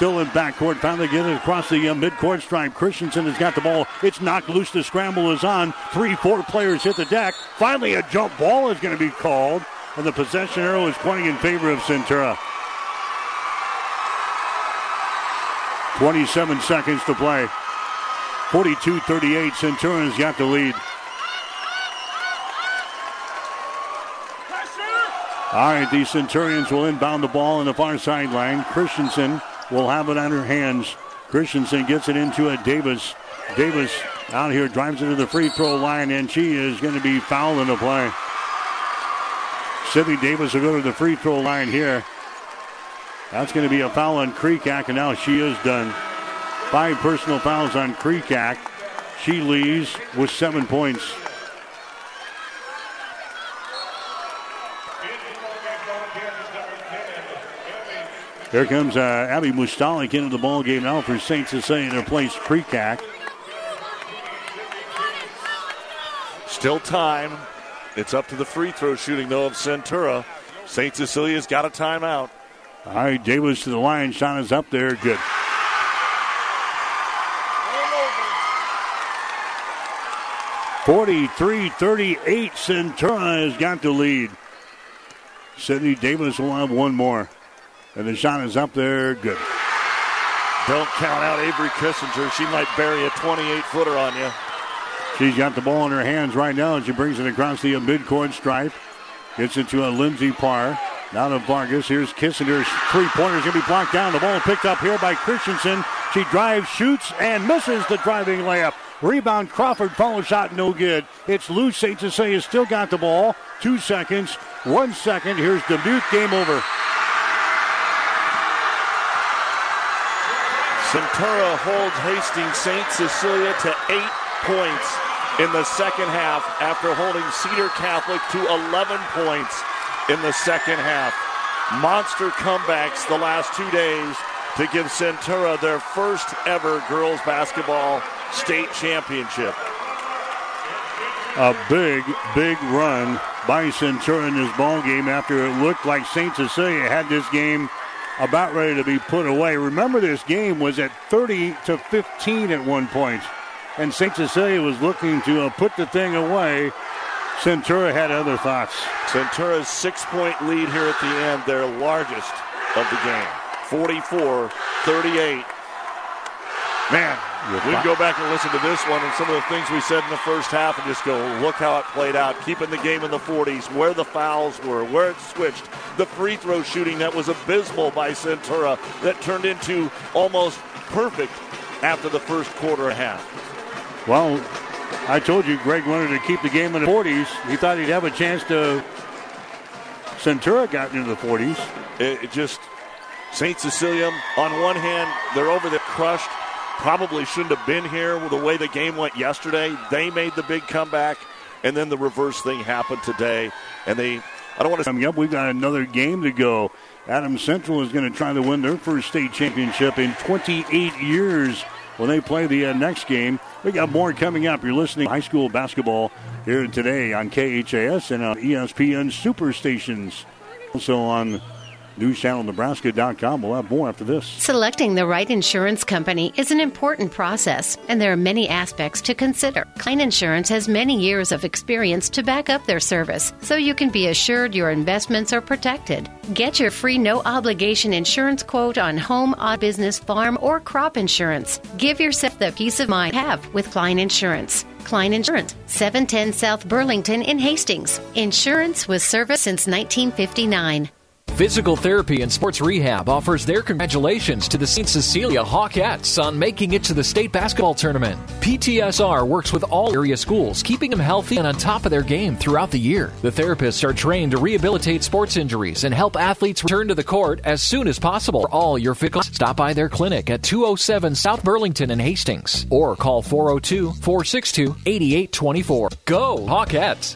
Still in backcourt. Finally get it across the uh, midcourt stripe. Christensen has got the ball. It's knocked loose. The scramble is on. Three, four players hit the deck. Finally, a jump ball is going to be called. And the possession arrow is pointing in favor of Centura. 27 seconds to play. 42 38. Centura's got the lead. All right, the Centurions will inbound the ball on the far sideline. Christensen will have it on her hands. Christensen gets it into a Davis. Davis out here drives it to the free throw line, and she is going to be fouled in the play. Sydney Davis will go to the free throw line here. That's going to be a foul on Kreekak, and now she is done. Five personal fouls on Kreekak. She leaves with seven points. Here comes uh, Abby Mustalik into the ball game now for St. Cecilia to replace Kreekak. Still time. It's up to the free throw shooting, though, of Centura. St. Cecilia's got a timeout. All right, Davis to the line. Shot is up there. Good. Forty-three, thirty-eight. Centura has got the lead. Sydney Davis will have one more. And the shot is up there. Good. Don't count out Avery Kissinger. She might bury a 28 footer on you. She's got the ball in her hands right now, and she brings it across the midcourt stripe. Gets it to a Lindsey Parr. Now to Vargas. Here's Kissinger's three pointer pointers going to be blocked down. The ball picked up here by Christensen. She drives, shoots, and misses the driving layup. Rebound Crawford, follow shot, no good. It's loose. St. Cecilia still got the ball. Two seconds, one second. Here's Dubuque. Game over. Centura holds Hastings St. Cecilia to eight points in the second half after holding Cedar Catholic to 11 points in the second half. Monster comebacks the last two days to give Centura their first ever girls basketball state championship. A big, big run by Centura in this ball game after it looked like St. Cecilia had this game about ready to be put away. Remember, this game was at 30 to 15 at one point, and St. Cecilia was looking to uh, put the thing away. Centura had other thoughts. Centura's six point lead here at the end, their largest of the game 44 38. Man, we go back and listen to this one and some of the things we said in the first half and just go, look how it played out. Keeping the game in the 40s, where the fouls were, where it switched. The free throw shooting that was abysmal by Centura that turned into almost perfect after the first quarter and a half. Well, I told you Greg wanted to keep the game in the 40s. He thought he'd have a chance to. Centura got into the 40s. It, it just, St. Cecilia, on one hand, they're over there crushed probably shouldn't have been here with the way the game went yesterday. They made the big comeback, and then the reverse thing happened today. And they, I don't want to. Coming up, we've got another game to go. Adams Central is going to try to win their first state championship in 28 years when they play the uh, next game. We got more coming up. You're listening to high school basketball here today on KHAS and on ESPN Superstations. Also on NewsChannelNebraska.com. We'll have more after this. Selecting the right insurance company is an important process, and there are many aspects to consider. Klein Insurance has many years of experience to back up their service, so you can be assured your investments are protected. Get your free no obligation insurance quote on home, auto, business, farm, or crop insurance. Give yourself the peace of mind have with Klein Insurance. Klein Insurance, 710 South Burlington in Hastings. Insurance with service since 1959. Physical Therapy and Sports Rehab offers their congratulations to the St. Cecilia Hawkettes on making it to the state basketball tournament. PTSR works with all area schools, keeping them healthy and on top of their game throughout the year. The therapists are trained to rehabilitate sports injuries and help athletes return to the court as soon as possible. For all your physical, stop by their clinic at 207 South Burlington in Hastings or call 402 462 8824. Go Hawkettes!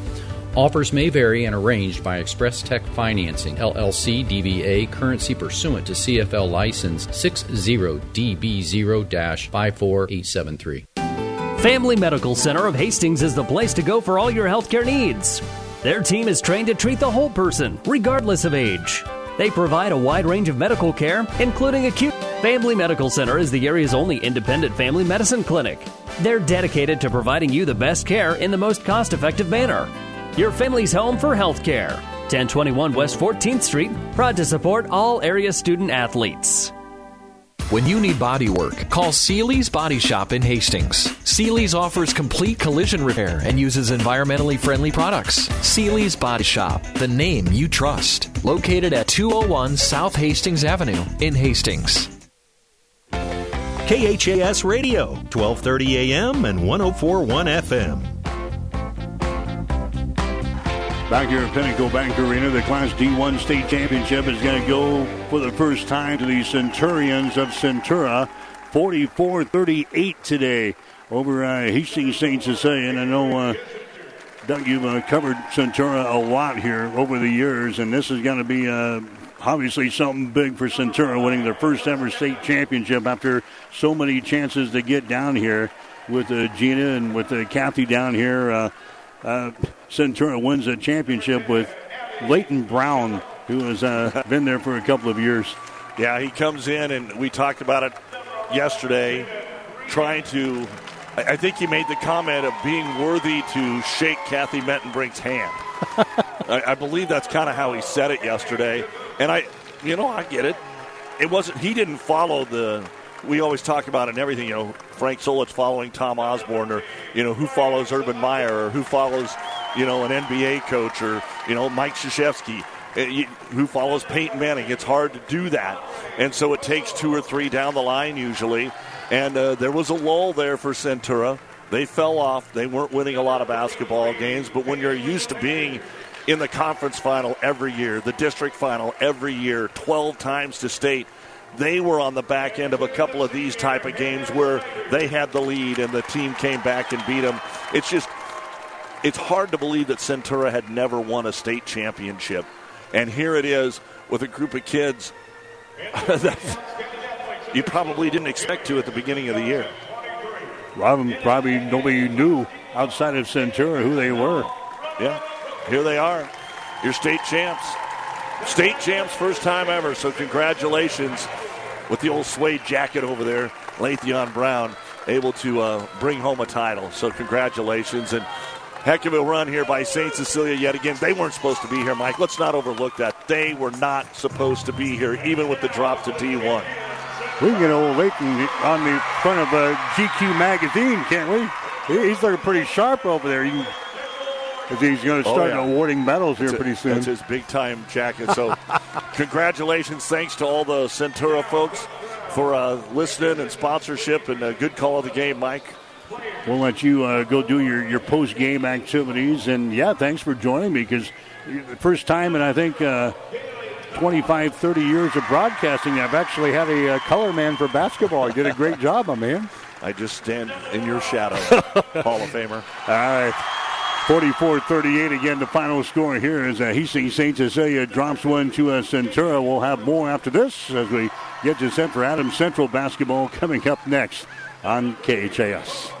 Offers may vary and arranged by Express Tech Financing, LLC DBA, currency pursuant to CFL license 60DB0 54873. Family Medical Center of Hastings is the place to go for all your healthcare needs. Their team is trained to treat the whole person, regardless of age. They provide a wide range of medical care, including acute. Family Medical Center is the area's only independent family medicine clinic. They're dedicated to providing you the best care in the most cost effective manner. Your family's home for health care. 1021 West 14th Street, proud to support all area student athletes. When you need body work, call Seely's Body Shop in Hastings. Seely's offers complete collision repair and uses environmentally friendly products. Seely's Body Shop, the name you trust. Located at 201 South Hastings Avenue in Hastings. KHAS Radio, 1230 AM and 1041 FM. Back here at Pinnacle Bank Arena, the Class D1 state championship is going to go for the first time to the Centurions of Centura. 44 38 today over uh, Hastings St. Cecilia. And I know, uh, Doug, you've uh, covered Centura a lot here over the years, and this is going to be uh, obviously something big for Centura, winning their first ever state championship after so many chances to get down here with uh, Gina and with uh, Kathy down here. Uh, Centura wins a championship with Lathan Brown, who has uh, *laughs* been there for a couple of years. Yeah, he comes in, and we talked about it yesterday, trying to. I think he made the comment of being worthy to shake Kathy Mettenbrink's hand. *laughs* I, I believe that's kind of how he said it yesterday, and I, you know, I get it. It wasn't. He didn't follow the we always talk about it and everything, you know, Frank Solich following Tom Osborne, or you know, who follows Urban Meyer, or who follows, you know, an NBA coach, or you know, Mike Krzyzewski, eh, who follows Peyton Manning. It's hard to do that, and so it takes two or three down the line usually. And uh, there was a lull there for Centura. They fell off. They weren't winning a lot of basketball games, but when you're used to being in the conference final every year, the district final every year, 12 times to state they were on the back end of a couple of these type of games where they had the lead and the team came back and beat them. It's just it's hard to believe that Centura had never won a state championship. And here it is with a group of kids *laughs* that you probably didn't expect to at the beginning of the year. A lot of them probably nobody knew outside of Centura who they were. Yeah, here they are, your state champs. State champs, first time ever. So congratulations with the old suede jacket over there, Lathan Brown, able to uh, bring home a title. So congratulations and heck of a run here by St. Cecilia yet again. They weren't supposed to be here, Mike. Let's not overlook that. They were not supposed to be here, even with the drop to D1. We can get old Lathan on the front of a GQ magazine, can't we? He's looking pretty sharp over there. You he's going to oh, start oh, yeah. awarding medals here that's pretty soon. That's his big time jacket. So, *laughs* congratulations. Thanks to all the Centura folks for uh, listening and sponsorship and a good call of the game, Mike. We'll let you uh, go do your, your post game activities. And yeah, thanks for joining me because the first time in I think uh, 25, 30 years of broadcasting, I've actually had a, a uh, color man for basketball. You did a great job, my man. I just stand in your shadow, *laughs* Hall of Famer. All right. 44-38 again. The final score here is uh, Hastings St. Cecilia drops one to uh, Centura. We'll have more after this as we get to for Adams Central basketball coming up next on KHAS.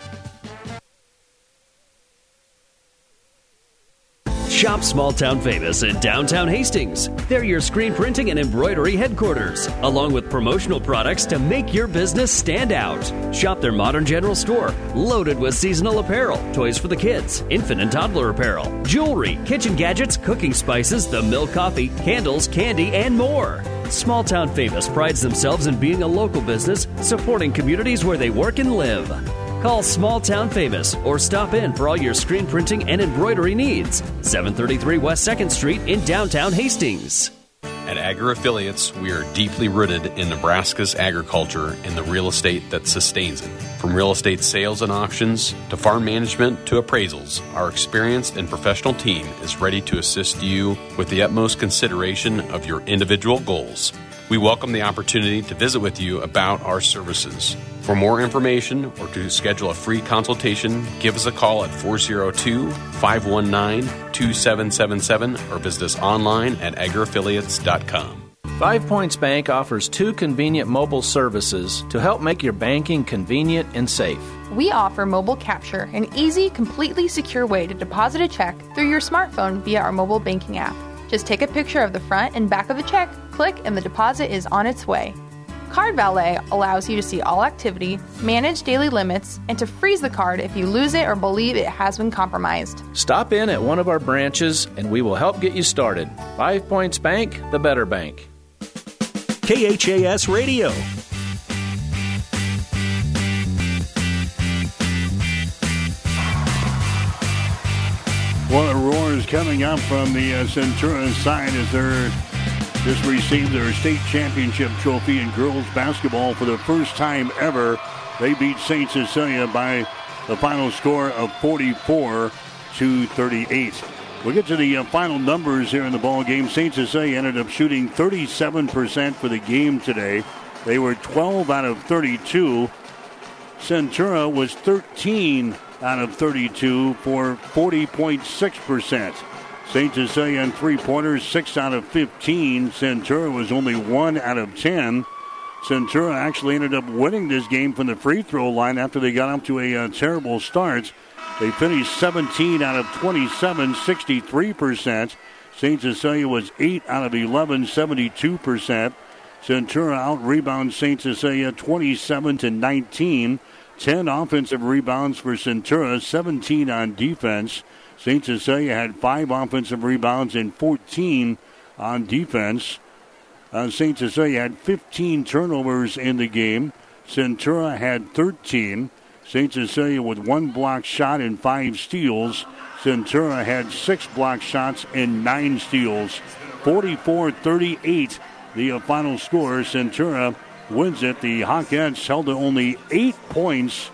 Shop Small Town Famous in downtown Hastings. They're your screen printing and embroidery headquarters, along with promotional products to make your business stand out. Shop their modern general store, loaded with seasonal apparel, toys for the kids, infant and toddler apparel, jewelry, kitchen gadgets, cooking spices, the milk coffee, candles, candy, and more. Small Town Famous prides themselves in being a local business supporting communities where they work and live. Call Small Town Famous or stop in for all your screen printing and embroidery needs. 733 West 2nd Street in downtown Hastings. At Agri Affiliates, we are deeply rooted in Nebraska's agriculture and the real estate that sustains it. From real estate sales and auctions to farm management to appraisals, our experienced and professional team is ready to assist you with the utmost consideration of your individual goals. We welcome the opportunity to visit with you about our services. For more information or to schedule a free consultation, give us a call at 402 519 2777 or visit us online at agriaffiliates.com. Five Points Bank offers two convenient mobile services to help make your banking convenient and safe. We offer mobile capture, an easy, completely secure way to deposit a check through your smartphone via our mobile banking app. Just take a picture of the front and back of the check, click, and the deposit is on its way. Card Valet allows you to see all activity, manage daily limits, and to freeze the card if you lose it or believe it has been compromised. Stop in at one of our branches and we will help get you started. Five Points Bank, the better bank. KHAS Radio. One of the roars coming up from the uh, Centura side as they're just received their state championship trophy in girls basketball for the first time ever. They beat St. Cecilia by the final score of 44 to 38. We'll get to the uh, final numbers here in the ball game. St. Cecilia ended up shooting 37% for the game today. They were 12 out of 32. Centura was 13 out of 32 for 40.6%. St. Cecilia in three pointers, 6 out of 15. Centura was only 1 out of 10. Centura actually ended up winning this game from the free throw line after they got off to a uh, terrible start. They finished 17 out of 27, 63%. St. Cecilia was 8 out of 11, 72%. Centura out rebounds St. Cecilia 27 to 19. 10 offensive rebounds for Centura, 17 on defense. St. Cecilia had 5 offensive rebounds and 14 on defense. Uh, St. Cecilia had 15 turnovers in the game. Centura had 13. St. Cecilia with one block shot and five steals. Centura had six block shots and nine steals. 44 38, the final score. Centura wins it. The Hawkettes held to only eight points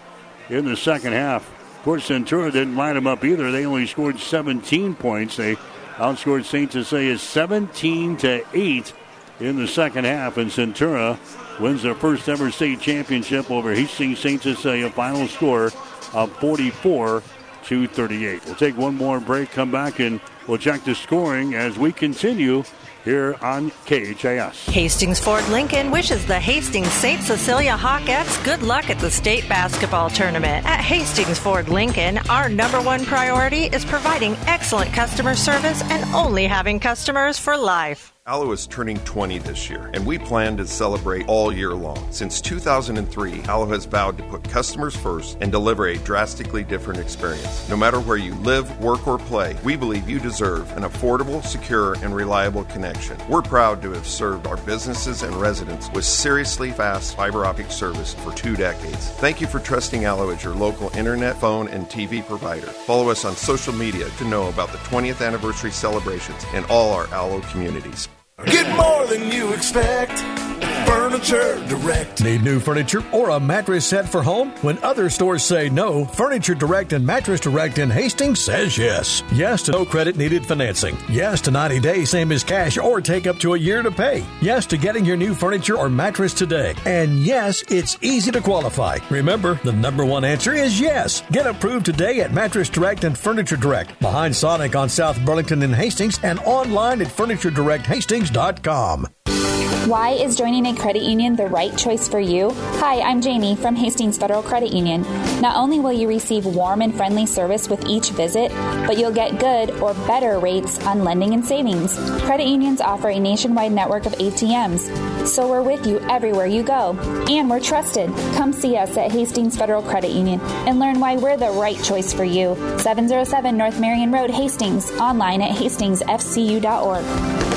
in the second half. Course, Centura didn't line them up either. They only scored 17 points. They outscored St. Cecilia 17 to 8 in the second half, and Centura wins their first ever state championship over Hastings St. Cecilia. Final score of 44 to 38. We'll take one more break, come back, and we'll check the scoring as we continue here on KHAS. Hastings Ford Lincoln wishes the Hastings St. Cecilia Hawkettes good luck at the state basketball tournament. At Hastings Ford Lincoln, our number one priority is providing excellent customer service and only having customers for life. Allo is turning 20 this year, and we plan to celebrate all year long. Since 2003, Allo has vowed to put customers first and deliver a drastically different experience. No matter where you live, work, or play, we believe you deserve an affordable, secure, and reliable connection. We're proud to have served our businesses and residents with seriously fast fiber optic service for two decades. Thank you for trusting Allo as your local internet, phone, and TV provider. Follow us on social media to know about the 20th anniversary celebrations in all our Allo communities. Get more than you expect Furniture Direct. Need new furniture or a mattress set for home? When other stores say no, Furniture Direct and Mattress Direct in Hastings says yes. Yes to no credit needed financing. Yes to 90 days, same as cash, or take up to a year to pay. Yes to getting your new furniture or mattress today. And yes, it's easy to qualify. Remember, the number one answer is yes. Get approved today at Mattress Direct and Furniture Direct, behind Sonic on South Burlington in Hastings, and online at FurnitureDirectHastings.com. Why is joining a credit union the right choice for you? Hi, I'm Jamie from Hastings Federal Credit Union. Not only will you receive warm and friendly service with each visit, but you'll get good or better rates on lending and savings. Credit unions offer a nationwide network of ATMs, so we're with you everywhere you go. And we're trusted. Come see us at Hastings Federal Credit Union and learn why we're the right choice for you. 707 North Marion Road, Hastings, online at hastingsfcu.org.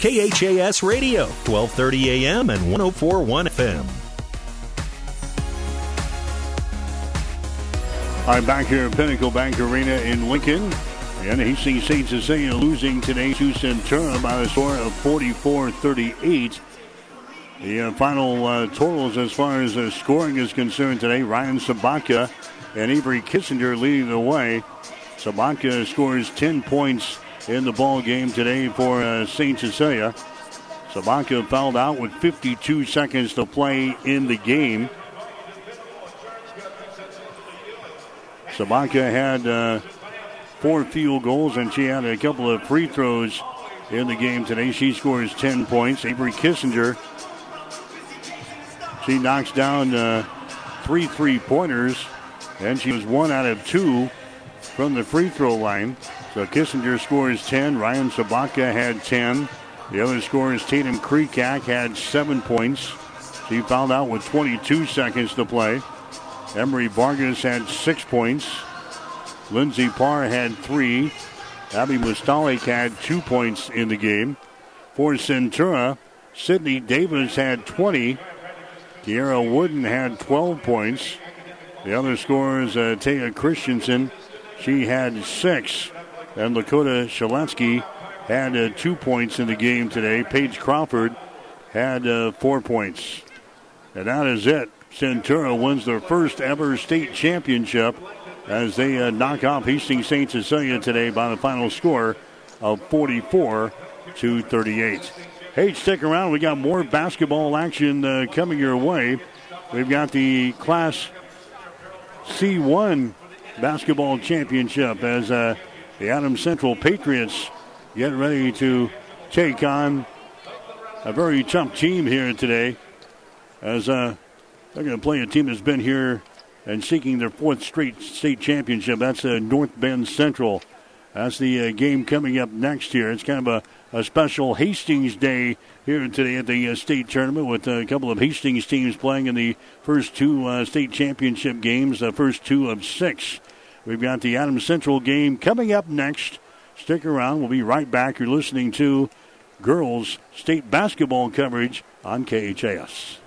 KHAS Radio, 1230 AM and 1041 FM. Right, back here at Pinnacle Bank Arena in Lincoln. And Hastings St. Cecilia losing today to Centura by a score of 44-38. The uh, final uh, totals as far as uh, scoring is concerned today, Ryan Sabatka and Avery Kissinger leading the way. Sabatka scores 10 points in the ball game today for uh, St. Cecilia. Sabatka fouled out with 52 seconds to play in the game. Sabatka had uh, four field goals and she had a couple of free throws in the game today. She scores 10 points. Avery Kissinger, she knocks down uh, three three pointers, and she was one out of two from the free throw line. So Kissinger scores 10. Ryan Sabatka had 10. The other scorers, Tatum Kreekak had seven points. She fouled out with 22 seconds to play. Emery Vargas had six points. Lindsey Parr had three. Abby Mustalik had two points in the game. For Centura, Sydney Davis had 20. Kiera Wooden had 12 points. The other scorers, uh, Taya Christensen, she had six. And Lakota Shalansky had uh, two points in the game today. Paige Crawford had uh, four points. And that is it. Centura wins their first ever state championship as they uh, knock off Hastings St. Cecilia today by the final score of 44 to 38. Hey, stick around. We got more basketball action uh, coming your way. We've got the Class C1 basketball championship as uh, the Adams Central Patriots get ready to take on a very tough team here today as uh, they're going to play a team that's been here and seeking their fourth straight state championship. That's uh, North Bend Central. That's the uh, game coming up next year. It's kind of a, a special Hastings day here today at the uh, state tournament with a couple of Hastings teams playing in the first two uh, state championship games, the first two of six. We've got the Adams Central game coming up next. Stick around. We'll be right back. You're listening to girls state basketball coverage on KHAS.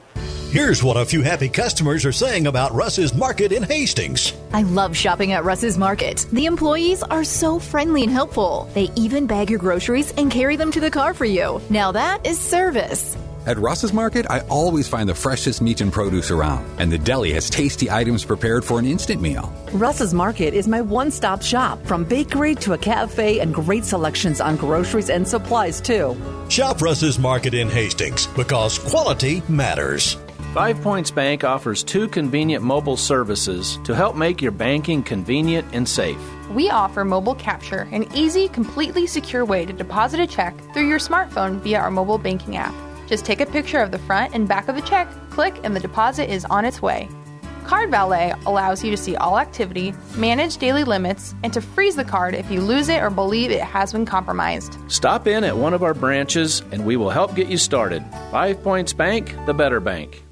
Here's what a few happy customers are saying about Russ's Market in Hastings. I love shopping at Russ's Market. The employees are so friendly and helpful. They even bag your groceries and carry them to the car for you. Now that is service. At Russ's Market, I always find the freshest meat and produce around, and the deli has tasty items prepared for an instant meal. Russ's Market is my one stop shop, from bakery to a cafe and great selections on groceries and supplies, too. Shop Russ's Market in Hastings because quality matters. Five Points Bank offers two convenient mobile services to help make your banking convenient and safe. We offer mobile capture, an easy, completely secure way to deposit a check through your smartphone via our mobile banking app. Just take a picture of the front and back of the check, click, and the deposit is on its way. Card Valet allows you to see all activity, manage daily limits, and to freeze the card if you lose it or believe it has been compromised. Stop in at one of our branches and we will help get you started. Five Points Bank, the better bank.